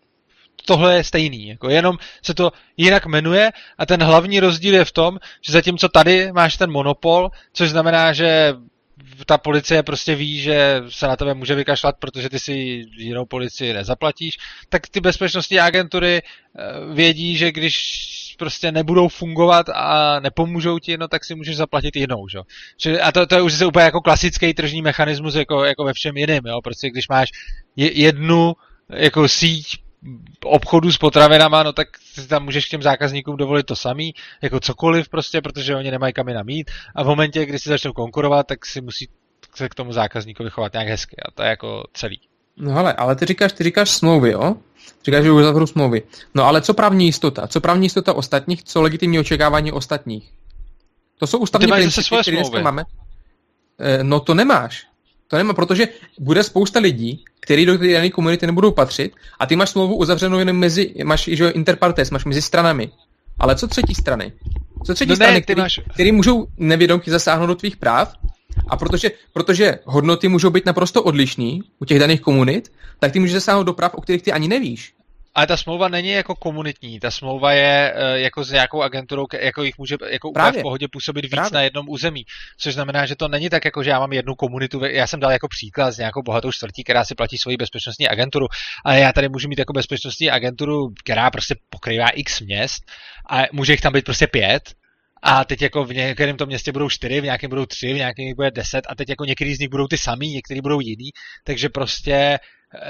tohle je stejný, jako jenom se to jinak jmenuje a ten hlavní rozdíl je v tom, že zatímco tady máš ten monopol, což znamená, že ta policie prostě ví, že se na tebe může vykašlat, protože ty si jinou policii nezaplatíš, tak ty bezpečnostní agentury eh, vědí, že když prostě nebudou fungovat a nepomůžou ti, no tak si můžeš zaplatit jinou, že? A to, to je už úplně jako klasický tržní mechanismus, jako, jako ve všem jiném, jo? Prostě když máš jednu jako síť obchodu s potravinama, no tak si tam můžeš k těm zákazníkům dovolit to samý, jako cokoliv prostě, protože oni nemají kam jinam mít a v momentě, kdy si začnou konkurovat, tak si musí se k tomu zákazníkovi chovat nějak hezky a to je jako celý. No hele, ale ty říkáš, ty říkáš smlouvy, jo? Říkáš, že uzavřu smlouvy. No ale co právní jistota? Co právní jistota ostatních? Co legitimní očekávání ostatních? To jsou ústavní principy, které dneska máme. E, no to nemáš. To nemá, protože bude spousta lidí, kteří do té dané komunity nebudou patřit a ty máš smlouvu uzavřenou jen mezi, máš že interpartes, máš mezi stranami. Ale co třetí strany? Co třetí no strany, ne, který, máš... který můžou nevědomky zasáhnout do tvých práv a protože, protože hodnoty můžou být naprosto odlišný u těch daných komunit, tak ty můžeš zasáhnout do práv, o kterých ty ani nevíš. Ale ta smlouva není jako komunitní, ta smlouva je uh, jako s nějakou agenturou, jako jich může jako úplně v pohodě působit víc Právě. na jednom území. Což znamená, že to není tak, jako že já mám jednu komunitu, já jsem dal jako příklad s nějakou bohatou čtvrtí, která si platí svoji bezpečnostní agenturu, ale já tady můžu mít jako bezpečnostní agenturu, která prostě pokrývá x měst a může jich tam být prostě pět. A teď jako v některém tom městě budou čtyři, v nějakém budou tři, v nějakém bude deset. A teď jako některý z nich budou ty samý, některý budou jiný, takže prostě eh,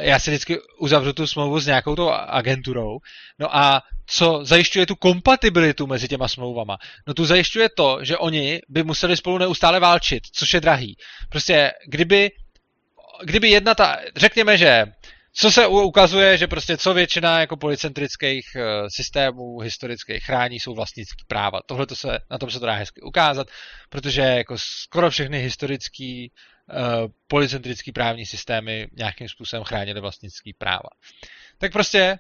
já si vždycky uzavřu tu smlouvu s nějakou tou agenturou. No a co zajišťuje tu kompatibilitu mezi těma smlouvama? No tu zajišťuje to, že oni by museli spolu neustále válčit, což je drahý. Prostě kdyby, kdyby jedna ta, řekněme, že co se ukazuje, že prostě co většina jako policentrických uh, systémů historických chrání, jsou vlastnické práva. Tohle to se, na tom se to dá hezky ukázat, protože jako skoro všechny historické uh, policentrické právní systémy nějakým způsobem chránily vlastnické práva. Tak prostě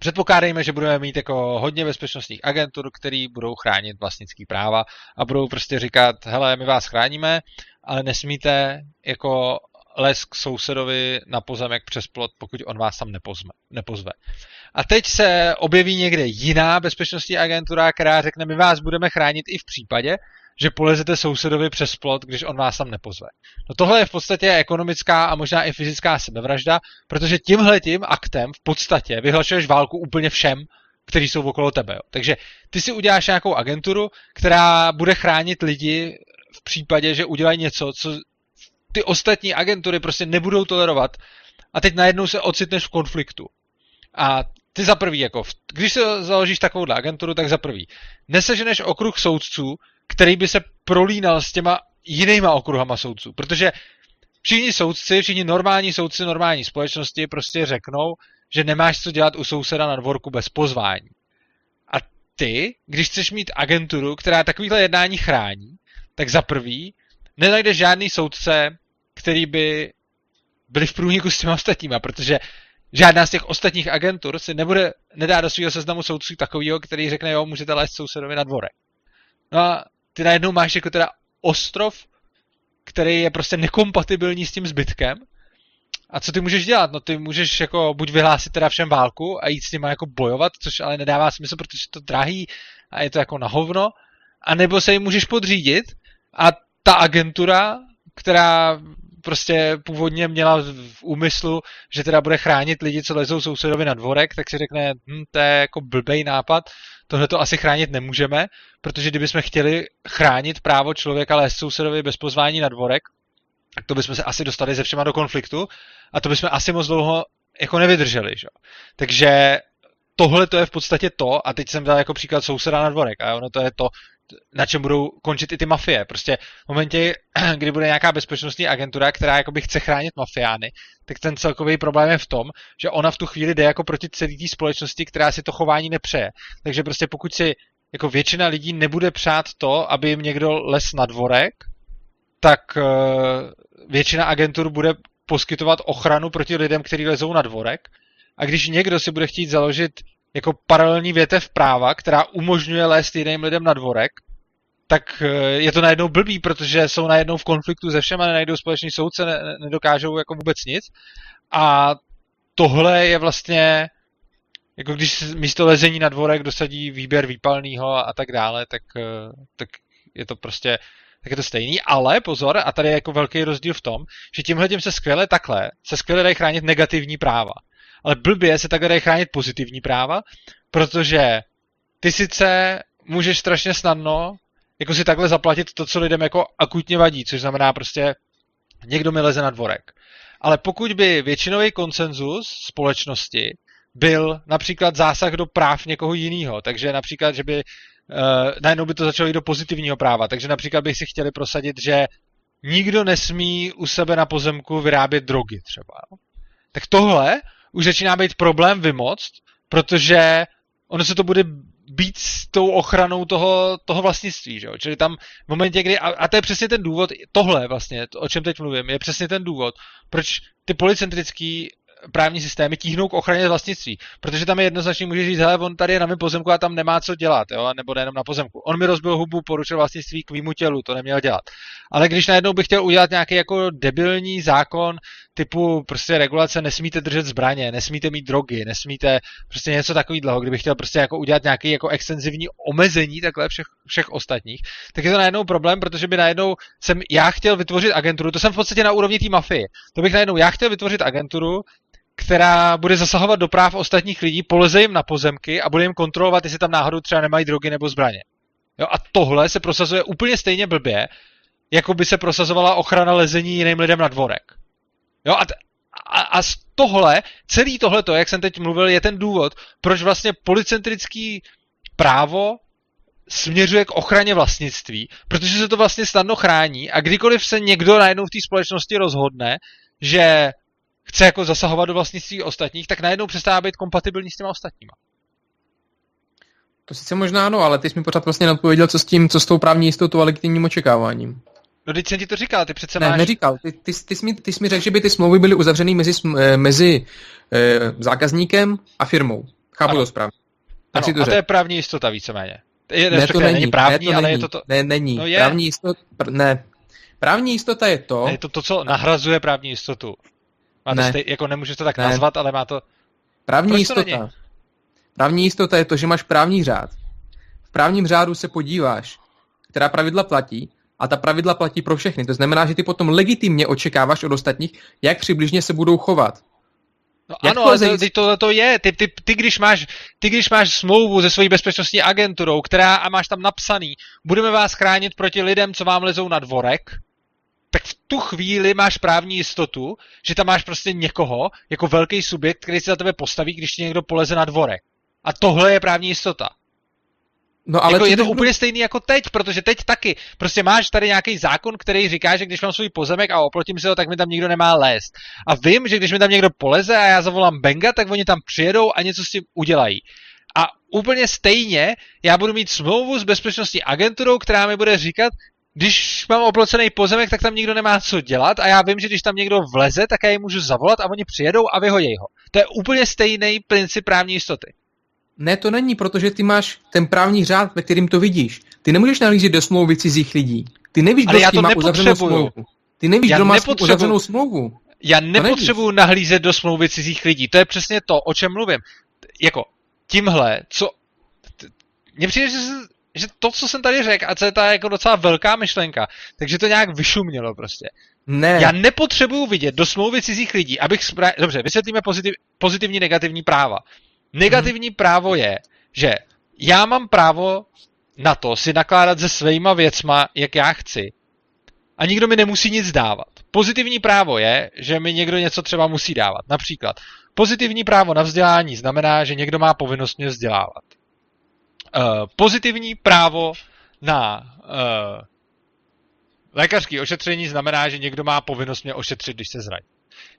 Předpokládejme, že budeme mít jako hodně bezpečnostních agentur, který budou chránit vlastnické práva a budou prostě říkat, hele, my vás chráníme, ale nesmíte jako les k sousedovi na pozemek přes plot, pokud on vás tam nepozme, nepozve. A teď se objeví někde jiná bezpečnostní agentura, která řekne, my vás budeme chránit i v případě, že polezete sousedovi přes plot, když on vás tam nepozve. No tohle je v podstatě ekonomická a možná i fyzická sebevražda, protože tímhle tím aktem v podstatě vyhlašuješ válku úplně všem, kteří jsou okolo tebe. Jo. Takže ty si uděláš nějakou agenturu, která bude chránit lidi v případě, že udělají něco, co ty ostatní agentury prostě nebudou tolerovat a teď najednou se ocitneš v konfliktu. A ty za prvý, jako, když se založíš takovou agenturu, tak za prvý, neseženeš okruh soudců, který by se prolínal s těma jinýma okruhama soudců, protože všichni soudci, všichni normální soudci normální společnosti prostě řeknou, že nemáš co dělat u souseda na dvorku bez pozvání. A ty, když chceš mít agenturu, která takovýhle jednání chrání, tak za prvý nenajdeš žádný soudce, který by byli v průniku s těma ostatníma, protože žádná z těch ostatních agentur si nebude, nedá do svého seznamu soudců takového, který řekne, jo, můžete lézt sousedovi na dvore. No a ty najednou máš jako teda ostrov, který je prostě nekompatibilní s tím zbytkem. A co ty můžeš dělat? No ty můžeš jako buď vyhlásit teda všem válku a jít s nimi jako bojovat, což ale nedává smysl, protože to drahý a je to jako na hovno, a nebo se jim můžeš podřídit a ta agentura, která prostě původně měla v úmyslu, že teda bude chránit lidi, co lezou sousedovi na dvorek, tak si řekne, hm, to je jako blbej nápad, tohle to asi chránit nemůžeme, protože kdybychom chtěli chránit právo člověka lézt sousedovi bez pozvání na dvorek, tak to bychom se asi dostali ze všema do konfliktu a to bychom asi moc dlouho jako nevydrželi. Že? Takže tohle to je v podstatě to, a teď jsem dal jako příklad souseda na dvorek, a ono to je to, na čem budou končit i ty mafie. Prostě v momentě, kdy bude nějaká bezpečnostní agentura, která jakoby chce chránit mafiány, tak ten celkový problém je v tom, že ona v tu chvíli jde jako proti celé té společnosti, která si to chování nepřeje. Takže prostě pokud si jako většina lidí nebude přát to, aby jim někdo les na dvorek, tak uh, většina agentur bude poskytovat ochranu proti lidem, kteří lezou na dvorek. A když někdo si bude chtít založit jako paralelní větev práva, která umožňuje lézt jiným lidem na dvorek, tak eh, je to najednou blbý, protože jsou najednou v konfliktu se všema, nenajdou společný soudce, ne, nedokážou jako vůbec nic. A tohle je vlastně, jako když místo lezení na dvorek dosadí výběr výpalného a, tak dále, tak, eh, tak je to prostě tak je to stejný, ale pozor, a tady je jako velký rozdíl v tom, že tímhle tím se skvěle takhle, se skvěle dají chránit negativní práva ale blbě se takhle dají chránit pozitivní práva, protože ty sice můžeš strašně snadno jako si takhle zaplatit to, co lidem jako akutně vadí, což znamená prostě někdo mi leze na dvorek. Ale pokud by většinový konsenzus společnosti byl například zásah do práv někoho jiného, takže například, že by uh, najednou by to začalo jít do pozitivního práva, takže například bych si chtěli prosadit, že nikdo nesmí u sebe na pozemku vyrábět drogy třeba. Tak tohle už začíná být problém vymoct, protože ono se to bude být s tou ochranou toho, toho vlastnictví, že jo? Čili tam v momentě, kdy, a, a to je přesně ten důvod, tohle vlastně, to, o čem teď mluvím, je přesně ten důvod, proč ty policentrický právní systémy tíhnou k ochraně vlastnictví. Protože tam je jednoznačně může říct, hele, on tady je na mém pozemku a tam nemá co dělat, jo? nebo nejenom na pozemku. On mi rozbil hubu, poručil vlastnictví k výmu tělu, to neměl dělat. Ale když najednou bych chtěl udělat nějaký jako debilní zákon typu prostě regulace, nesmíte držet zbraně, nesmíte mít drogy, nesmíte prostě něco takového, kdybych chtěl prostě jako udělat nějaký jako extenzivní omezení takhle všech, všech ostatních, tak je to najednou problém, protože by najednou jsem já chtěl vytvořit agenturu, to jsem v podstatě na úrovni té mafie. To bych najednou já chtěl vytvořit agenturu, která bude zasahovat do práv ostatních lidí, poleze jim na pozemky a bude jim kontrolovat, jestli tam náhodou třeba nemají drogy nebo zbraně. Jo, a tohle se prosazuje úplně stejně blbě, jako by se prosazovala ochrana lezení jiným lidem na dvorek. Jo, a, t- a, a z tohle, celý tohleto, jak jsem teď mluvil, je ten důvod, proč vlastně policentrický právo směřuje k ochraně vlastnictví, protože se to vlastně snadno chrání a kdykoliv se někdo najednou v té společnosti rozhodne, že chce jako zasahovat do vlastnictví ostatních, tak najednou přestává být kompatibilní s těma ostatníma. To sice možná ano, ale ty jsi mi pořád vlastně neodpověděl, co s tím, co s tou právní jistotou a legitimním očekáváním. No teď jsem ti to říkal, ty přece ne, máš... neříkal. Ty, ty, ty, jsi mi, ty jsi mi řekl, že by ty smlouvy byly uzavřeny mezi, eh, mezi eh, zákazníkem a firmou. Chápu ano. to správně. Ano, to a to je právní jistota víceméně. Je, ne, to není, není právní, ne, to ale není, je to to... Ne, není. No je. Právní jistota, pr, ne. Právní jistota je to... Ne, je to to, co nahrazuje právní jistotu. Má ne. Stej, jako nemůžeš to tak ne. nazvat, ale má to... Právní Proč jistota. To právní jistota je to, že máš právní řád. V právním řádu se podíváš, která pravidla platí, a ta pravidla platí pro všechny. To znamená, že ty potom legitimně očekáváš od ostatních, jak přibližně se budou chovat. No ano, ale to, to, to je. Ty, ty, ty, když máš, ty, když máš smlouvu se svojí bezpečnostní agenturou, která a máš tam napsaný, budeme vás chránit proti lidem, co vám lezou na dvorek, tak v tu chvíli máš právní jistotu, že tam máš prostě někoho, jako velký subjekt, který se za tebe postaví, když ti někdo poleze na dvorek. A tohle je právní jistota. No, ale jako je to úplně stejný jako teď, protože teď taky. Prostě máš tady nějaký zákon, který říká, že když mám svůj pozemek a oprotím si ho, tak mi tam nikdo nemá lézt. A vím, že když mi tam někdo poleze a já zavolám Benga, tak oni tam přijedou a něco s tím udělají. A úplně stejně já budu mít smlouvu s bezpečnostní agenturou, která mi bude říkat, když mám oplocený pozemek, tak tam nikdo nemá co dělat a já vím, že když tam někdo vleze, tak já ji můžu zavolat a oni přijedou a vyhodí ho. To je úplně stejný princip právní jistoty. Ne, to není, protože ty máš ten právní řád, ve kterým to vidíš. Ty nemůžeš nalízet do smlouvy cizích lidí. Ty nevíš, kdo s tím má uzavřenou smlouvu. Ty nevíš, já kdo má uzavřenou smlouvu. Já nepotřebuju nahlízet do smlouvy cizích lidí. To je přesně to, o čem mluvím. Jako, tímhle, co... Mně přijde, že, že to, co jsem tady řekl, a co je ta jako docela velká myšlenka, takže to nějak vyšumělo prostě. Ne. Já nepotřebuju vidět do smlouvy cizích lidí, abych... Spra... Dobře, vysvětlíme pozitiv... pozitivní, negativní práva. Negativní hmm. právo je, že já mám právo na to si nakládat se svýma věcma, jak já chci. A nikdo mi nemusí nic dávat. Pozitivní právo je, že mi někdo něco třeba musí dávat. Například, pozitivní právo na vzdělání znamená, že někdo má povinnost mě vzdělávat. Uh, pozitivní právo na uh, lékařské ošetření znamená, že někdo má povinnost mě ošetřit, když se zraní.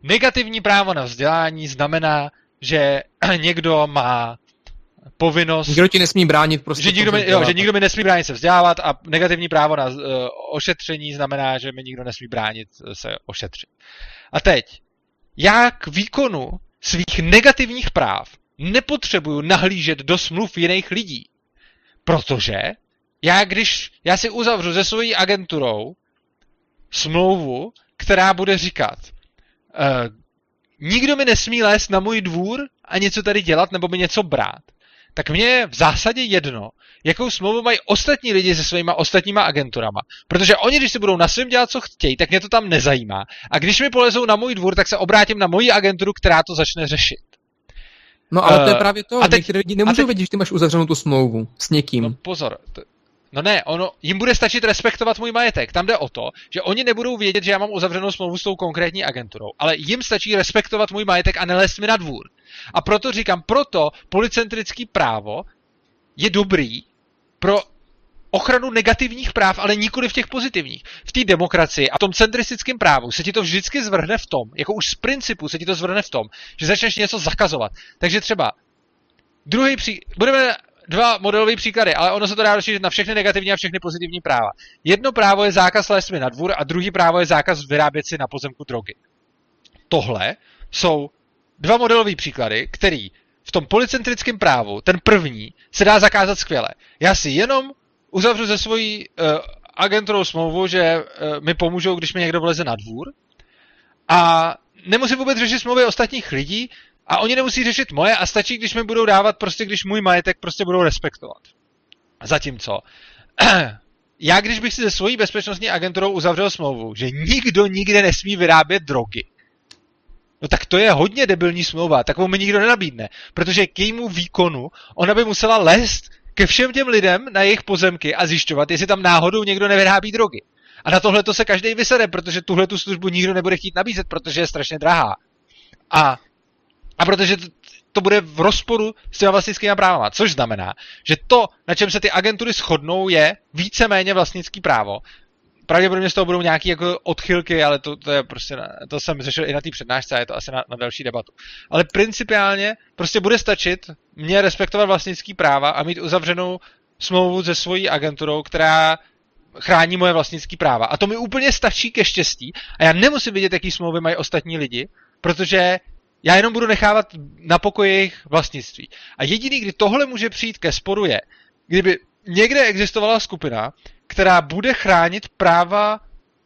Negativní právo na vzdělání znamená, že někdo má povinnost... Nikdo ti nesmí bránit prostě. Že nikdo, mi, jo, že nikdo mi nesmí bránit se vzdělávat a negativní právo na uh, ošetření znamená, že mi nikdo nesmí bránit se ošetřit. A teď, já k výkonu svých negativních práv nepotřebuju nahlížet do smluv jiných lidí. Protože já když, já si uzavřu se svojí agenturou smlouvu, která bude říkat, uh, nikdo mi nesmí lézt na můj dvůr a něco tady dělat nebo mi něco brát, tak mě je v zásadě jedno, jakou smlouvu mají ostatní lidi se svýma ostatníma agenturama. Protože oni, když si budou na svém dělat, co chtějí, tak mě to tam nezajímá. A když mi polezou na můj dvůr, tak se obrátím na moji agenturu, která to začne řešit. No ale uh, to je eh, právě to, a teď, lidi nemůžou teď, vědět, že ty máš uzavřenou tu smlouvu s někým. No pozor, to, No ne, ono, jim bude stačit respektovat můj majetek. Tam jde o to, že oni nebudou vědět, že já mám uzavřenou smlouvu s tou konkrétní agenturou, ale jim stačí respektovat můj majetek a nelézt mi na dvůr. A proto říkám, proto policentrický právo je dobrý pro ochranu negativních práv, ale nikoli v těch pozitivních. V té demokracii a tom centristickém právu se ti to vždycky zvrhne v tom, jako už z principu se ti to zvrhne v tom, že začneš něco zakazovat. Takže třeba druhý pří... Budeme dva modelové příklady, ale ono se to dá rozšířit na všechny negativní a všechny pozitivní práva. Jedno právo je zákaz lézt na dvůr a druhý právo je zákaz vyrábět si na pozemku drogy. Tohle jsou dva modelové příklady, který v tom policentrickém právu, ten první, se dá zakázat skvěle. Já si jenom uzavřu ze svojí uh, agenturou smlouvu, že uh, mi pomůžou, když mi někdo vleze na dvůr a nemusím vůbec řešit smlouvy ostatních lidí, a oni nemusí řešit moje a stačí, když mi budou dávat prostě, když můj majetek prostě budou respektovat. Zatímco, já když bych si se svojí bezpečnostní agenturou uzavřel smlouvu, že nikdo nikde nesmí vyrábět drogy, no tak to je hodně debilní smlouva, takovou mi nikdo nenabídne, protože k jejímu výkonu ona by musela lézt ke všem těm lidem na jejich pozemky a zjišťovat, jestli tam náhodou někdo nevyrábí drogy. A na tohle to se každý vysede, protože tuhle tu službu nikdo nebude chtít nabízet, protože je strašně drahá. A a protože to, to bude v rozporu s těma vlastnickými právama. Což znamená, že to, na čem se ty agentury shodnou, je víceméně vlastnický právo. Pravděpodobně z toho budou nějaké jako odchylky, ale to, to, je prostě, to jsem řešil i na té přednášce a je to asi na, na další debatu. Ale principiálně prostě bude stačit mě respektovat vlastnický práva a mít uzavřenou smlouvu se svojí agenturou, která chrání moje vlastnické práva. A to mi úplně stačí ke štěstí a já nemusím vidět, jaký smlouvy mají ostatní lidi, protože já jenom budu nechávat na pokoji jejich vlastnictví. A jediný, kdy tohle může přijít ke sporu je, kdyby někde existovala skupina, která bude chránit práva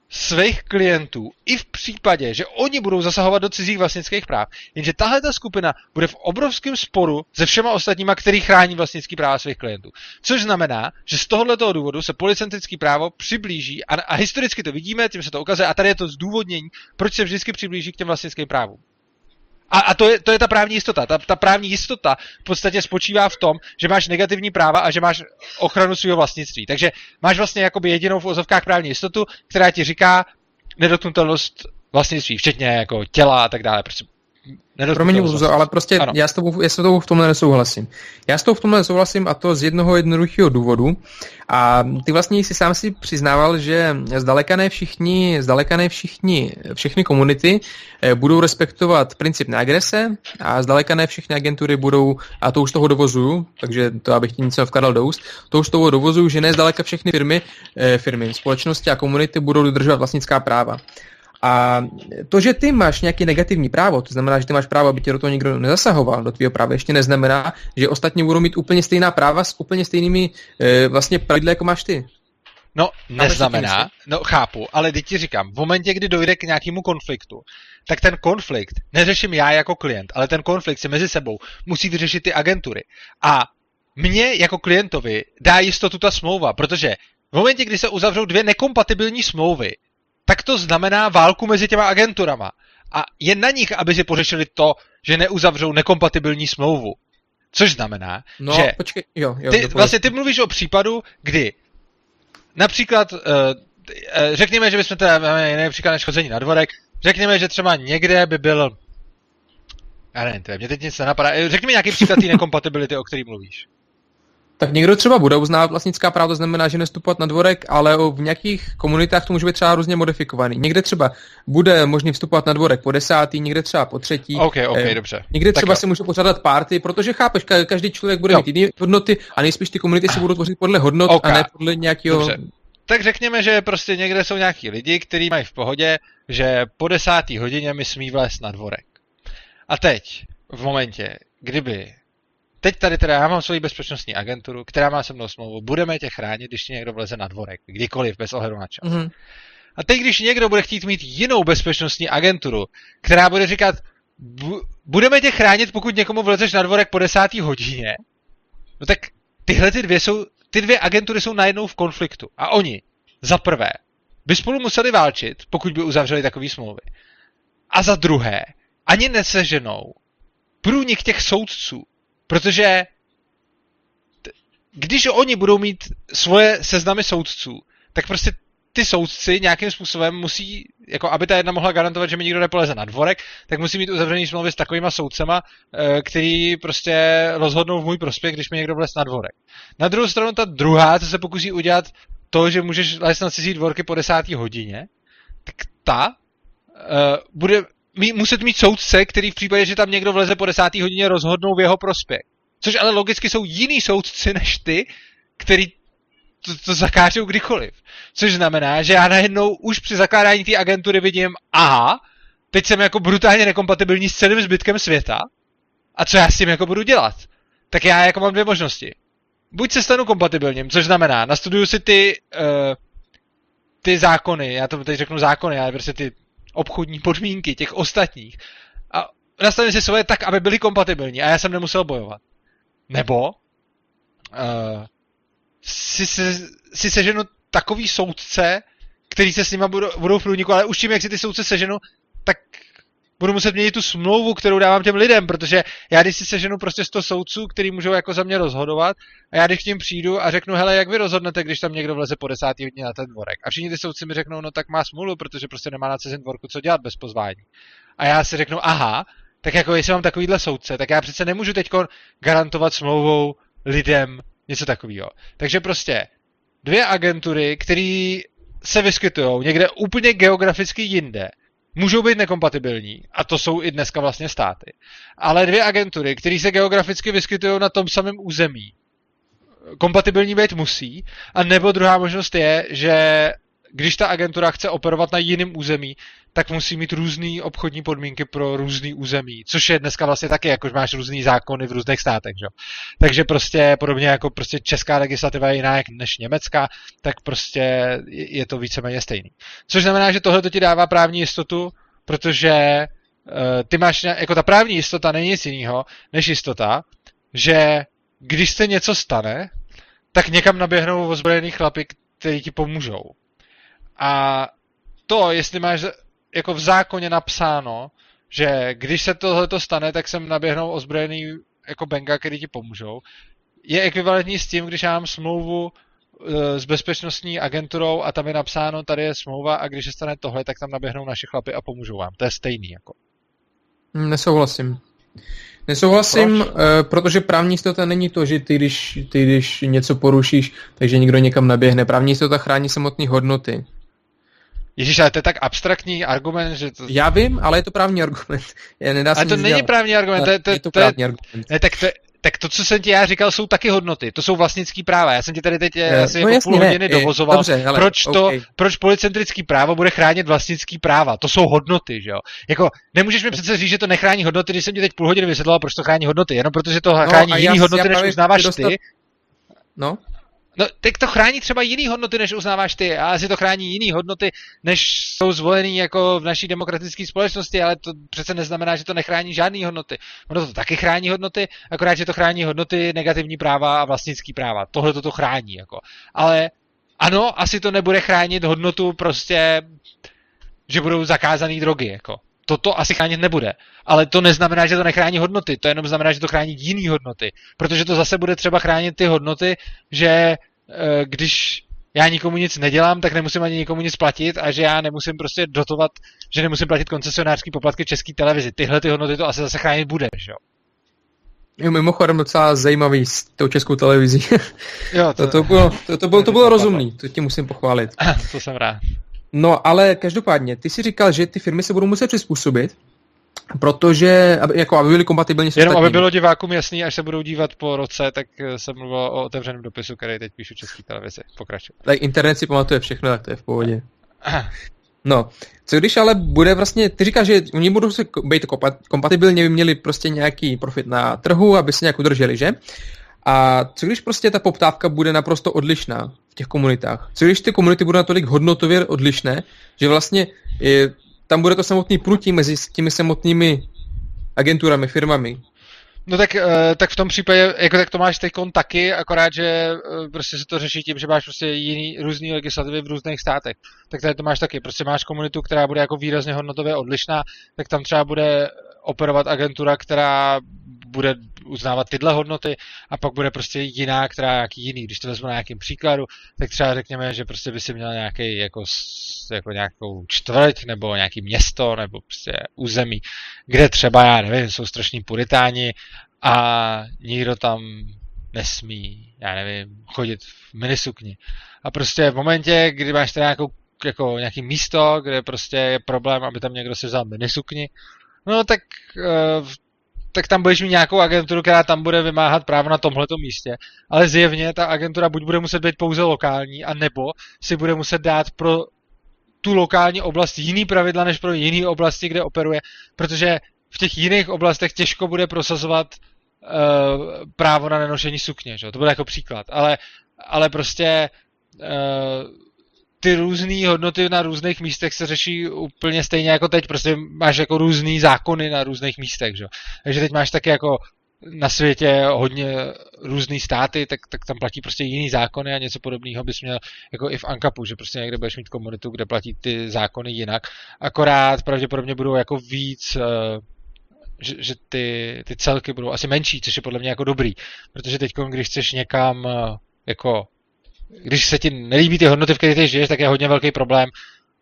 svých klientů i v případě, že oni budou zasahovat do cizích vlastnických práv. Jenže tahle ta skupina bude v obrovském sporu se všema ostatníma, který chrání vlastnický práva svých klientů. Což znamená, že z tohoto důvodu se policentrický právo přiblíží, a, a historicky to vidíme, tím se to ukazuje, a tady je to zdůvodnění, proč se vždycky přiblíží k těm vlastnickým právům. A, a to, je, to je ta právní jistota. Ta, ta právní jistota v podstatě spočívá v tom, že máš negativní práva a že máš ochranu svého vlastnictví. Takže máš vlastně jakoby jedinou v ozovkách právní jistotu, která ti říká nedotknutelnost vlastnictví, včetně jako těla a tak dále. Prostě Promiň, Luzo, ale prostě já s, tobou, já s tobou v tomhle nesouhlasím. Já s tobou v tomhle nesouhlasím a to z jednoho jednoduchého důvodu. A ty vlastně si sám si přiznával, že zdaleka ne všichni, zdaleka ne všichni, všechny komunity eh, budou respektovat princip neagrese a zdaleka ne všechny agentury budou, a to už toho dovozuju, takže to abych ti něco vkladal do úst, to už toho dovozuju, že ne zdaleka všechny firmy, eh, firmy, společnosti a komunity budou dodržovat vlastnická práva. A to, že ty máš nějaký negativní právo, to znamená, že ty máš právo, aby tě do toho nikdo nezasahoval, do tvého práva, ještě neznamená, že ostatní budou mít úplně stejná práva s úplně stejnými e, vlastně pravidly, jako máš ty. No, neznamená, no chápu, ale teď ti říkám, v momentě, kdy dojde k nějakému konfliktu, tak ten konflikt neřeším já jako klient, ale ten konflikt se mezi sebou musí vyřešit ty agentury. A mně jako klientovi dá jistotu ta smlouva, protože v momentě, kdy se uzavřou dvě nekompatibilní smlouvy, tak to znamená válku mezi těma agenturama. A je na nich, aby si pořešili to, že neuzavřou nekompatibilní smlouvu. Což znamená, no, že počkej, jo, jo, ty, vlastně ty mluvíš o případu, kdy například, uh, řekněme, že bychom teda, máme jiný příklad než chodzení na dvorek, řekněme, že třeba někde by byl, já nevím, mě teď nic nenapadá, eh, řekni mi nějaký příklad té nekompatibility, o který mluvíš. Tak někdo třeba bude uznávat vlastnická práva, to znamená, že nestupovat na dvorek, ale v nějakých komunitách to může být třeba různě modifikovaný. Někde třeba bude možný vstupovat na dvorek po desátý, někde třeba po třetí. OK, OK, eh, dobře. Někde třeba tak si může pořádat party, protože chápeš, každý člověk bude jo. mít jiné hodnoty a nejspíš ty komunity se budou tvořit podle hodnot okay. a ne podle nějakého... Dobře. Tak řekněme, že prostě někde jsou nějaký lidi, kteří mají v pohodě, že po desátý hodině mi smí vlézt na dvorek. A teď, v momentě, kdyby teď tady teda já mám svoji bezpečnostní agenturu, která má se mnou smlouvu, budeme tě chránit, když ti někdo vleze na dvorek, kdykoliv, bez ohledu na čas. Mm-hmm. A teď, když někdo bude chtít mít jinou bezpečnostní agenturu, která bude říkat, budeme tě chránit, pokud někomu vlezeš na dvorek po desátý hodině, no tak tyhle ty dvě jsou, ty dvě agentury jsou najednou v konfliktu. A oni, za prvé, by spolu museli válčit, pokud by uzavřeli takový smlouvy. A za druhé, ani neseženou průnik těch soudců, Protože když oni budou mít svoje seznamy soudců, tak prostě ty soudci nějakým způsobem musí, jako aby ta jedna mohla garantovat, že mi nikdo nepoleze na dvorek, tak musí mít uzavřený smlouvy s takovýma soudcema, eh, který prostě rozhodnou v můj prospěch, když mi někdo vlez na dvorek. Na druhou stranu ta druhá, co se pokusí udělat to, že můžeš lézt na cizí dvorky po desátý hodině, tak ta uh, bude mí, muset mít soudce, který v případě, že tam někdo vleze po desátý hodině, rozhodnou v jeho prospěch. Což ale logicky jsou jiný soudci než ty, který to, to zakážou kdykoliv. Což znamená, že já najednou už při zakládání té agentury vidím, aha, teď jsem jako brutálně nekompatibilní s celým zbytkem světa a co já s tím jako budu dělat? Tak já jako mám dvě možnosti. Buď se stanu kompatibilním, což znamená, nastuduju si ty, uh, ty zákony, já to teď řeknu zákony, ale prostě ty obchodní podmínky těch ostatních a nastavím si svoje tak, aby byly kompatibilní a já jsem nemusel bojovat. Nebo uh, si, se, si seženu takový soudce, který se s nima budou, budou v průniku, ale už tím, jak si ty soudce seženu, tak budu muset měnit tu smlouvu, kterou dávám těm lidem, protože já když si seženu prostě 100 soudců, který můžou jako za mě rozhodovat, a já když k ním přijdu a řeknu, hele, jak vy rozhodnete, když tam někdo vleze po desátý hodině na ten dvorek. A všichni ty soudci mi řeknou, no tak má smůlu, protože prostě nemá na cizím dvorku co dělat bez pozvání. A já si řeknu, aha, tak jako jestli mám takovýhle soudce, tak já přece nemůžu teď garantovat smlouvou lidem něco takového. Takže prostě dvě agentury, které se vyskytují někde úplně geograficky jinde, můžou být nekompatibilní, a to jsou i dneska vlastně státy. Ale dvě agentury, které se geograficky vyskytují na tom samém území, kompatibilní být musí, a nebo druhá možnost je, že když ta agentura chce operovat na jiném území, tak musí mít různé obchodní podmínky pro různý území, což je dneska vlastně taky, jakož máš různý zákony v různých státech, že? Takže prostě podobně jako prostě česká legislativa je jiná než německá, tak prostě je to víceméně stejný. Což znamená, že tohle to ti dává právní jistotu, protože uh, ty máš, jako ta právní jistota není nic jiného, než jistota, že když se něco stane, tak někam naběhnou ozbrojený chlapy, který ti pomůžou. A to, jestli máš jako v zákoně napsáno, že když se tohle stane, tak sem naběhnou ozbrojený jako benga, který ti pomůžou. Je ekvivalentní s tím, když já mám smlouvu e, s bezpečnostní agenturou a tam je napsáno, tady je smlouva a když se stane tohle, tak tam naběhnou naše chlapy a pomůžou vám. To je stejný. Jako. Nesouhlasím. Nesouhlasím, Proč? Uh, protože právní jistota není to, že ty když, ty, když něco porušíš, takže někdo někam naběhne. Právní jistota chrání samotné hodnoty. Ježíš, ale to je tak abstraktní argument, že to... Já vím, ale je to právní argument. Je, nedá ale to není dělat. právní argument, to je, to, je to, to právní je, argument. Ne, tak to, tak to, co jsem ti já říkal, jsou taky hodnoty. To jsou vlastnický práva. Já jsem ti tady teď je, asi no, jako jasný, půl hodiny ne, dovozoval, dobře, hele, proč, to, okay. proč policentrický právo bude chránit vlastnický práva. To jsou hodnoty, že jo? Jako, nemůžeš mi přece říct, že to nechrání hodnoty, když jsem ti teď půl hodiny vysvětloval, proč to chrání hodnoty. Jenom protože to no, chrání jiný hodnoty, než uznáváš dostat... ty. No, No, tak to chrání třeba jiný hodnoty, než uznáváš ty, a asi to chrání jiný hodnoty, než jsou zvolený jako v naší demokratické společnosti, ale to přece neznamená, že to nechrání žádný hodnoty. Ono to taky chrání hodnoty, akorát, že to chrání hodnoty negativní práva a vlastnický práva. Tohle to chrání, jako. Ale ano, asi to nebude chránit hodnotu prostě, že budou zakázané drogy, jako. Toto asi chránit nebude. Ale to neznamená, že to nechrání hodnoty. To jenom znamená, že to chrání jiný hodnoty. Protože to zase bude třeba chránit ty hodnoty, že když já nikomu nic nedělám, tak nemusím ani nikomu nic platit a že já nemusím prostě dotovat, že nemusím platit koncesionářský poplatky české televizi. Tyhle ty hodnoty to asi zase chránit bude, že jo? Jo, mimochodem docela zajímavý s tou českou televizí. Jo, to, to, to, bylo, to, to bylo, to bylo rozumný, to ti musím pochválit. to jsem rád. No, ale každopádně, ty si říkal, že ty firmy se budou muset přizpůsobit, protože, aby, jako, aby byly kompatibilní s Jenom ostatními. aby bylo divákům jasný, až se budou dívat po roce, tak eh, jsem mluvil o otevřeném dopisu, který teď píšu český televizi. Pokračuj. Tak internet si pamatuje všechno, tak to je v pohodě. No, co když ale bude vlastně, ty říkáš, že oni budou se být kompatibilně, by měli prostě nějaký profit na trhu, aby se nějak udrželi, že? A co když prostě ta poptávka bude naprosto odlišná v těch komunitách? Co když ty komunity budou natolik hodnotově odlišné, že vlastně je, tam bude to samotný prutí mezi těmi samotnými agenturami, firmami, No tak, uh, tak v tom případě, jako tak to máš teď taky, akorát, že uh, prostě se to řeší tím, že máš prostě jiný, různý legislativy v různých státech. Tak tady to máš taky. Prostě máš komunitu, která bude jako výrazně hodnotově odlišná, tak tam třeba bude operovat agentura, která bude uznávat tyhle hodnoty a pak bude prostě jiná, která nějaký jiný. Když to vezmu na nějakým příkladu, tak třeba řekněme, že prostě by si měl nějaký jako, jako nějakou čtvrť nebo nějaký město nebo prostě území, kde třeba, já nevím, jsou strašní puritáni a nikdo tam nesmí, já nevím, chodit v minisukni. A prostě v momentě, kdy máš teda nějakou, jako nějaký místo, kde prostě je problém, aby tam někdo si vzal minisukni, no tak uh, tak tam budeš mít nějakou agenturu, která tam bude vymáhat právo na tomhleto místě. Ale zjevně ta agentura buď bude muset být pouze lokální, a nebo si bude muset dát pro tu lokální oblast jiný pravidla než pro jiné oblasti, kde operuje, protože v těch jiných oblastech těžko bude prosazovat uh, právo na nenošení sukně. Že? To bude jako příklad. Ale, ale prostě uh, ty různé hodnoty na různých místech se řeší úplně stejně jako teď. Prostě máš jako různé zákony na různých místech. Že? Takže teď máš taky jako na světě hodně různý státy, tak, tak tam platí prostě jiný zákony a něco podobného bys měl jako i v Ankapu, že prostě někde budeš mít komunitu, kde platí ty zákony jinak. Akorát pravděpodobně budou jako víc uh, že, že ty, ty celky budou asi menší, což je podle mě jako dobrý. Protože teď, když chceš někam uh, jako když se ti nelíbí ty hodnoty, v kterých ty žiješ, tak je hodně velký problém,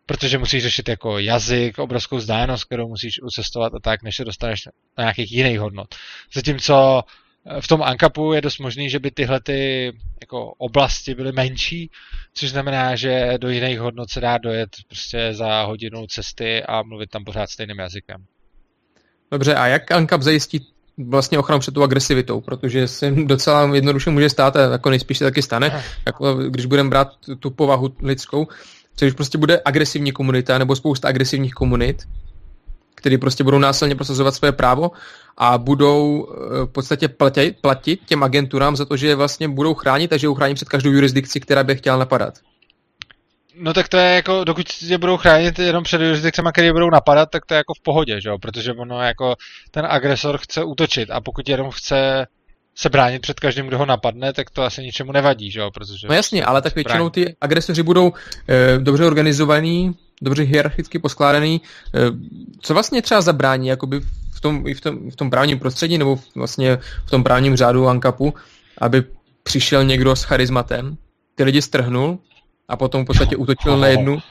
protože musíš řešit jako jazyk, obrovskou vzdálenost, kterou musíš ucestovat a tak, než se dostaneš na nějakých jiných hodnot. Zatímco eh, v tom Ankapu je dost možný, že by tyhle ty jako oblasti byly menší, což znamená, že do jiných hodnot se dá dojet prostě za hodinu cesty a mluvit tam pořád stejným jazykem. Dobře, a jak Ankap zajistí vlastně ochranu před tou agresivitou, protože se docela jednoduše může stát, a jako nejspíš se taky stane, jako když budeme brát tu povahu lidskou, což prostě bude agresivní komunita nebo spousta agresivních komunit, které prostě budou násilně prosazovat své právo a budou eh, v podstatě platit, platit těm agenturám za to, že je vlastně budou chránit a že je chránit před každou jurisdikci, která by chtěla napadat. No tak to je jako, dokud je budou chránit jenom před jurisdikcemi, které budou napadat, tak to je jako v pohodě, že jo? Protože ono jako ten agresor chce útočit a pokud jenom chce se bránit před každým, kdo ho napadne, tak to asi ničemu nevadí, že jo? Protože no jasně, ale tak většinou ty agresoři budou e, dobře organizovaní, dobře hierarchicky poskládaný. Eh, co vlastně třeba zabrání jakoby v tom, i v tom, v tom právním prostředí nebo vlastně v tom právním řádu ANKAPu, aby přišel někdo s charizmatem, ty lidi strhnul a potom v podstatě útočil na jednu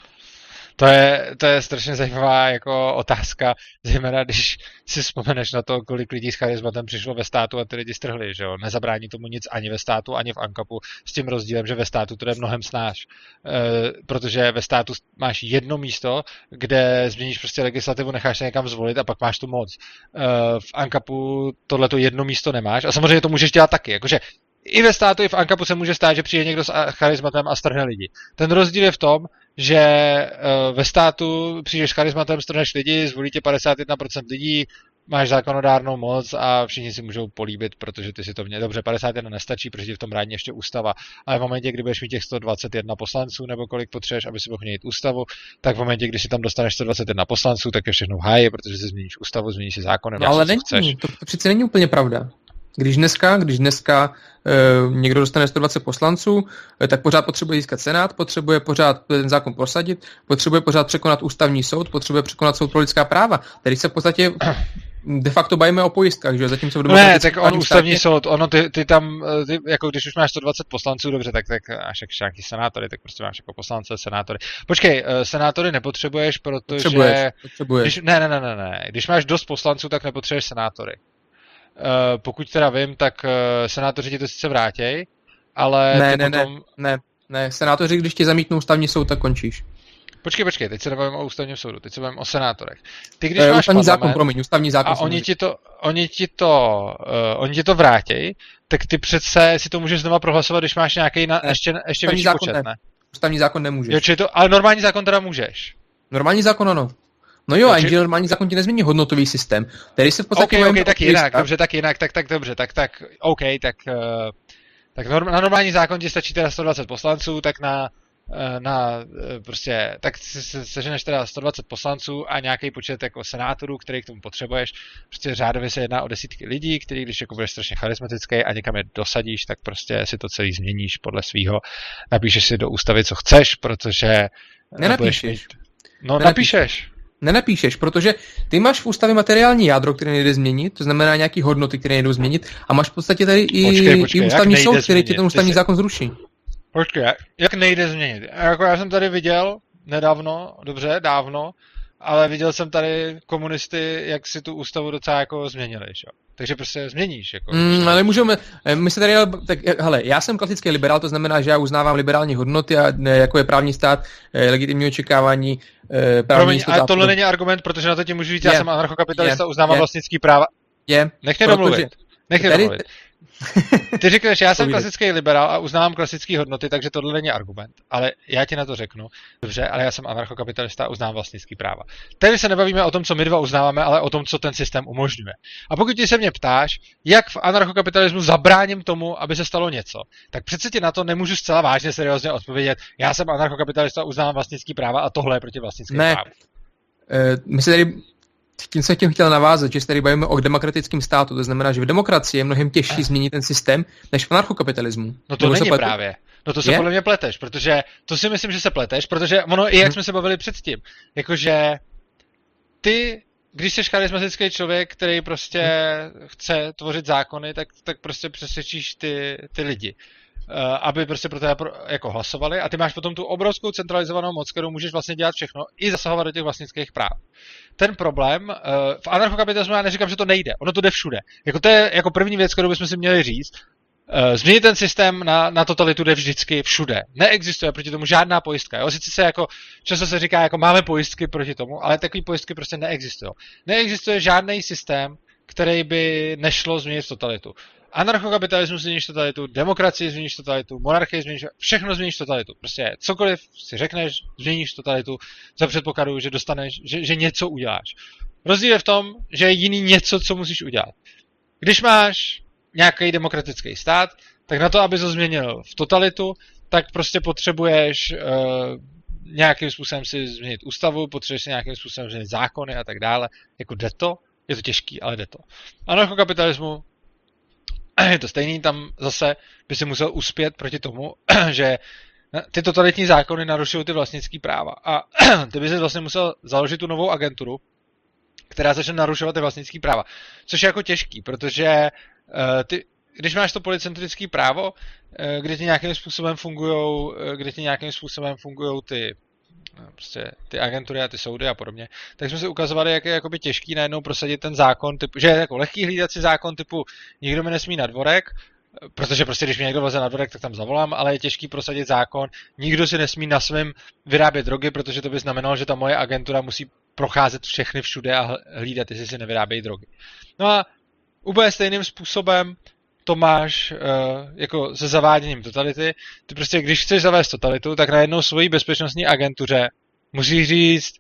to je, to je strašně zajímavá jako otázka, zejména když si vzpomeneš na to, kolik lidí s charizmatem přišlo ve státu a ty lidi strhli, že jo? Nezabrání tomu nic ani ve státu, ani v Ankapu, s tím rozdílem, že ve státu to je mnohem snáš. E, protože ve státu máš jedno místo, kde změníš prostě legislativu, necháš se někam zvolit a pak máš tu moc. E, v Ankapu tohleto jedno místo nemáš a samozřejmě to můžeš dělat taky. Jakože i ve státu, i v Ankapu se může stát, že přijde někdo s charizmatem a strhne lidi. Ten rozdíl je v tom, že eh, ve státu přijdeš s charizmatem, strhneš lidi, zvolí tě 51% lidí, máš zákonodárnou moc a všichni si můžou políbit, protože ty si to mě dobře, 51 nestačí, protože v tom rádně ještě ústava, ale v momentě, kdy budeš mít těch 121 poslanců nebo kolik potřebuješ, aby si mohl měnit ústavu, tak v momentě, kdy si tam dostaneš 121 poslanců, tak je všechno v háji, protože si změníš ústavu, změníš si zákony. No, ale není, chceš. To přece není úplně pravda. Když dneska, když dneska e, někdo dostane 120 poslanců, e, tak pořád potřebuje získat senát, potřebuje pořád ten zákon prosadit, potřebuje pořád překonat ústavní soud, potřebuje překonat soud pro lidská práva. Tady se v podstatě de facto bavíme o pojistkách, že zatímco v Ne, tak on ústavní státě... soud, ono ty, ty tam, eh, ty, jako když už máš 120 poslanců, dobře, tak, tak máš jak nějaký senátory, tak prostě máš jako poslance, senátory. Počkej, senátory nepotřebuješ, protože... Potřebuješ, potřebuješ. Když, ne, ne, ne, ne, ne, když máš dost poslanců, tak nepotřebuješ senátory. Eh, pokud teda vím, tak uh, senátoři ti to sice vrátěj, ale ne, ne, potom... ne, ne, ne, senátoři, když ti zamítnou ústavní soud, tak končíš. Počkej, počkej, teď se nebavím o ústavním soudu, teď se bavím o senátorech. Ty, když uh, máš ústavní zákon, promiň, ústavní zákon. A oni ti to, oni ti to, uh, oni ti to vrátěj, tak ty přece si to můžeš znova prohlasovat, když máš nějaký na, ještě, ještě větší počet, ne. ne? Ústavní zákon nemůžeš. Jo, to, ale normální zákon teda můžeš. Normální zákon ano. No jo, Takže... normální zákon ti nezmění hodnotový systém, který se v podstatě... OK, OK, tak jinak, stav. dobře, tak jinak, tak, tak dobře, tak, tak, OK, tak, uh, tak norm, na normální zákon ti stačí teda 120 poslanců, tak na, uh, na uh, prostě, tak se, seženeš teda 120 poslanců a nějaký počet jako senátorů, který k tomu potřebuješ. Prostě řádově se jedná o desítky lidí, který když jako budeš strašně charismatický a někam je dosadíš, tak prostě si to celý změníš podle svého. Napíšeš si do ústavy, co chceš, protože... Nenapíšeš. Mít... No, Nenapíšeš. Napíšeš nenapíšeš, protože ty máš v ústavě materiální jádro, které nejde změnit, to znamená nějaký hodnoty, které nejdou změnit, a máš v podstatě tady i, počkej, počkej, i ústavní soud, který ti ten ústavní jsi... zákon zruší. Počkej, jak nejde změnit? Jako já jsem tady viděl nedávno, dobře, dávno, ale viděl jsem tady komunisty, jak si tu ústavu docela jako změnili, že? Takže prostě změníš. Jako, mm, ale můžeme, eh, my se tady, tak, hele, já jsem klasický liberál, to znamená, že já uznávám liberální hodnoty a ne, jako je právní stát, eh, legitimní očekávání, eh, právní Promiň, ale tohle není argument, protože na to ti můžu říct, je, já jsem anarchokapitalista, je, uznávám je, vlastnický práva. Je. Nech mě domluvit. Nech mě domluvit. Ty říkáš, já jsem klasický liberál a uznávám klasické hodnoty, takže tohle není argument. Ale já ti na to řeknu, dobře, ale já jsem anarchokapitalista a uznávám vlastnický práva. Tady se nebavíme o tom, co my dva uznáváme, ale o tom, co ten systém umožňuje. A pokud ti se mě ptáš, jak v anarchokapitalismu zabráním tomu, aby se stalo něco, tak přece ti na to nemůžu zcela vážně seriózně odpovědět. Já jsem anarchokapitalista a uznávám vlastnický práva a tohle je proti vlastnickým ne. právu. Uh, my se tady tím jsem tím chtěl navázat, že se tady bavíme o demokratickém státu, to znamená, že v demokracii je mnohem těžší změnit ten systém, než v anarchokapitalismu. No to není právě. No to se je? podle mě pleteš, protože to si myslím, že se pleteš, protože ono i jak hmm. jsme se bavili předtím, jakože ty, když jsi charismatický člověk, který prostě hmm. chce tvořit zákony, tak, tak prostě přesvědčíš ty, ty lidi. Uh, aby prostě pro tebe jako hlasovali a ty máš potom tu obrovskou centralizovanou moc, kterou můžeš vlastně dělat všechno i zasahovat do těch vlastnických práv ten problém, uh, v anarchokapitalismu já neříkám, že to nejde, ono to jde všude. Jako to je jako první věc, kterou bychom si měli říct. Uh, změnit ten systém na, na totalitu jde vždycky všude. Neexistuje proti tomu žádná pojistka. Jo? Sice se jako, často se říká, jako máme pojistky proti tomu, ale takové pojistky prostě neexistují. Neexistuje žádný systém, který by nešlo změnit totalitu anarchokapitalismus změníš totalitu, demokracii změníš totalitu, monarchii změníš, všechno změníš totalitu. Prostě cokoliv si řekneš, změníš totalitu za předpokladu, že dostaneš, že, že něco uděláš. Rozdíl je v tom, že je jiný něco, co musíš udělat. Když máš nějaký demokratický stát, tak na to, aby to změnil v totalitu, tak prostě potřebuješ uh, nějakým způsobem si změnit ústavu, potřebuješ si nějakým způsobem změnit zákony a tak dále. Jako jde to, je to těžký, ale jde to. Anarchokapitalismu je to stejný, tam zase by si musel uspět proti tomu, že ty totalitní zákony narušují ty vlastnické práva. A ty bys vlastně musel založit tu novou agenturu, která začne narušovat ty vlastnické práva. Což je jako těžký, protože uh, ty, když máš to policentrické právo, uh, kde ti nějakým způsobem fungují, kde ti nějakým způsobem fungují ty prostě ty agentury a ty soudy a podobně, tak jsme si ukazovali, jak je jakoby těžký najednou prosadit ten zákon, typu, že je jako lehký hlídat si zákon typu nikdo mi nesmí na dvorek, protože prostě když mě někdo veze na dvorek, tak tam zavolám, ale je těžký prosadit zákon, nikdo si nesmí na svém vyrábět drogy, protože to by znamenalo, že ta moje agentura musí procházet všechny všude a hlídat, jestli si nevyrábějí drogy. No a úplně stejným způsobem to máš uh, jako se zaváděním totality. Ty prostě, když chceš zavést totalitu, tak najednou svojí bezpečnostní agentuře musíš říct,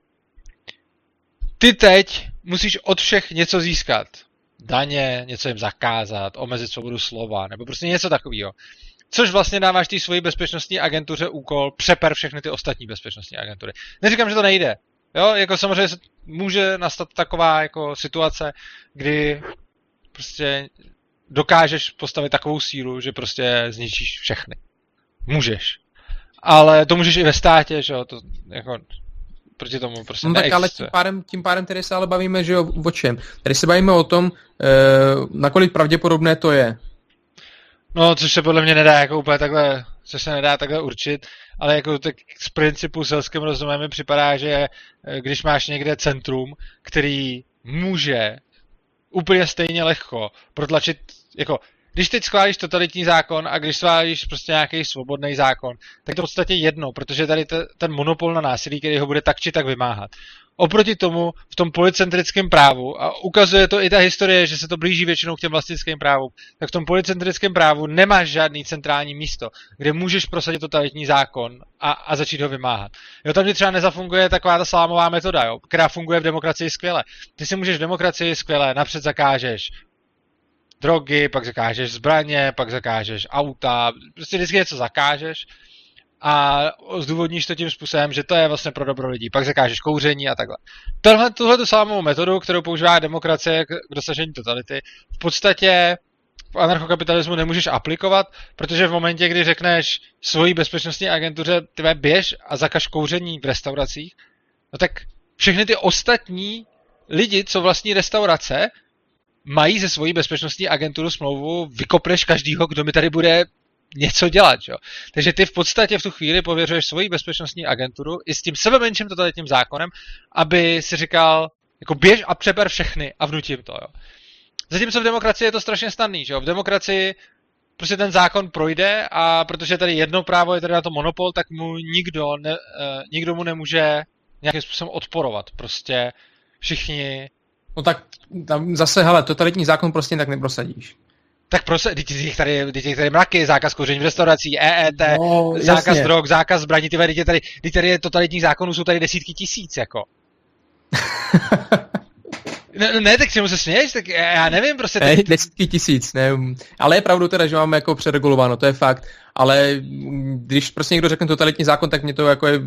ty teď musíš od všech něco získat. Daně, něco jim zakázat, omezit svobodu slova, nebo prostě něco takového. Což vlastně dáváš té svojí bezpečnostní agentuře úkol přeper všechny ty ostatní bezpečnostní agentury. Neříkám, že to nejde. Jo, jako samozřejmě může nastat taková jako situace, kdy prostě dokážeš postavit takovou sílu, že prostě zničíš všechny. Můžeš. Ale to můžeš i ve státě, že jo, to jako proti tomu prostě no tak ale tím pádem, tím pádem tady se ale bavíme, že jo, o čem? Tady se bavíme o tom, e, nakolik pravděpodobné to je. No, což se podle mě nedá jako úplně takhle, což se nedá takhle určit, ale jako tak z principu selským rozumem mi připadá, že eh, když máš někde centrum, který může úplně stejně lehko protlačit, jako když teď schválíš totalitní zákon a když schválíš prostě nějaký svobodný zákon, tak je to v podstatě jedno, protože tady te, ten monopol na násilí, který ho bude tak či tak vymáhat. Oproti tomu v tom policentrickém právu, a ukazuje to i ta historie, že se to blíží většinou k těm vlastnickým právům, tak v tom policentrickém právu nemáš žádný centrální místo, kde můžeš prosadit totalitní zákon a, a začít ho vymáhat. Jo, tam třeba nezafunguje taková ta salámová metoda, jo, která funguje v demokracii skvěle. Ty si můžeš v demokracii skvěle napřed zakážeš drogy, pak zakážeš zbraně, pak zakážeš auta, prostě vždycky něco zakážeš a zdůvodníš to tím způsobem, že to je vlastně pro dobro lidí. Pak zakážeš kouření a takhle. Tohle, tuhle tu samou metodu, kterou používá demokracie k dosažení totality, v podstatě v anarchokapitalismu nemůžeš aplikovat, protože v momentě, kdy řekneš svojí bezpečnostní agentuře, tvé běž a zakaž kouření v restauracích, no tak všechny ty ostatní lidi, co vlastní restaurace, mají ze svojí bezpečnostní agenturu smlouvu, vykopneš každýho, kdo mi tady bude něco dělat. Jo? Takže ty v podstatě v tu chvíli pověřuješ svoji bezpečnostní agenturu i s tím sebe menším totalitním zákonem, aby si říkal, jako běž a přeber všechny a vnutím to. Jo? Zatímco v demokracii je to strašně snadný. Že jo? V demokracii prostě ten zákon projde a protože tady jedno právo je tady na to monopol, tak mu nikdo, ne, uh, nikdo mu nemůže nějakým způsobem odporovat. Prostě všichni No tak tam zase, hele, totalitní zákon prostě tak neprosadíš. Tak prostě, teď tady, teď tady mraky, zákaz kouření v restauracích, EET, no, zákaz jasně. drog, zákaz zbraní, ty teď tady, teď tady je totalitních zákonů, jsou tady desítky tisíc, jako. Ne, ne, tak čemu se směješ, tak já nevím, prostě... Ne, desítky tisíc, ne, ale je pravdu teda, že máme jako přeregulováno, to je fakt, ale když prostě někdo řekne totalitní zákon, tak mě to jako je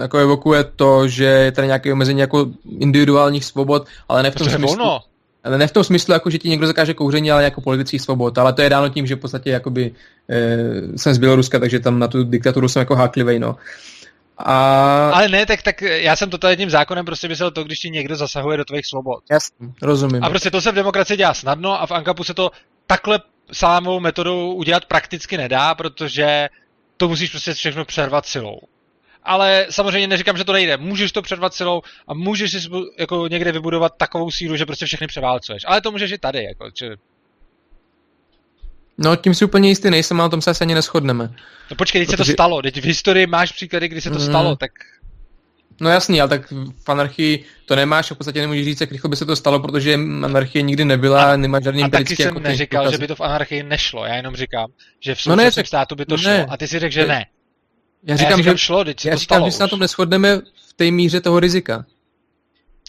jako evokuje to, že je tady nějaké omezení jako individuálních svobod, ale ne v tom smyslu, volno. Ale ne v tom smyslu, jako že ti někdo zakáže kouření, ale jako politických svobod, ale to je dáno tím, že v podstatě jakoby, e, jsem z Běloruska, takže tam na tu diktaturu jsem jako háklivej, no. A... Ale ne, tak, tak já jsem totalitním zákonem prostě myslel to, když ti někdo zasahuje do tvých svobod. Jasně, rozumím. A prostě to se v demokracii dělá snadno a v Ankapu se to takhle salámovou metodou udělat prakticky nedá, protože to musíš prostě všechno přervat silou ale samozřejmě neříkám, že to nejde. Můžeš to předvat silou a můžeš si jako někde vybudovat takovou sílu, že prostě všechny převálcuješ. Ale to můžeš i tady. Jako, že... No, tím si úplně jistý nejsem, ale na tom se asi ani neschodneme. No počkej, teď Protože... se to stalo. Teď v historii máš příklady, kdy se to mm. stalo, tak... No jasný, ale tak v anarchii to nemáš a v podstatě nemůžeš říct, jak rychle by se to stalo, protože anarchie nikdy nebyla, a, nemá žádný A taky jsem jako neříkal, že by to v anarchii nešlo. Já jenom říkám, že v současném no ne, státu by to no šlo. Ne. A ty si řekl, že ne. Já říkám, já říkám že, šlo, já to říkám, že se na tom neschodneme v té míře toho rizika.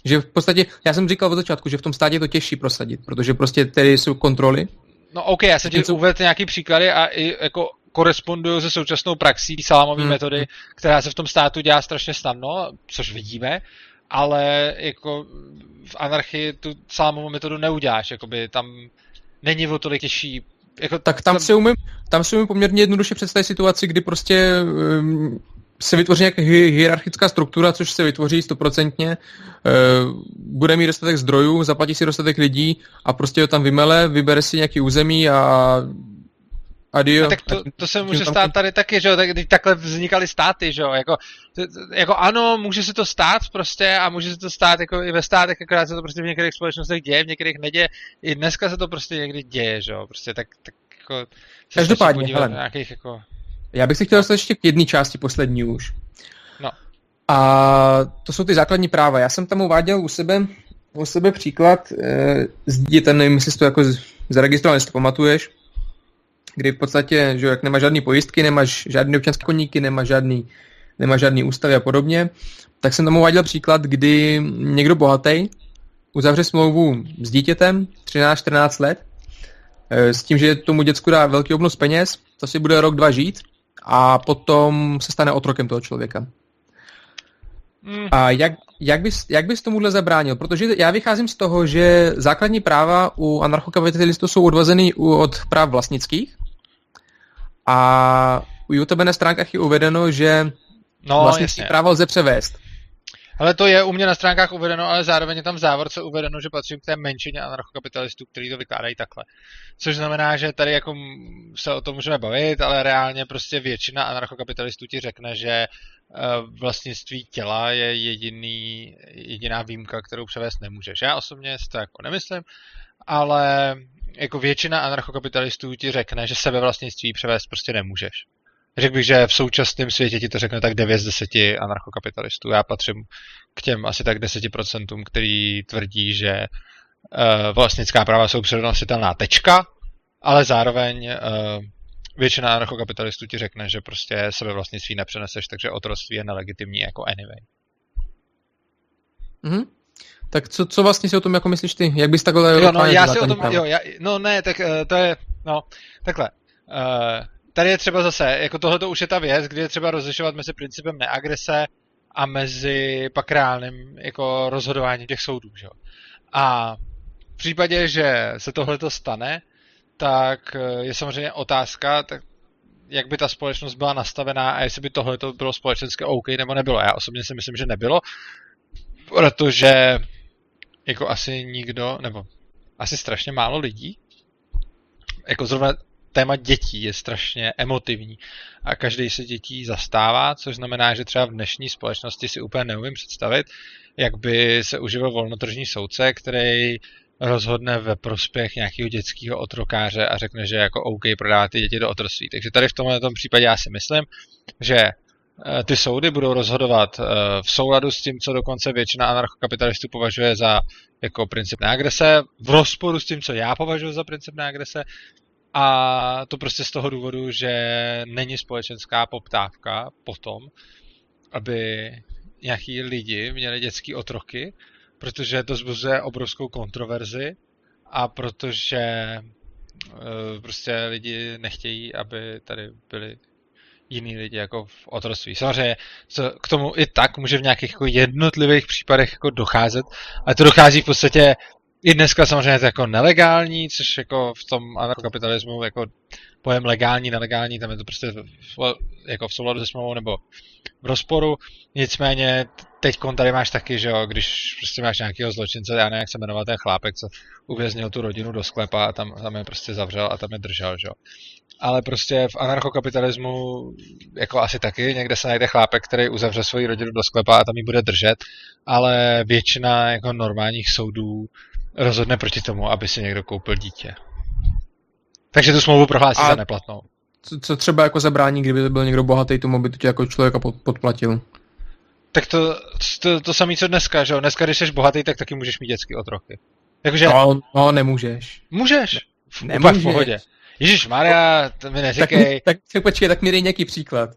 Že v podstatě, já jsem říkal od začátku, že v tom státě je to těžší prosadit, protože prostě tady jsou kontroly. No OK, já jsem ti co... uvedl nějaký příklady a i jako korespondují se současnou praxí salámové hmm. metody, která se v tom státu dělá strašně snadno, což vidíme, ale jako v anarchii tu salámovou metodu neuděláš, jakoby tam není o tolik těžší jako, tak tam si umím, tam si mi poměrně jednoduše představit situaci, kdy prostě um, se vytvoří nějaká hierarchická struktura, což se vytvoří stoprocentně, uh, bude mít dostatek zdrojů, zaplatí si dostatek lidí a prostě ho tam vymele, vybere si nějaký území a A tak to, to se může stát tady taky, že jo, tak, takhle vznikaly státy, že jo, jako, jako ano, může se to stát prostě a může se to stát jako i ve státech, akorát se to prostě v některých společnostech děje, v některých neděje, i dneska se to prostě někdy děje, že jo, prostě tak, tak jako... Každopádně, hele, nějakých, jako... já bych se chtěl dostat ještě k jedné části poslední už. No. A to jsou ty základní práva. Já jsem tam uváděl u sebe, u sebe příklad e, s dítětem, nevím, jestli to jako zaregistroval, jestli to pamatuješ, kdy v podstatě, že jak nemáš žádný pojistky, nemáš žádný občanské koníky, nemáš žádný, nemáš žádný ústavy a podobně, tak jsem tomu uváděl příklad, kdy někdo bohatý uzavře smlouvu s dítětem 13-14 let, eh, s tím, že tomu děcku dá velký obnos peněz, to si bude rok, dva žít a potom se stane otrokem toho člověka. Mm. A jak, jak, bys, jak bys tomuhle zabránil? Protože já vycházím z toho, že základní práva u anarchokapitalistů jsou odvozeny od práv vlastnických a u YouTube na stránkách je uvedeno, že no, vlastnický právo lze převést. Ale to je u mě na stránkách uvedeno, ale zároveň je tam v závorce uvedeno, že patřím k té menšině anarchokapitalistů, kteří to vykládají takhle. Což znamená, že tady jako se o tom můžeme bavit, ale reálně prostě většina anarchokapitalistů ti řekne, že eh, vlastnictví těla je jediný, jediná výjimka, kterou převést nemůžeš. Já osobně si to jako nemyslím, ale jako většina anarchokapitalistů ti řekne, že sebevlastnictví převést prostě nemůžeš. Řekl bych, že v současném světě ti to řekne tak 9 z 10 anarchokapitalistů. Já patřím k těm asi tak 10%, který tvrdí, že uh, vlastnická práva jsou přenositelná tečka, ale zároveň uh, většina anarchokapitalistů ti řekne, že prostě sebevlastnictví nepřeneseš, takže otroctví je nelegitimní jako anyway. Mhm. Tak co, co vlastně si o tom jako myslíš ty? Jak bys takhle... Jo, no, já si o tom, jo, já, no ne, tak uh, to je, no, takhle. Uh, tady je třeba zase, jako tohle to už je ta věc, kdy je třeba rozlišovat mezi principem neagrese a mezi pak reálným jako rozhodováním těch soudů, že? A v případě, že se tohle to stane, tak eh, je samozřejmě otázka, tak jak by ta společnost byla nastavená a jestli by tohle to bylo společensky OK nebo nebylo. Já osobně si myslím, že nebylo, protože jako asi nikdo, nebo asi strašně málo lidí, jako zrovna téma dětí je strašně emotivní a každý se dětí zastává, což znamená, že třeba v dnešní společnosti si úplně neumím představit, jak by se uživil volnotržní soudce, který rozhodne ve prospěch nějakého dětského otrokáře a řekne, že jako OK prodává ty děti do otroctví. Takže tady v tomhle tom případě já si myslím, že ty soudy budou rozhodovat eh, v souladu s tím, co dokonce většina anarchokapitalistů považuje za jako princip neagrese, v rozporu s tím, co já považuji za princip neagrese, a to prostě z toho důvodu, že není společenská poptávka potom, aby nějaký lidi měli dětský otroky, protože to zbuzuje obrovskou kontroverzi a protože e, prostě lidi nechtějí, aby tady byli jiný lidi jako v otroctví. Samozřejmě co k tomu i tak může v nějakých jako jednotlivých případech jako docházet, ale to dochází v podstatě i dneska samozřejmě to jako nelegální, což jako v tom anarchokapitalismu jako pojem legální, nelegální, tam je to prostě v, jako v souladu se smlouvou nebo v rozporu. Nicméně teď tady máš taky, že jo, když prostě máš nějakého zločince, já nevím, jak se jmenovat ten chlápek, co uvěznil tu rodinu do sklepa a tam, tam je prostě zavřel a tam je držel, že jo. Ale prostě v anarchokapitalismu jako asi taky někde se najde chlápek, který uzavře svoji rodinu do sklepa a tam ji bude držet, ale většina jako normálních soudů rozhodne proti tomu, aby si někdo koupil dítě. Takže tu smlouvu prohlásí a za neplatnou. Co, co třeba jako zabrání, kdyby byl někdo bohatý, tomu by to tě jako člověka podplatil? Tak to, to, to samé, co dneska, že jo? Dneska, když jsi bohatý, tak taky můžeš mít dětský otroky. Jakože... No, no, nemůžeš. Můžeš. Ne, nemůžeš. v pohodě. Ježíš Maria, to mi neříkej. Tak, tak, tak počkej, tak mi dej nějaký příklad.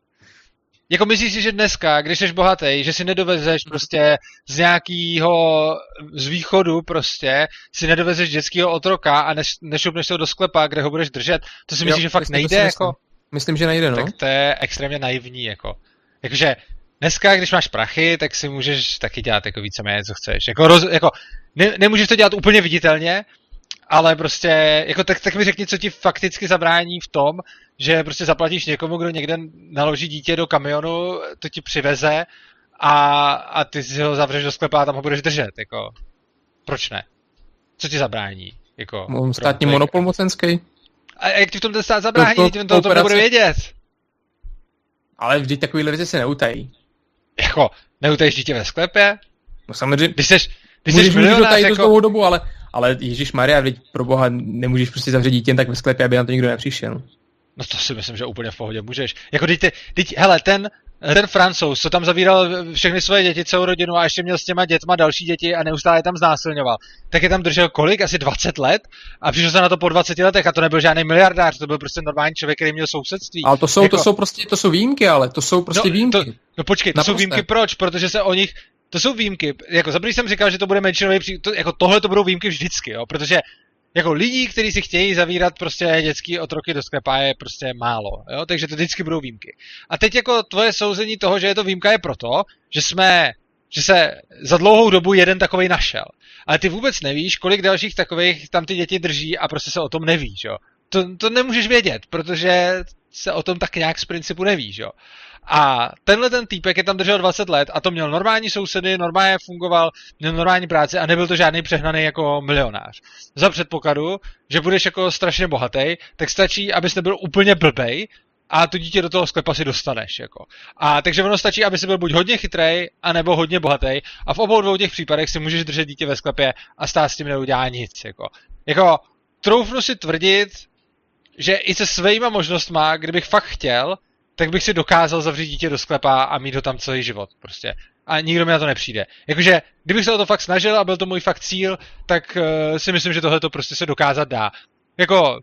Jako myslíš si, že dneska, když jsi bohatý, že si nedovezeš prostě z nějakého z východu prostě, si nedovezeš dětského otroka a neš, nešupneš ho do sklepa, kde ho budeš držet, to si myslíš, jo, že fakt nejde myslím. jako? Myslím, že nejde, no. Tak to je extrémně naivní, jako. Jakože dneska, když máš prachy, tak si můžeš taky dělat jako víceméně, co chceš. Jako, roz, jako ne, nemůžeš to dělat úplně viditelně, ale prostě, jako tak, tak mi řekni, co ti fakticky zabrání v tom, že prostě zaplatíš někomu, kdo někde naloží dítě do kamionu, to ti přiveze a, a ty si ho zavřeš do sklepa a tam ho budeš držet, jako. Proč ne? Co ti zabrání? Jako, státní monopol mocenský. A jak ti v tom ten stát zabrání? To, to, to, to, to nebude vědět. Ale vždyť takový věci se neutají. Jako, neutajíš dítě ve sklepě? No samozřejmě. Když seš, když jsi milionář, jako... dlouhou dobu, ale, ale Ježíš Maria, pro boha, nemůžeš prostě zavřít dítě tak ve sklepě, aby na to nikdo nepřišel. No to si myslím, že úplně v pohodě můžeš. Jako teď, teď hele, ten, ten francouz, co tam zavíral všechny svoje děti, celou rodinu a ještě měl s těma dětma další děti a neustále je tam znásilňoval, tak je tam držel kolik? Asi 20 let? A přišel se na to po 20 letech a to nebyl žádný miliardář, to byl prostě normální člověk, který měl sousedství. Ale to jsou, jako... to jsou prostě, to jsou výjimky, ale to jsou prostě no, výjimky. To, no počkej, to Naprosto. jsou výjimky proč? Protože se o nich, to jsou výjimky. Jako za jsem říkal, že to bude menšinový pří... to, jako tohle to budou výjimky vždycky, jo, protože jako lidí, kteří si chtějí zavírat prostě dětský otroky do sklepa je prostě málo, jo? takže to vždycky budou výjimky. A teď jako tvoje souzení toho, že je to výjimka je proto, že jsme, že se za dlouhou dobu jeden takový našel. Ale ty vůbec nevíš, kolik dalších takových tam ty děti drží a prostě se o tom nevíš, jo. To, to nemůžeš vědět, protože se o tom tak nějak z principu nevíš, jo. A tenhle ten týpek je tam držel 20 let a to měl normální sousedy, normálně fungoval, měl normální práci a nebyl to žádný přehnaný jako milionář. Za předpokladu, že budeš jako strašně bohatý, tak stačí, abys nebyl úplně blbej a to dítě do toho sklepa si dostaneš. Jako. A takže ono stačí, aby si byl buď hodně chytrý, anebo hodně bohatý. A v obou dvou těch případech si můžeš držet dítě ve sklepě a stát s tím neudělá nic. Jako. jako troufnu si tvrdit, že i se svýma možnostma, kdybych fakt chtěl, tak bych si dokázal zavřít dítě do sklepa a mít ho tam celý život prostě. A nikdo mi na to nepřijde. Jakože, kdybych se o to fakt snažil a byl to můj fakt cíl, tak uh, si myslím, že tohle to prostě se dokázat dá. Jako,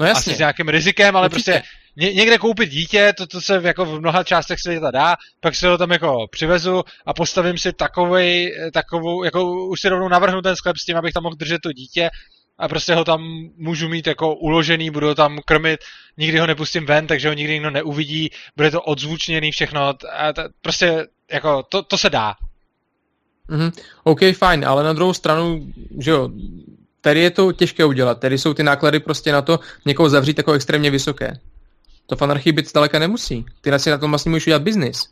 no jasně. asi s nějakým rizikem, ale Určitě. prostě ně, někde koupit dítě, to, to se jako v mnoha částech světa dá, pak si ho tam jako přivezu a postavím si takovej, takovou, jako už si rovnou navrhnu ten sklep s tím, abych tam mohl držet to dítě a prostě ho tam můžu mít jako uložený, budu ho tam krmit, nikdy ho nepustím ven, takže ho nikdy nikdo neuvidí, bude to odzvučněný všechno, a to, prostě jako to, to se dá. Mm-hmm. OK, fajn, ale na druhou stranu, že jo, tady je to těžké udělat, tady jsou ty náklady prostě na to někoho zavřít jako extrémně vysoké. To v anarchii být zdaleka nemusí. Ty na si na tom vlastně můžeš udělat biznis.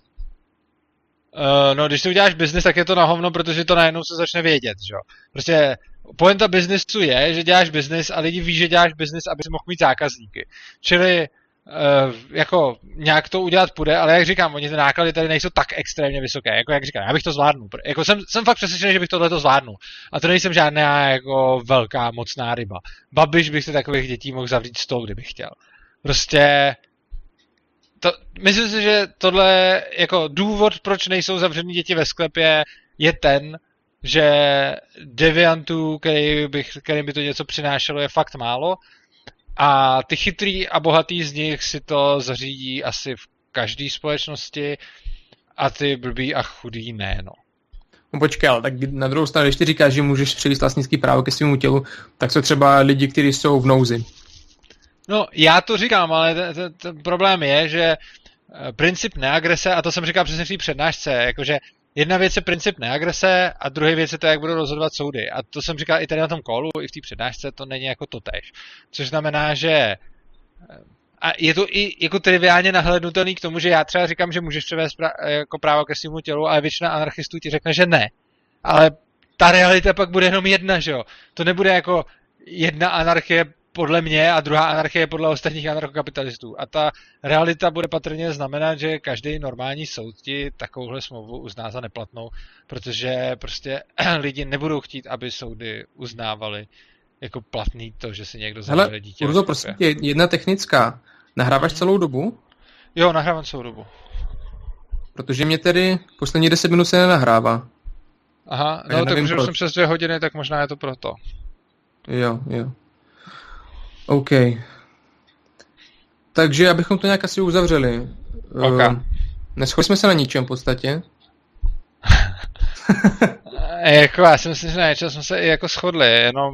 Uh, no, když si uděláš biznis, tak je to na hovno, protože to najednou se začne vědět, že jo. Prostě poenta biznesu je, že děláš biznis a lidi ví, že děláš biznis, aby si mohl mít zákazníky. Čili Uh, jako nějak to udělat půjde, ale jak říkám, oni ty náklady tady nejsou tak extrémně vysoké, jako jak říkám, já bych to zvládnul. Jako jsem, jsem fakt přesvědčený, že bych tohle to zvládnul. A to nejsem žádná jako velká, mocná ryba. Babiš bych si takových dětí mohl zavřít stол, kdybych chtěl. Prostě to, myslím si, že tohle jako důvod, proč nejsou zavřený děti ve sklepě, je ten, že deviantů, který, bych, který by to něco přinášelo, je fakt málo. A ty chytrý a bohatý z nich si to zařídí asi v každé společnosti a ty blbý a chudý ne, no. No počkej, ale tak na druhou stranu, když ty říkáš, že můžeš přivést vlastnický právo ke svému tělu, tak jsou třeba lidi, kteří jsou v nouzi. No, já to říkám, ale ten problém je, že eh, princip neagrese, a to jsem říkal přesně v té přednášce, jakože jedna věc je princip neagrese a druhá věc je to, jak budou rozhodovat soudy. A to jsem říkal i tady na tom kolu, i v té přednášce, to není jako to tež. Což znamená, že eh, a je to i jako triviálně nahlednutelný k tomu, že já třeba říkám, že můžeš převést pra- jako právo ke svému tělu, ale většina anarchistů ti řekne, že ne. Ale ta realita pak bude jenom jedna, že jo? To nebude jako jedna anarchie podle mě a druhá anarchie podle ostatních anarchokapitalistů. A ta realita bude patrně znamenat, že každý normální soud ti takovouhle smlouvu uzná za neplatnou, protože prostě lidi nebudou chtít, aby soudy uznávaly jako platný to, že si někdo zavede dítě. Urzo, prosím tě, jedna technická. Nahráváš hmm. celou dobu? Jo, nahrávám celou dobu. Protože mě tedy poslední 10 minut se nenahrává. Aha, no tak už jsem přes dvě hodiny, tak možná je to proto. Jo, jo. OK. Takže abychom to nějak asi uzavřeli. Okay. Uh, neschodli jsme se na ničem v podstatě. jako já si myslím, že na něčem jsme se i jako shodli, jenom...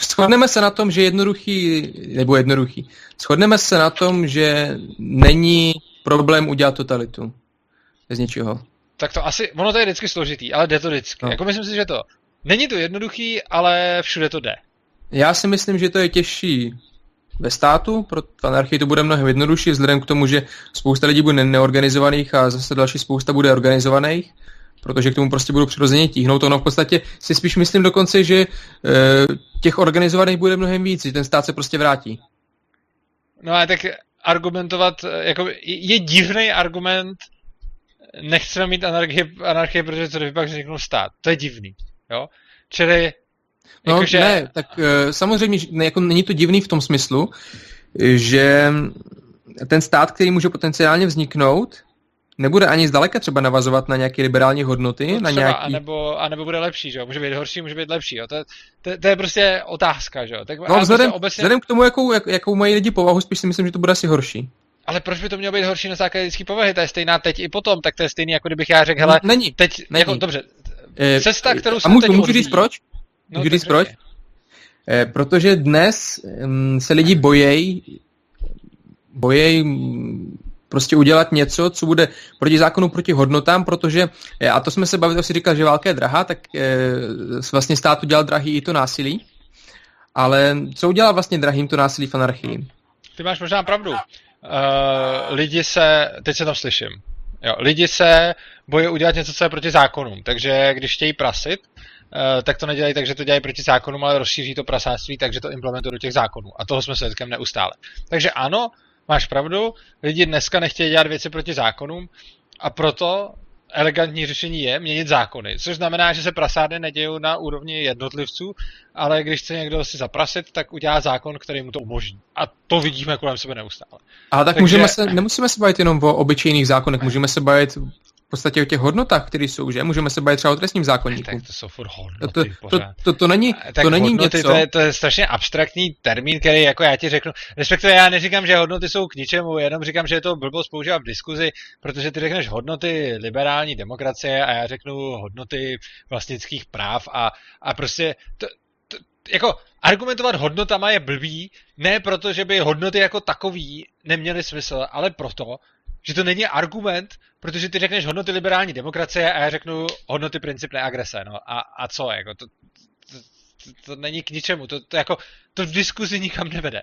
Shodneme se na tom, že jednoduchý, nebo jednoduchý, shodneme se na tom, že není problém udělat totalitu. Bez ničeho. Tak to asi, ono to je vždycky složitý, ale jde to vždycky. No. Jako myslím si, že to, není to jednoduchý, ale všude to jde. Já si myslím, že to je těžší ve státu, pro anarchii to bude mnohem jednodušší, vzhledem k tomu, že spousta lidí bude neorganizovaných a zase další spousta bude organizovaných, protože k tomu prostě budou přirozeně tíhnout. Ono v podstatě si spíš myslím dokonce, že e, těch organizovaných bude mnohem víc, že ten stát se prostě vrátí. No a tak argumentovat, jako je divný argument, nechceme mít anarchie, anarchie protože co kdyby pak vzniknul stát. To je divný, jo? Čili No jako, že... ne, tak samozřejmě jako není to divný v tom smyslu, že ten stát, který může potenciálně vzniknout, nebude ani zdaleka třeba navazovat na nějaké liberální hodnoty. No třeba, na nějaký... anebo, anebo bude lepší, že jo? Může být horší, může být lepší, jo? To, to, to je prostě otázka, že jo? Tak, no vzhledem, prostě obecně... vzhledem k tomu, jakou, jak, jakou mají lidi povahu, spíš si myslím, že to bude asi horší. Ale proč by to mělo být horší na základě lidské povahy? To je stejná teď i potom, tak to je stejný, jako kdybych já řekl, hele, není, teď, není. Jako, dobře, eh, cesta, kterou jsme a můžu, teď můžu říct proč? No, říct proč? Eh, protože dnes um, se lidi bojejí bojejí prostě udělat něco, co bude proti zákonu, proti hodnotám, protože, eh, a to jsme se bavili, si říkal, že válka je drahá, tak e, vlastně stát udělal drahý i to násilí. Ale co udělal vlastně drahým to násilí v anarchii? Ty máš možná pravdu. Uh, lidi se, teď se tam slyším, jo, lidi se bojí udělat něco, co je proti zákonům, takže když chtějí prasit, tak to nedělají tak, že to dělají proti zákonům, ale rozšíří to prasáctví, takže to implementují do těch zákonů. A toho jsme svědkem neustále. Takže ano, máš pravdu, lidi dneska nechtějí dělat věci proti zákonům a proto elegantní řešení je měnit zákony, což znamená, že se prasárny nedějí na úrovni jednotlivců, ale když chce někdo si zaprasit, tak udělá zákon, který mu to umožní. A to vidíme kolem sebe neustále. Ale tak Takže... můžeme se, nemusíme se bavit jenom o obyčejných zákonech, můžeme se bavit podstatě o těch hodnotách, které jsou, že? Můžeme se bavit třeba o trestním zákonníku. Tak to jsou furt hodnoty, to, to, to, to, to není, tak to není hodnoty, něco... To je, to je strašně abstraktní termín, který jako já ti řeknu, respektive já neříkám, že hodnoty jsou k ničemu, jenom říkám, že je to blbost používat v diskuzi, protože ty řekneš hodnoty liberální demokracie a já řeknu hodnoty vlastnických práv a, a prostě to, to, jako argumentovat hodnotama je blbý, ne proto, že by hodnoty jako takový neměly smysl, ale proto, že to není argument, protože ty řekneš hodnoty liberální demokracie a já řeknu hodnoty princip neagrese, no a, a co, jako to, to, to, to není k ničemu, to, to jako, to v diskuzi nikam nevede.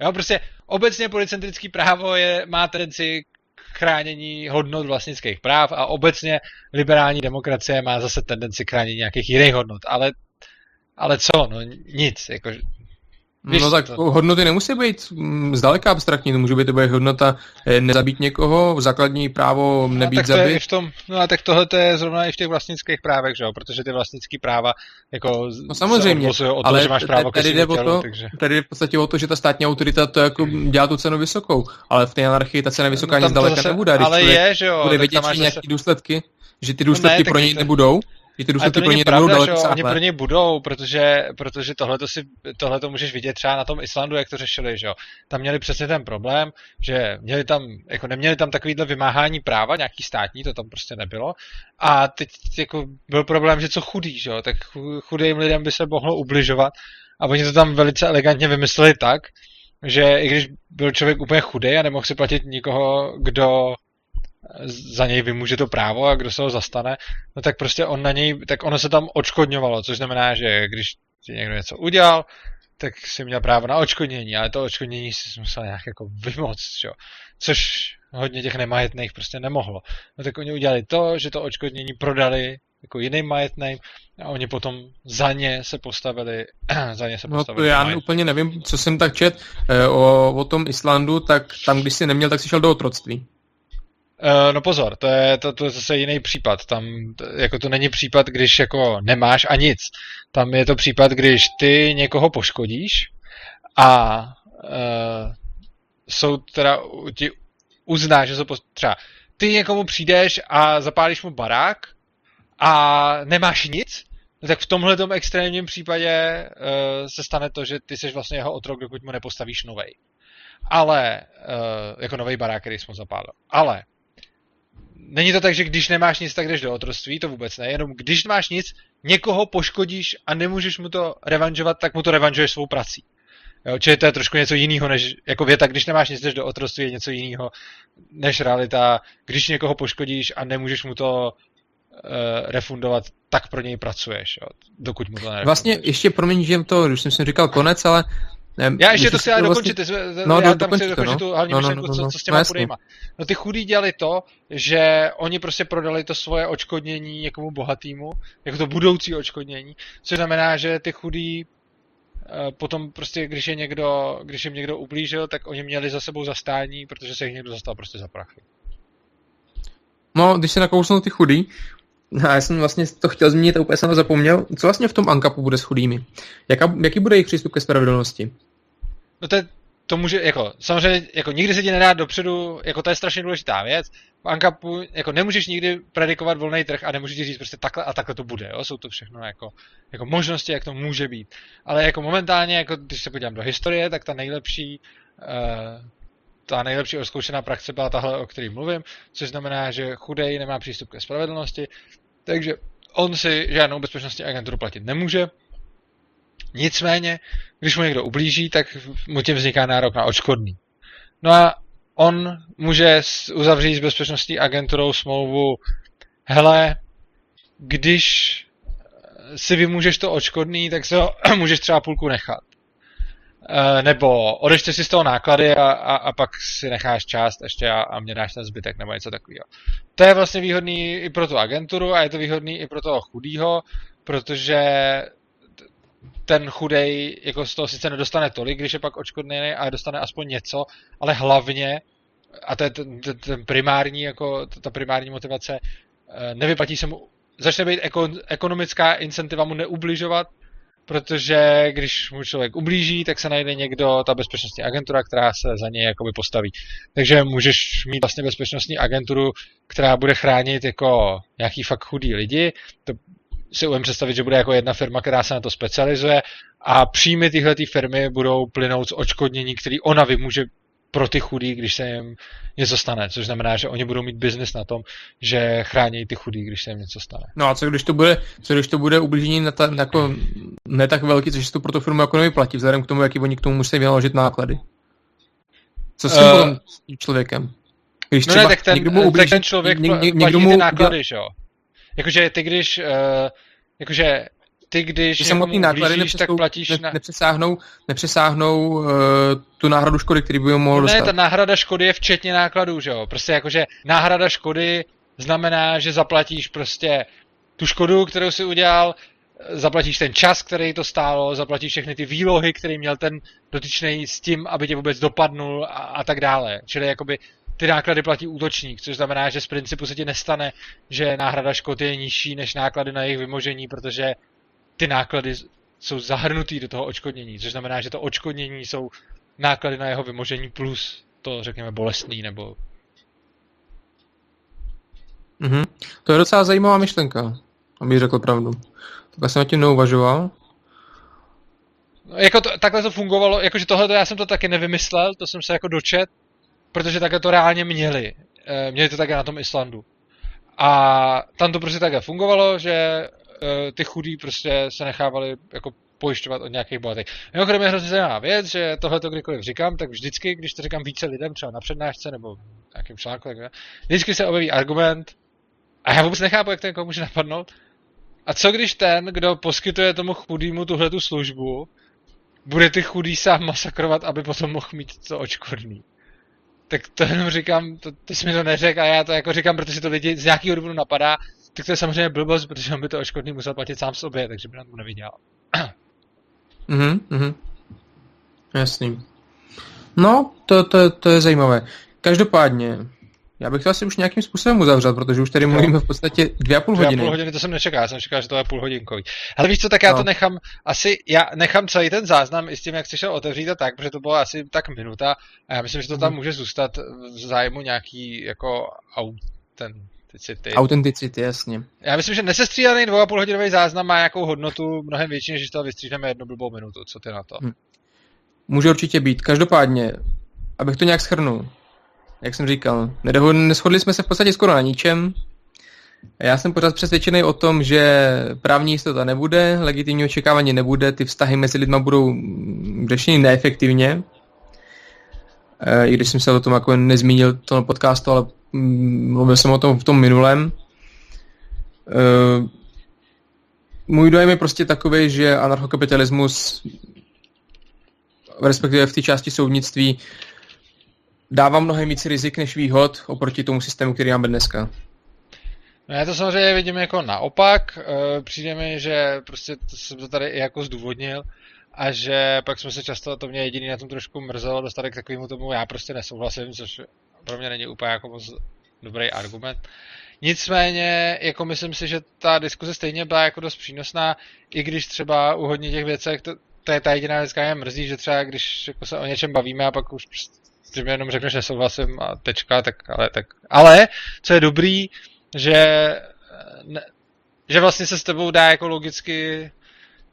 Jo, prostě obecně policentrický právo je, má tendenci k chránění hodnot vlastnických práv a obecně liberální demokracie má zase tendenci k chránění nějakých jiných hodnot, ale ale co, no nic, jako Víš no tak to... hodnoty nemusí být mm, zdaleka abstraktní, to může být to hodnota eh, nezabít někoho, základní právo no, nebýt no, zabit. Je v tom, no a tak tohle to je zrovna i v těch vlastnických právech, že jo? protože ty vlastnické práva jako no, samozřejmě, o to, ale že máš právo tady jde o to, takže... tady jde v podstatě o to, že ta státní autorita to jako dělá tu cenu vysokou, ale v té anarchii ta cena vysoká no, ani zdaleka zase, nebude. Ale je, že jo. Bude vědět nějaké důsledky, že ty důsledky no ne, pro něj nebudou, že ty důsledky pro ně pravda, budou daleko Oni pro ně budou, protože, protože tohle si, tohleto můžeš vidět třeba na tom Islandu, jak to řešili, že jo. Tam měli přesně ten problém, že měli tam, jako neměli tam takovýhle vymáhání práva, nějaký státní, to tam prostě nebylo. A teď jako byl problém, že co chudý, že jo, tak chudým lidem by se mohlo ubližovat. A oni to tam velice elegantně vymysleli tak, že i když byl člověk úplně chudý a nemohl si platit nikoho, kdo za něj vymůže to právo a kdo se ho zastane, no tak prostě on na něj, tak ono se tam očkodňovalo, což znamená, že když ti někdo něco udělal, tak si měl právo na očkodnění, ale to očkodnění si musel nějak jako vymoct, jo. což hodně těch nemajetných prostě nemohlo. No tak oni udělali to, že to očkodnění prodali jako jiným majetným a oni potom za ně se postavili, za ně se postavili. No to já majet. úplně nevím, co jsem tak čet eh, o, o tom Islandu, tak tam, když si neměl, tak si šel do otroctví. Uh, no pozor, to je, to, to je zase jiný případ. Tam jako to není případ, když jako nemáš a nic. Tam je to případ, když ty někoho poškodíš a uh, soud teda ti uzná, že to třeba ty někomu přijdeš a zapálíš mu barák a nemáš nic, no tak v tomhle extrémním případě uh, se stane to, že ty jsi vlastně jeho otrok, dokud mu nepostavíš novej. Ale, uh, jako nový barák, který jsi mu zapálil. Ale není to tak, že když nemáš nic, tak jdeš do otroství, to vůbec ne, jenom když máš nic, někoho poškodíš a nemůžeš mu to revanžovat, tak mu to revanžuješ svou prací. Jo, čili to je trošku něco jiného, než jako věta, když nemáš nic, jdeš do otroství, je něco jiného, než realita, když někoho poškodíš a nemůžeš mu to refundovat, tak pro něj pracuješ, jo, dokud mu to nerefunduješ. Vlastně ještě promiň, že to, už jsem si říkal konec, ale ne, já ještě to chci vlastně... dokončit, no, já tam chci dokončit no. tu hlavní no, no, myšlenku, no, no, no, co, co s těma no, chudejma. No ty chudí dělali to, že oni prostě prodali to svoje očkodnění někomu bohatýmu, jako to budoucí očkodnění, což znamená, že ty chudí eh, potom prostě, když je někdo, když jim někdo ublížil, tak oni měli za sebou zastání, protože se jich někdo zastal prostě za prachy. No, když se nakousnou ty chudí, a já jsem vlastně to chtěl zmínit a úplně jsem to zapomněl. Co vlastně v tom Ankapu bude s chudými? Jaká, jaký bude jejich přístup ke spravedlnosti? No to, to může, jako, samozřejmě, jako nikdy se ti nedá dopředu, jako to je strašně důležitá věc. V Ankapu, jako nemůžeš nikdy predikovat volný trh a nemůžeš říct prostě takhle a takhle to bude, jo? Jsou to všechno jako, jako možnosti, jak to může být. Ale jako momentálně, jako když se podívám do historie, tak ta nejlepší, uh, ta nejlepší oskoušená praxe byla tahle, o které mluvím, což znamená, že chudej nemá přístup ke spravedlnosti, takže on si žádnou bezpečnostní agenturu platit nemůže. Nicméně, když mu někdo ublíží, tak mu tím vzniká nárok na odškodný. No a on může uzavřít s bezpečnostní agenturou smlouvu, hele, když si vymůžeš to odškodný, tak se ho můžeš třeba půlku nechat. Eh, nebo odešte si z toho náklady a, a, a pak si necháš část ještě a, a mě dáš ten zbytek nebo něco takového. To je vlastně výhodný i pro tu agenturu a je to výhodný i pro toho chudýho, protože ten chudej jako z toho sice nedostane tolik, když je pak očkodněný, ale dostane aspoň něco, ale hlavně, a to je ten, ten, ten primární, jako ta primární motivace, eh, nevyplatí se mu, začne být ekonomická incentiva mu neubližovat, protože když mu člověk ublíží, tak se najde někdo, ta bezpečnostní agentura, která se za něj jakoby postaví. Takže můžeš mít vlastně bezpečnostní agenturu, která bude chránit jako nějaký fakt chudý lidi. To si umím představit, že bude jako jedna firma, která se na to specializuje a příjmy tyhle firmy budou plynout z očkodnění, který ona vymůže pro ty chudí, když se jim něco stane, což znamená, že oni budou mít biznis na tom, že chrání ty chudí, když se jim něco stane. No a co když to bude, co když to bude ublížení na ta, jako ne tak velký, což se to pro tu firmu jako nevyplatí, vzhledem k tomu, jaký oni k tomu musí vynaložit náklady. Co s tím uh, člověkem? Když no ne, tak ten, mu ublíží, tak ten člověk ně, ně, platí mu ty náklady, že jo? Jakože ty když, uh, jakože ty když, když samotný náklady blížíš, tak platíš ne, na... nepřesáhnou, nepřesáhnou uh, tu náhradu škody, který by mohl no dostat. Ne, ta náhrada škody je včetně nákladů, že jo? Prostě jakože náhrada škody znamená, že zaplatíš prostě tu škodu, kterou si udělal, zaplatíš ten čas, který to stálo, zaplatíš všechny ty výlohy, který měl ten dotyčný s tím, aby tě vůbec dopadnul a, a tak dále. Čili jakoby ty náklady platí útočník, což znamená, že z principu se ti nestane, že náhrada škod je nižší než náklady na jejich vymožení, protože ty náklady jsou zahrnutý do toho očkodnění, což znamená, že to očkodnění jsou náklady na jeho vymožení plus to, řekněme, bolestný nebo... Mhm. To je docela zajímavá myšlenka, abych řekl pravdu. Tak jsem na tím neuvažoval. No, jako to, takhle to fungovalo, jakože tohle já jsem to taky nevymyslel, to jsem se jako dočet, protože takhle to reálně měli. E, měli to také na tom Islandu. A tam to prostě takhle fungovalo, že ty chudí prostě se nechávali jako pojišťovat od nějakých bohatých. Mimochodem je hrozně zajímavá věc, že tohle to kdykoliv říkám, tak vždycky, když to říkám více lidem, třeba na přednášce nebo nějakým článku, tak vždycky se objeví argument a já vůbec nechápu, jak to někoho může napadnout. A co když ten, kdo poskytuje tomu chudýmu tuhle tu službu, bude ty chudý sám masakrovat, aby potom mohl mít to očkodný? Tak to jenom říkám, to, ty jsi mi to neřekl a já to jako říkám, protože to lidi z nějakého důvodu napadá tak to je samozřejmě blbost, protože on by to oškodný musel platit sám sobě, takže by na to nevydělal. Mhm, mhm. Jasný. No, to, to, to je zajímavé. Každopádně, já bych to asi už nějakým způsobem uzavřel, protože už tady mluvíme v podstatě dvě a půl hodiny. Dvě a půl hodiny to jsem nečekal, já jsem čekal, že to je půl hodinkový. Ale víš co, tak já no. to nechám, asi, já nechám celý ten záznam i s tím, jak jsi šel otevřít a tak, protože to bylo asi tak minuta a já myslím, že to tam mhm. může zůstat v zájmu nějaký jako ten autenticity. Autenticity, jasně. Já myslím, že a půl hodinový záznam má nějakou hodnotu mnohem větší, než když to vystříhneme jednu blbou minutu. Co ty na to? Hm. Může určitě být. Každopádně, abych to nějak schrnul, jak jsem říkal, neschodli jsme se v podstatě skoro na ničem. Já jsem pořád přesvědčený o tom, že právní jistota nebude, legitimní očekávání nebude, ty vztahy mezi lidma budou řešeny neefektivně. E, I když jsem se o tom jako nezmínil v tom podcastu, ale Mm, mluvil jsem o tom v tom minulém. Uh, můj dojem je prostě takový, že anarchokapitalismus, respektive v té části soudnictví, dává mnohem víc rizik než výhod oproti tomu systému, který máme dneska. No já to samozřejmě vidím jako naopak. Eh, přijde mi, že prostě to jsem to tady i jako zdůvodnil a že pak jsme se často, to mě jediný na tom trošku mrzelo, dostali k takovému tomu, já prostě nesouhlasím, což pro mě není úplně jako moc dobrý argument. Nicméně, jako myslím si, že ta diskuze stejně byla jako dost přínosná, i když třeba u hodně těch věcech, to, to je ta jediná věc, která mě mrzí, že třeba když jako se o něčem bavíme a pak už že mi jenom řekneš, že souhlasím a tečka, tak ale, tak. Ale, co je dobrý, že, ne, že vlastně se s tebou dá jako logicky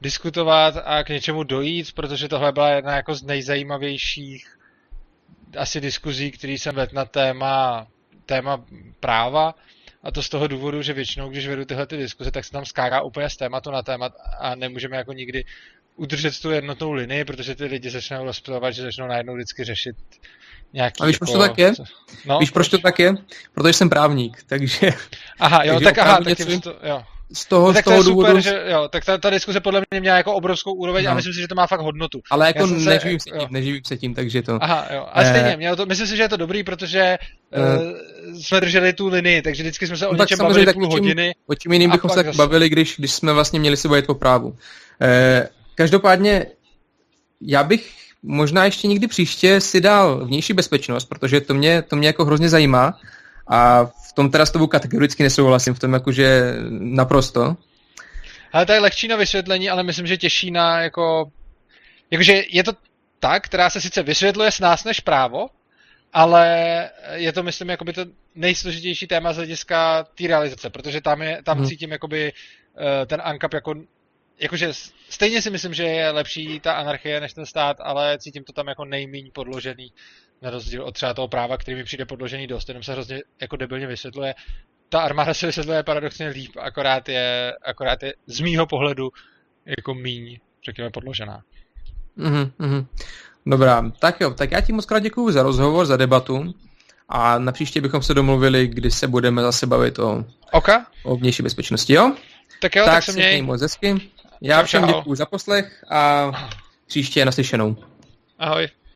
diskutovat a k něčemu dojít, protože tohle byla jedna jako z nejzajímavějších asi diskuzí, který jsem vedl na téma, téma práva. A to z toho důvodu, že většinou, když vedu tyhle ty diskuze, tak se tam skáká úplně z tématu na témat a nemůžeme jako nikdy udržet tu jednotnou linii, protože ty lidi začnou rozptilovat, že začnou najednou vždycky řešit nějaký... A víš, proč to jako- tak je? No, víš, proč to tak je? Protože jsem právník, takže... Aha, jo, takže tak aha, tak tím, to, jo. Z toho, no, tak z toho to je důvodu... super, že, jo, tak ta, ta diskuse podle mě měla jako obrovskou úroveň no. a myslím si, že to má fakt hodnotu. Ale jako neživím se, tím, neživím se tím, takže to... Aha, jo, a stejně, mělo to, myslím si, že je to dobrý, protože uh, jsme drželi tu linii, takže vždycky jsme se no o něčem bavili půl hodiny. O čím jiným bychom se tak zase... bavili, když, když jsme vlastně měli se bavit po právu. Uh, každopádně, já bych možná ještě někdy příště si dal vnější bezpečnost, protože to mě, to mě jako hrozně zajímá a v tom teda s tobou kategoricky nesouhlasím, v tom jakože naprosto. Ale to je lehčí na vysvětlení, ale myslím, že těžší na jako... Jakože je to ta, která se sice vysvětluje s nás než právo, ale je to, myslím, jakoby to nejsložitější téma z hlediska té realizace, protože tam, je, tam hmm. cítím jakoby eh, ten ANCAP jako jakože stejně si myslím, že je lepší ta anarchie než ten stát, ale cítím to tam jako nejméně podložený, na rozdíl od třeba toho práva, který mi přijde podložený dost, jenom se hrozně jako debilně vysvětluje. Ta armáda se vysvětluje paradoxně líp, akorát je, akorát je z mýho pohledu jako míň, řekněme, podložená. Mm-hmm. Dobrá, tak jo, tak já ti moc krát děkuju za rozhovor, za debatu a na příště bychom se domluvili, kdy se budeme zase bavit o, okay. o vnější bezpečnosti, jo? Tak jo, tak, tak se měj. moc hezky. Já všem děkuji za poslech a příště naslyšenou. Ahoj.